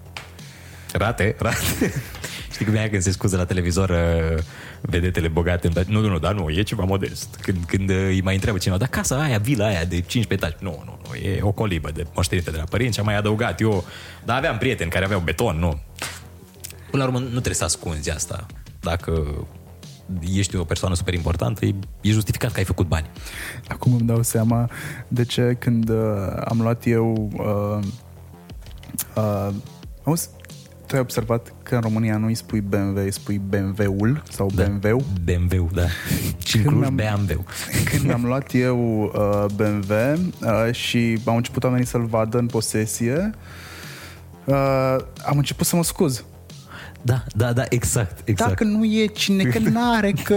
Rate, rate. Știi cum e când se scuză la televizor uh, vedetele bogate? Dar, nu, nu, nu, dar nu, e ceva modest. Când, când uh, îi mai întreabă cineva, dar casa aia, vila aia de 15 etaje, nu, nu, nu, e o colibă de moștenită de la părinți și am mai adăugat eu. Dar aveam prieteni care aveau beton, nu. Până la urmă, nu trebuie să ascunzi asta. Dacă ești o persoană super importantă, e, e justificat că ai făcut bani. Acum îmi dau seama de ce când uh, am luat eu uh, uh, auzi, tu ai observat că în România nu îi spui BMW, îi spui BMW-ul sau Da. BMW? BMW, da. Și în Când Cluj, am- BMW. Când mi-am luat eu uh, BMW uh, și au început oamenii să-l vadă în posesie, uh, am început să mă scuz. Da, da, da, exact, exact. Dacă nu e cine, că n-are, că...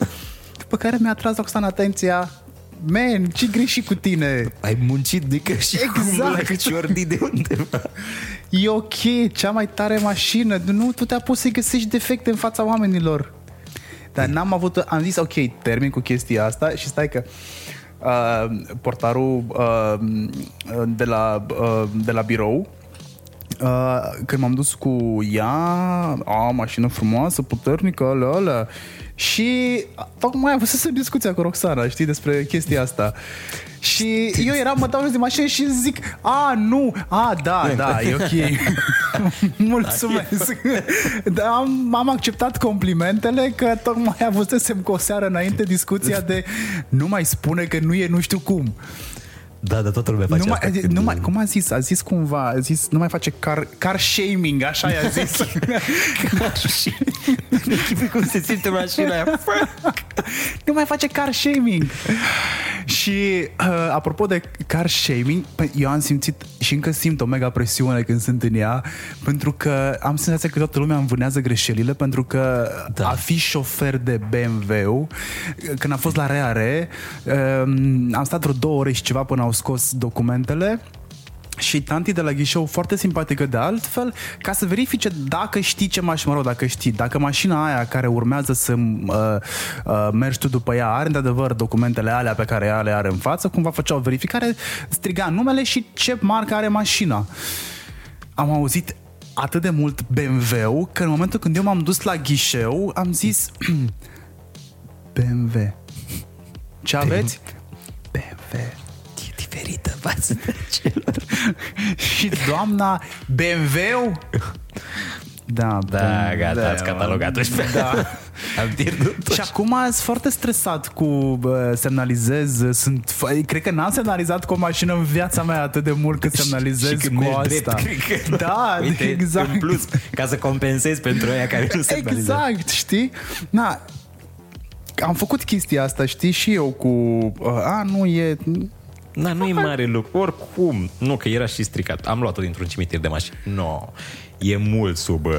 După care mi-a tras Roxana atenția Man, ce greșit cu tine? Ai muncit de că și Exact. acum la ciordi de undeva. E ok, cea mai tare mașină. Nu, tu te-a pus să-i găsești defecte în fața oamenilor. Dar n-am avut... Am zis, ok, termin cu chestia asta și stai că uh, portarul uh, de, la, uh, de la birou Uh, când m-am dus cu ea, a, mașină frumoasă, puternică, alea, alea. Și tocmai am văzut să discuția cu Roxana, știi, despre chestia asta. Și eu eram, mă dau jos de mașină și zic, a, nu, a, da, da, e ok. Mulțumesc. Da, am, am acceptat complimentele că tocmai avusesem cu o seară înainte discuția de nu mai spune că nu e nu știu cum. Da, dar toată lumea face Nu mai, asta. când- nu mai, cum a zis? A zis cumva, a zis, nu mai face car, car shaming, așa i-a zis. Închipui cum se simte mașina aia. nu mai face car shaming. Și uh, apropo de car shaming, păi, eu am simțit și încă simt o mega presiune când sunt în ea, pentru că am senzația că toată lumea învânează greșelile, pentru că Da. da. a fi șofer de BMW, când am fost la Reare, um, am stat vreo două ore și ceva până au scos documentele și tanti de la ghișeu foarte simpatică de altfel, ca să verifice dacă știi ce mașină, mă rog, dacă știi, dacă mașina aia care urmează să uh, uh, mergi tu după ea are într-adevăr documentele alea pe care ea le are în față, cumva făcea o verificare, striga numele și ce marcă are mașina. Am auzit atât de mult BMW că în momentul când eu m-am dus la ghișeu am zis BMW. Ce aveți? BMW. E diferită față de celor. Și doamna BMW? Da, Da, BMW. gata, ați catalogat-o și pe Da. Am pierdut Și acum sunt foarte stresat cu uh, semnalizez. Sunt, f- cred că n-am semnalizat cu o mașină în viața mea atât de mult cât semnalizez și când cu mergi asta. drept, cred că Da, Uite, exact. În plus, ca să compensezi pentru aia care nu se Exact, știi? Na, am făcut chestia asta, știi, și eu cu... Uh, a, nu e... Na, nu e mare lucru. Oricum, nu, că era și stricat. Am luat-o dintr-un cimitir de mașini. Nu, no, e mult sub uh,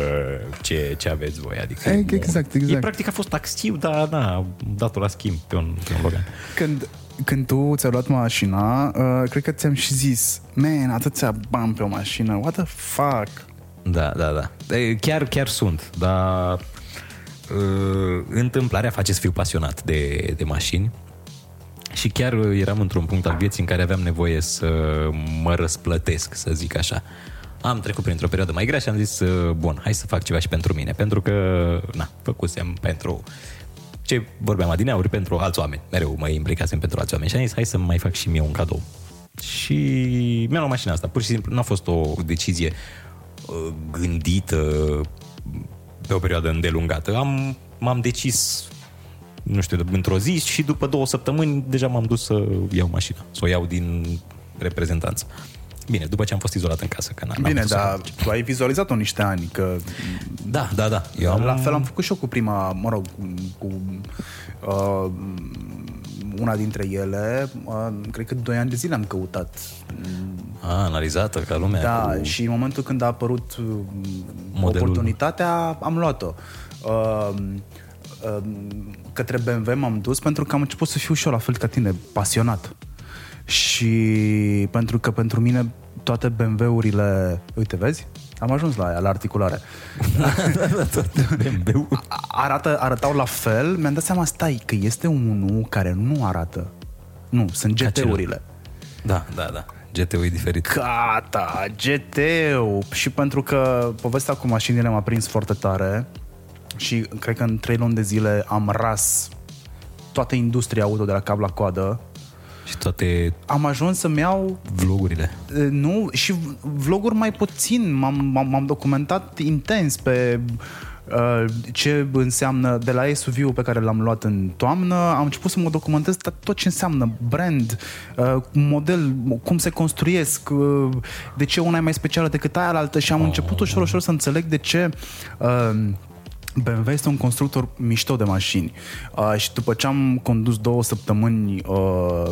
ce, ce aveți voi. Adică e E- mult. exact, exact. E practic a fost taxiu, dar na, am dat-o la schimb pe un, pe un Logan. Când, când tu ți-ai luat mașina, uh, cred că ți-am și zis, man, atâția bani pe o mașină, what the fuck? Da, da, da. E, Chiar, chiar sunt, dar uh, întâmplarea face să fiu pasionat de, de mașini și chiar eram într-un punct al vieții în care aveam nevoie să mă răsplătesc, să zic așa. Am trecut printr-o perioadă mai grea și am zis, uh, bun, hai să fac ceva și pentru mine, pentru că, na, făcusem pentru ce vorbeam adineauri pentru alți oameni. Mereu mă implicasem pentru alți oameni și am zis, hai să mai fac și mie un cadou. Și mi-am luat mașina asta. Pur și simplu, n-a fost o decizie uh, gândită pe o perioadă îndelungată. Am, m-am decis nu știu, într-o zi și după două săptămâni deja m-am dus să iau mașina, să o iau din reprezentanță. Bine, după ce am fost izolat în casă, că n-am Bine, putut să dar fac. tu ai vizualizat-o niște ani, că Da, da, da. Eu am... la fel am făcut și eu cu prima, mă rog, cu uh, una dintre ele, uh, cred că doi ani de zile am căutat. A, analizată ca lumea. Da, cu... și în momentul când a apărut uh, Modelul. oportunitatea, am luat-o. Uh, uh, către BMW m-am dus pentru că am început să fiu și eu la fel ca tine, pasionat. Și pentru că pentru mine toate BMW-urile, uite, vezi? Am ajuns la aia, la articulare. BMW. Arată, arătau la fel, mi-am dat seama, stai, că este unul care nu arată. Nu, sunt GT-urile. Da, da, da. GT-ul e diferit. Gata, GT-ul. Și pentru că povestea cu mașinile m-a prins foarte tare și cred că în trei luni de zile am ras toată industria auto de la cap la coadă, Și toate am ajuns să-mi iau vlogurile. e, nu, și vloguri mai puțin. M-am, m-am, m-am documentat intens pe uh, ce înseamnă de la SUV-ul pe care l-am luat în toamnă, am început să mă documentez tot ce înseamnă brand, uh, model, cum se construiesc, uh, de ce una e mai specială decât aia altă și am oh. început ușor, ușor să înțeleg de ce uh, BMW este un constructor mișto de mașini uh, și după ce am condus două săptămâni uh,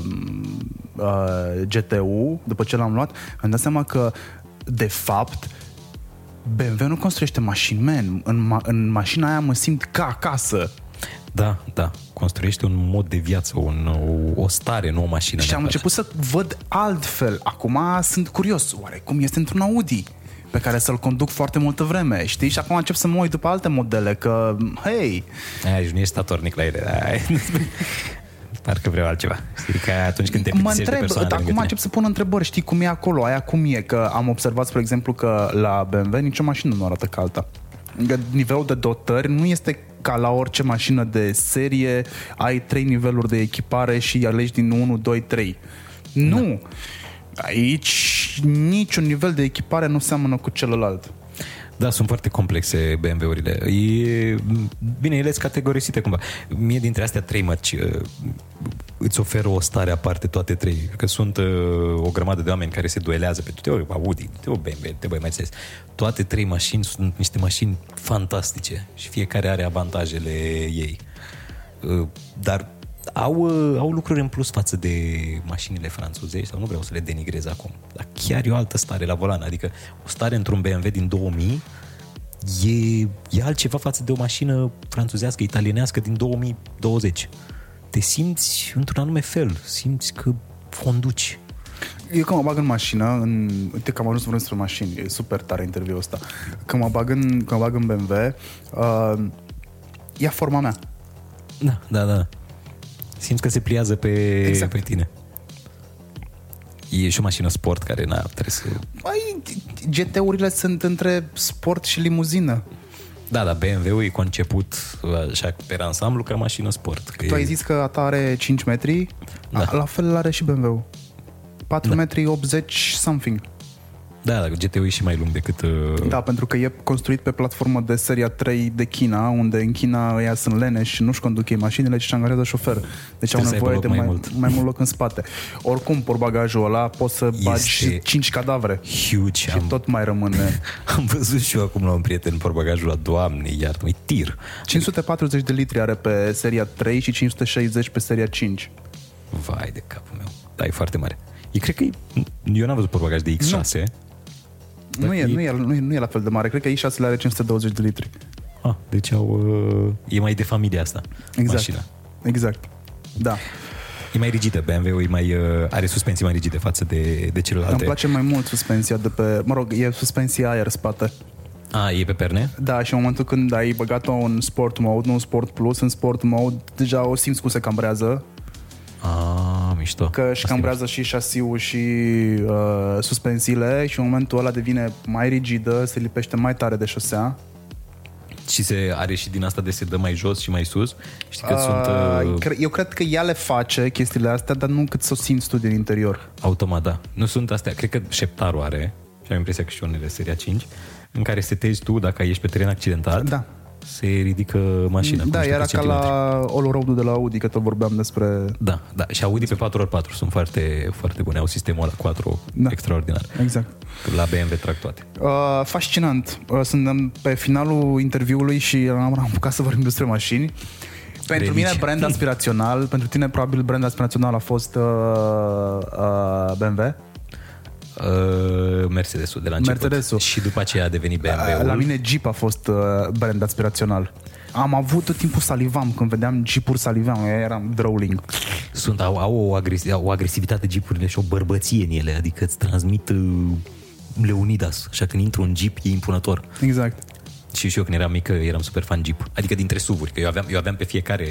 uh, GTU, după ce l-am luat, am dat seama că de fapt BMW nu construiește mașini, man. În, ma- în mașina aia mă simt ca acasă. Da, da. Construiește un mod de viață, un, o, o stare, nu o mașină. Și am neapărat. început să văd altfel. Acum sunt curios, oare cum este într-un Audi? Pe care să-l conduc foarte multă vreme, știi? Și acum încep să mă uit după alte modele, că, hei, Ai, nu ești statornic la ele. Ai, Parcă vreau altceva. Știi că atunci când te mă plictisești de întreb, persoane lângă acum tine. încep să pun întrebări, știi cum e acolo, aia cum e, că am observat, spre exemplu, că la BMW nicio mașină nu arată ca alta. Că Nivelul de dotări nu este ca la orice mașină de serie, ai trei niveluri de echipare și alegi din 1, 2, 3. Nu! Aici niciun nivel de echipare nu seamănă cu celălalt. Da, sunt foarte complexe BMW-urile. E, bine, ele sunt categorisite cumva. Mie dintre astea trei mărci uh, îți oferă o stare aparte toate trei. Că sunt uh, o grămadă de oameni care se duelează pe te ori Audi, te ori BMW, te ori Mercedes. Toate trei mașini sunt niște mașini fantastice și fiecare are avantajele ei. Uh, Dar au, uh, au lucruri în plus față de mașinile franțuzești sau nu vreau să le denigrez acum, dar chiar e o altă stare la volan, adică o stare într-un BMW din 2000 e, e altceva față de o mașină franțuzească, italienească din 2020. Te simți într-un anume fel, simți că conduci. Eu când mă bag în mașină, în, uite că am ajuns vreo despre mașini, e super tare interviul ăsta. Când mă bag în, când mă bag în BMW, uh, ia forma mea. Da, da, da. Simți că se pliază pe, Exact. pe tine. E și o mașină sport care n-a, trebuie să... Băi, GT-urile sunt între sport și limuzină. Da, dar BMW-ul e conceput așa pe ansamblu ca mașină sport. Că Tu e... ai zis că a ta are 5 metri, Da. la fel are și BMW-ul. 4 metri 80 something. Da, da, GT-ul e și mai lung decât... Uh... Da, pentru că e construit pe platformă de seria 3 de China, unde în China ăia sunt leneși și nu-și conduc ei mașinile, ci și angajează șofer. Deci au Trebuie să aibă nevoie loc de mai mai, mult. mai mult loc în spate. Oricum, portbagajul ăla poți să bagi Este 5 cadavre Huge. și Am, tot mai rămâne. am văzut și eu acum la un prieten portbagajul la Doamne, iartă e tir. 540 de litri are pe seria 3 și 560 pe seria 5. Vai de capul meu. Da, e foarte mare. Eu cred că e, eu n-am văzut portbagaj de X6. Nu e, e- nu, e, nu, e, nu e la fel de mare. Cred că i6 are 520 de litri. Ah, deci au, uh, e mai de familie asta. Exact. Mașina. Exact. Da. E mai rigidă, BMW-ul e mai, uh, are suspensii mai rigide față de, de celelalte. Îmi place mai mult suspensia de pe... Mă rog, e suspensia aer spate. A, e pe perne? Da, și în momentul când ai băgat-o în sport mode, nu în sport plus, în sport mode, deja o simți cum se cambrează, A, mișto. că și Asta e cambrează și șasiul și uh, suspensiile și în momentul ăla devine mai rigidă, se lipește mai tare de șosea. Și se are și din asta de se dă mai jos și mai sus. Știi că Uh, sunt uh, cre- Eu cred că ea le face chestiile astea, dar nu cât să o simți tu din interior. automat, da. Nu sunt astea. Cred că șeptarul are, și am impresia că și unele seria 5, în care setezi tu dacă ești pe teren accidentat, Da. Se ridică mașina. cu Da, niște era ca centimetri. la All Road de la Audi, că tot vorbeam despre... Da, da. Și Audi pe 4x4 sunt foarte, foarte bune. Au sistemul ăla 4 Da. extraordinar. Exact. La BMW trag toate. Uh, fascinant. Uh, suntem pe finalul interviului și am, am apucat să vorbim despre mașini. Pentru Religie. mine brand aspirațional, pentru tine probabil brand aspirațional a fost uh, uh, BMW. Uh, Mercedes-ul de la început. Mercedes-ul. Și după aceea a devenit Uh, BMW-ul. La mine Jeep a fost uh, brand aspirațional. Am avut tot timpul salivam, când vedeam Jeep-uri salivam, eu eram drowling. Sunt, au, au, o, agresi- au o agresivitate jeepurile și o bărbăție în ele, adică îți transmit uh, Leonidas, așa când intru în jeep e impunător. Exact. Și și eu când eram mică eram super fan Jeep. Adică dintre SUV-uri, că eu aveam, eu aveam pe fiecare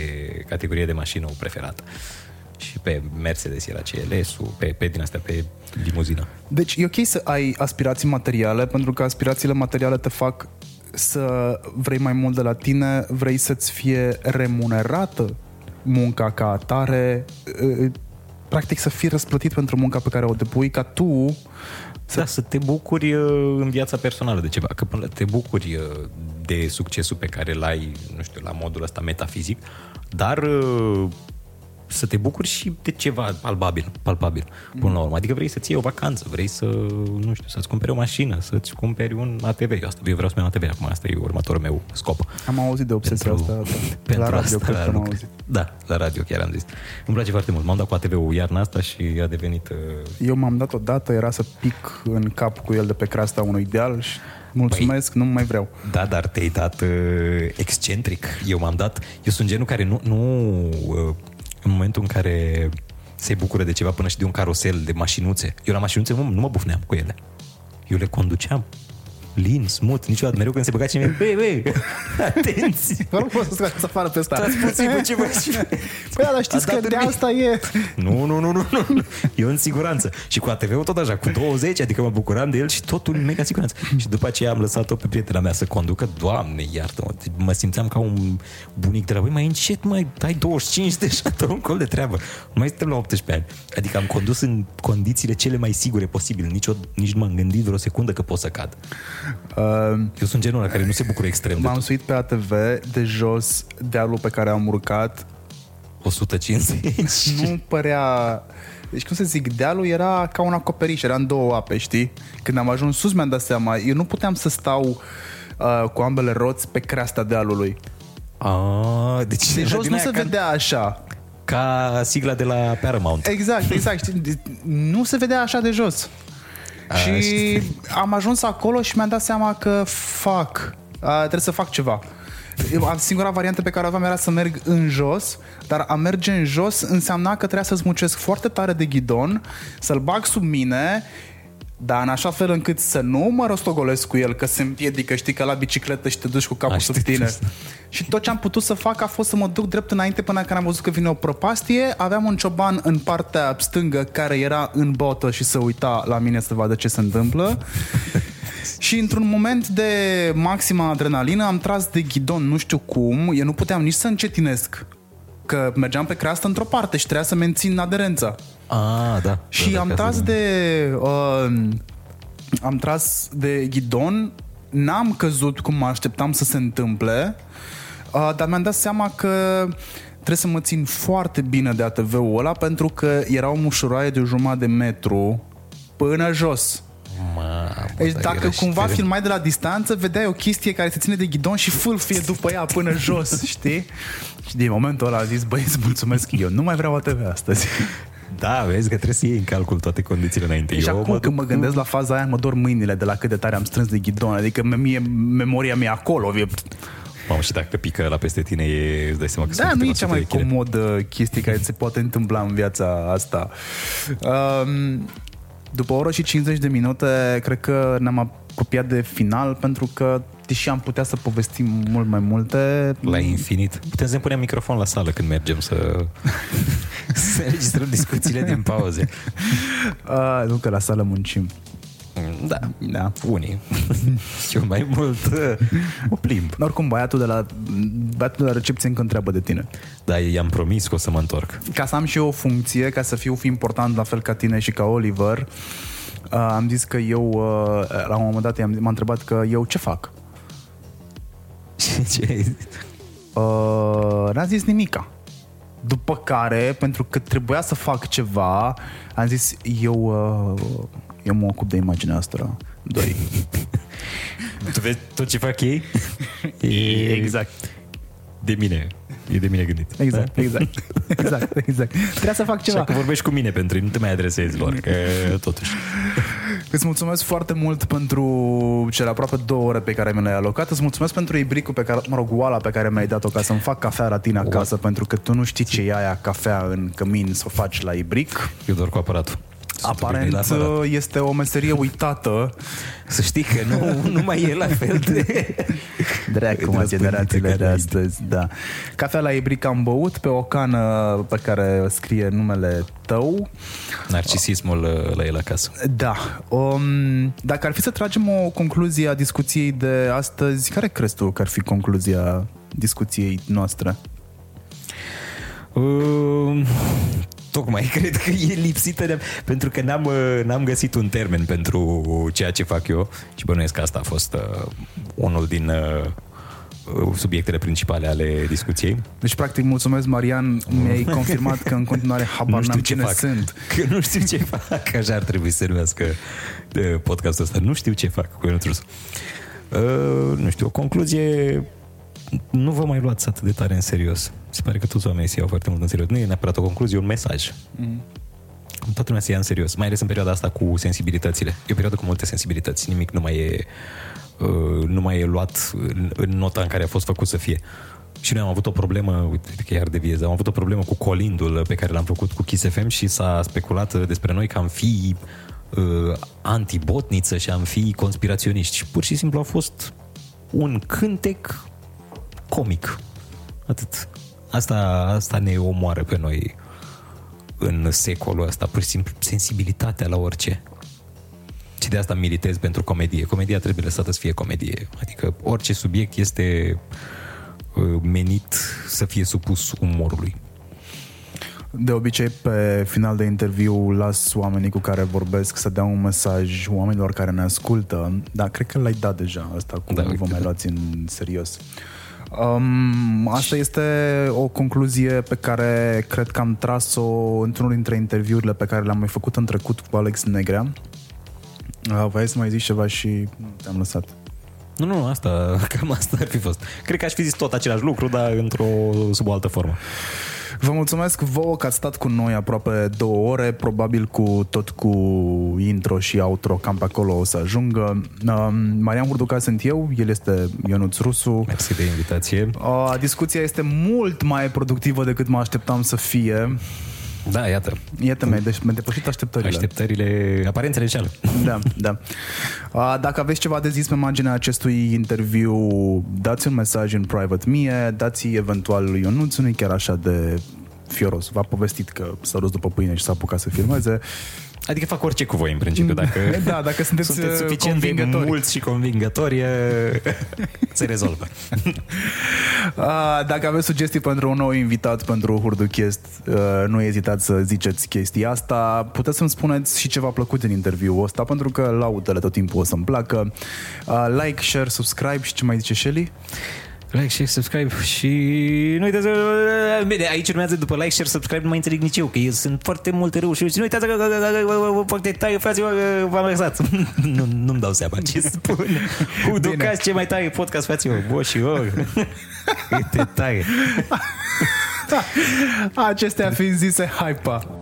categorie de mașină o preferată. Și pe Mercedes era CLS-ul, pe, pe din astea, pe limuzină. Deci e ok să ai aspirații materiale, pentru că aspirațiile materiale te fac să vrei mai mult de la tine, vrei să-ți fie remunerată munca ca atare, uh, practic să fii răsplătit pentru munca pe care o depui, ca tu Să, da, să te bucuri uh, în viața personală de ceva, că până te bucuri uh, de succesul pe care îl ai, nu știu, la modul ăsta metafizic, dar uh, să te bucuri și de ceva palpabil, palpabil până la urmă. Adică vrei să-ți iei o vacanță, vrei să, nu știu, să-ți cumperi o mașină, să-ți cumperi un ATV. Eu, asta, eu vreau să-mi iau un ATV acum, asta e următorul meu scop. am auzit de obsesia Pentru, asta pentru la radio, asta, cred la că am lucru. auzit. Da, la radio chiar am zis. Îmi place foarte mult. M-am dat cu ATV-ul iarna asta și a devenit uh, Eu m-am dat odată, era să pic în cap cu el de pe creasta unui deal și mulțumesc, nu mai vreau. Da, dar te-ai dat uh, excentric. Eu m-am dat... Eu sunt genul care nu... nu uh, în momentul în care se bucură de ceva până și de un carosel de mașinuțe. Eu la mașinuțe nu, nu mă bufneam cu ele. Eu le conduceam. Lin, smooth, niciodată. Mereu când se băga cineva, băi, băi, atenție! Vă rog frumos să scoateți afară pe asta. Stați puțin cu ce faci. Păi da, dar știți A că dat de în asta e... Nu, nu, nu, nu, nu. Eu în siguranță. Și cu ATV-ul tot așa, cu 20, adică mă bucuram de el și totul în mega siguranță. Și după aceea am lăsat-o pe prietena mea să conducă. Doamne, iartă-mă, mă simțeam ca un bunic de la voi, mai încet, mai dai 25 deja, dă un col de treabă. Nu mai suntem la 18 ani. Adică am condus în condițiile cele mai sigure posibil. Nici, o, nici nu m-am gândit vreo secundă că pot să cad. Uh, Eu sunt genul ăla care nu se bucură extrem de m-am tot. suit pe ATV de jos dealul pe care am urcat 150. nu părea... Deci, cum să zic, dealul era ca un acoperiș, era în două ape, știi? Când am ajuns sus mi-am dat seama, eu nu puteam să stau uh, cu ambele roți pe creasta dealului. Ah, deci De era jos din nu aia se ca, vedea așa. ca sigla de la Paramount. Exact, exact. știi? De- Nu se vedea așa de jos. A, și știi. am ajuns acolo și mi-am dat seama că fac, uh, trebuie să fac ceva. Eu- Singura variantă pe care o aveam era să merg în jos, dar a merge în jos înseamna că trebuia să smucesc foarte tare de ghidon, să-l bag sub mine, dar în așa fel încât să nu mă rostogolesc cu el, că se împiedică, știi, că la bicicletă și te duci cu capul A, sub știi, tine. știi. Și tot ce am putut să fac a fost să mă duc drept înainte până când am văzut că vine o prăpastie. Aveam un cioban în partea stângă care era în botă și să uita la mine să vadă ce se întâmplă. și într-un moment de maximă adrenalină am tras de ghidon, nu știu cum, eu nu puteam nici să încetinesc că mergeam pe creastă într-o parte și trebuia să mențin aderența. Ah, da. Și da, am da, tras da. de uh, am tras de ghidon, n-am căzut cum mă așteptam să se întâmple, uh, dar mi-am dat seama că trebuie să mă țin foarte bine de ATV-ul ăla pentru că era o mușuroaie de o jumătate de metru până jos. Mamă, Deci dar dacă era și cumva tare. filmai de la distanță, vedeai o chestie care se ține de ghidon și fâlfie după ea până jos, știi? Și din momentul ăla a zis, băi, îți mulțumesc, eu nu mai vreau ATV astăzi. Da, vezi că trebuie să iei în calcul toate condițiile înainte. Și Eu acum când duc- mă gândesc la faza aia, mă dor mâinile de la cât de tare am strâns de ghidon. Adică mie, memoria mea e acolo. E... Mamă, și dacă pică la peste tine, e, îți dai seama că Da, sunt nu e câteva cea mai sute de chile. comodă chestie care se poate întâmpla în viața asta. Um, după o oră și 50 de minute, cred că ne-am apropiat de final pentru că deși am putea să povestim mult mai multe, La infinit. Putem să ne punem microfon la sală când mergem să, să înregistrăm discuțiile din pauze. uh, nu că la sală muncim. Da, Da. unii. Și eu mai mult uh, o plimb. Oricum, băiatul de la, băiatul de la recepție încă întreabă de tine. Dar i-am promis că o să mă întorc. ca să am și eu o funcție, ca să fiu fi important la fel ca tine și ca Oliver, uh, am zis că eu, uh, la un moment dat i-am, m-a întrebat că eu ce fac. Și ce? Uh, n-am zis nimica. După care, pentru că trebuia să fac ceva, am zis eu, uh, eu mă ocup de imaginea asta. Doi. Tu vezi tot ce fac ei? E Exact. de mine. E de mine gândit. Exact, exact. Exact, exact. Trebuia să fac Și ceva. dacă vorbești cu mine pentru ei, nu te mai adresezi lor, că totuși. Îți mulțumesc foarte mult pentru cele aproape două ore pe care mi le-ai alocat. Îți mulțumesc pentru ibricul pe care, mă rog, oala pe care mi-ai dat-o ca să-mi fac cafea la tine acasă, pentru că tu nu știi ce e aia cafea în cămin să o faci la ibric. Eu doar cu aparatul. Sunt Aparent obișnuit la aparat. este o meserie uitată. Să știi că nu, nu mai e la fel de... Dracu, mă, Răspândite generațiile ca de înainte. astăzi, da. Cafea la ibric am băut pe o cană pe care scrie numele tău. Narcisismul uh, la el acasă. Da. Um, dacă ar fi să tragem o concluzie a discuției de astăzi, care crezi tu că ar fi concluzia discuției noastre? Uh, tocmai cred că e lipsită de... Pentru că n-am, uh, n-am găsit un termen pentru ceea ce fac eu și bănuiesc că asta a fost uh, unul din uh, uh, subiectele principale ale discuției. Deci, practic, mulțumesc, Marian, mi-ai confirmat că în continuare habar nu știu n-am ce cine fac. sunt. Că nu știu ce fac. Așa ar trebui să se numească uh, podcastul ăsta. Nu știu ce fac cu Ionuț Rusu. Uh, nu știu, o concluzie nu vă mai luați atât de tare în serios. Se pare că toți oamenii se iau foarte mult în serios. Nu e neapărat o concluzie, e un mesaj. Mm. Toată lumea se ia în serios, mai ales în perioada asta cu sensibilitățile. E o perioadă cu multe sensibilități. Nimic nu mai e, uh, nu mai e luat în, în nota în care a fost făcut să fie. Și noi am avut o problemă, uite că iar deviez, am avut o problemă cu colindul pe care l-am făcut cu Kiss FM și s-a speculat despre noi că am fi uh, antibotniță și am fi conspiraționiști. Și pur și simplu a fost un cântec comic. Atât. Asta, asta ne omoară pe noi în secolul ăsta, pur și simplu sensibilitatea la orice. Și de asta militez pentru comedie. Comedia trebuie lăsată să fie comedie. Adică orice subiect este uh, menit să fie supus umorului. De obicei, pe final de interviu, las oamenii cu care vorbesc să dea un mesaj oamenilor care ne ascultă, dar cred că l-ai dat deja, asta cu Da, nu vă uite, mai da. luați în serios. Um, asta este o concluzie pe care cred că am tras-o într-unul dintre interviurile pe care le-am mai făcut în trecut cu Alex Negrea. Uh, Vrei să mai zici ceva și nu, te-am lăsat. Nu, nu, asta, cam asta ar fi fost. Cred că aș fi zis tot același lucru, dar într-o, sub o altă formă. Vă mulțumesc vouă că ați stat cu noi aproape două ore, probabil cu tot cu intro și outro, cam pe acolo o să ajungă. Uh, Marian Hurduca sunt eu, el este Ionuț Rusu. Mersi de invitație. Uh, discuția este mult mai productivă decât mă așteptam să fie. Da, iată. Iată, mi-ai deci, mi depășit așteptările. Așteptările, aparențele ceală. Da, da. Uh, Dacă aveți ceva de zis pe marginea acestui interviu, dați un mesaj în private mie, dați eventual lui Ionuț, nu chiar așa de fioros. V-a povestit că s-a dus după pâine și s-a apucat să filmeze. Adică fac orice cu voi, în principiu, dacă Da, dacă sunteți, sunteți uh, suficient de convingători. mulți și convingători, e- se rezolvă. Uh, Dacă aveți sugestii pentru un nou invitat pentru Hurduchest, uh, nu ezitați să ziceți chestia asta. Puteți să-mi spuneți și ce v-a plăcut din interviul ăsta, pentru că laudele tot timpul o să-mi placă. Uh, Like, share, subscribe și ce mai zice Shelly? Like, share, subscribe și nu uitați să... Bine, aici urmează după like, share, subscribe, nu mai înțeleg nici eu, că sunt foarte multe reușiri și nu uitați că foarte tare, fraților, că v-am lăsat. Nu, nu-mi dau seama ce spun. Huducați ce mai tare podcast, fraților, bo și or. Câte tare. Acestea fiind zise, hai pa!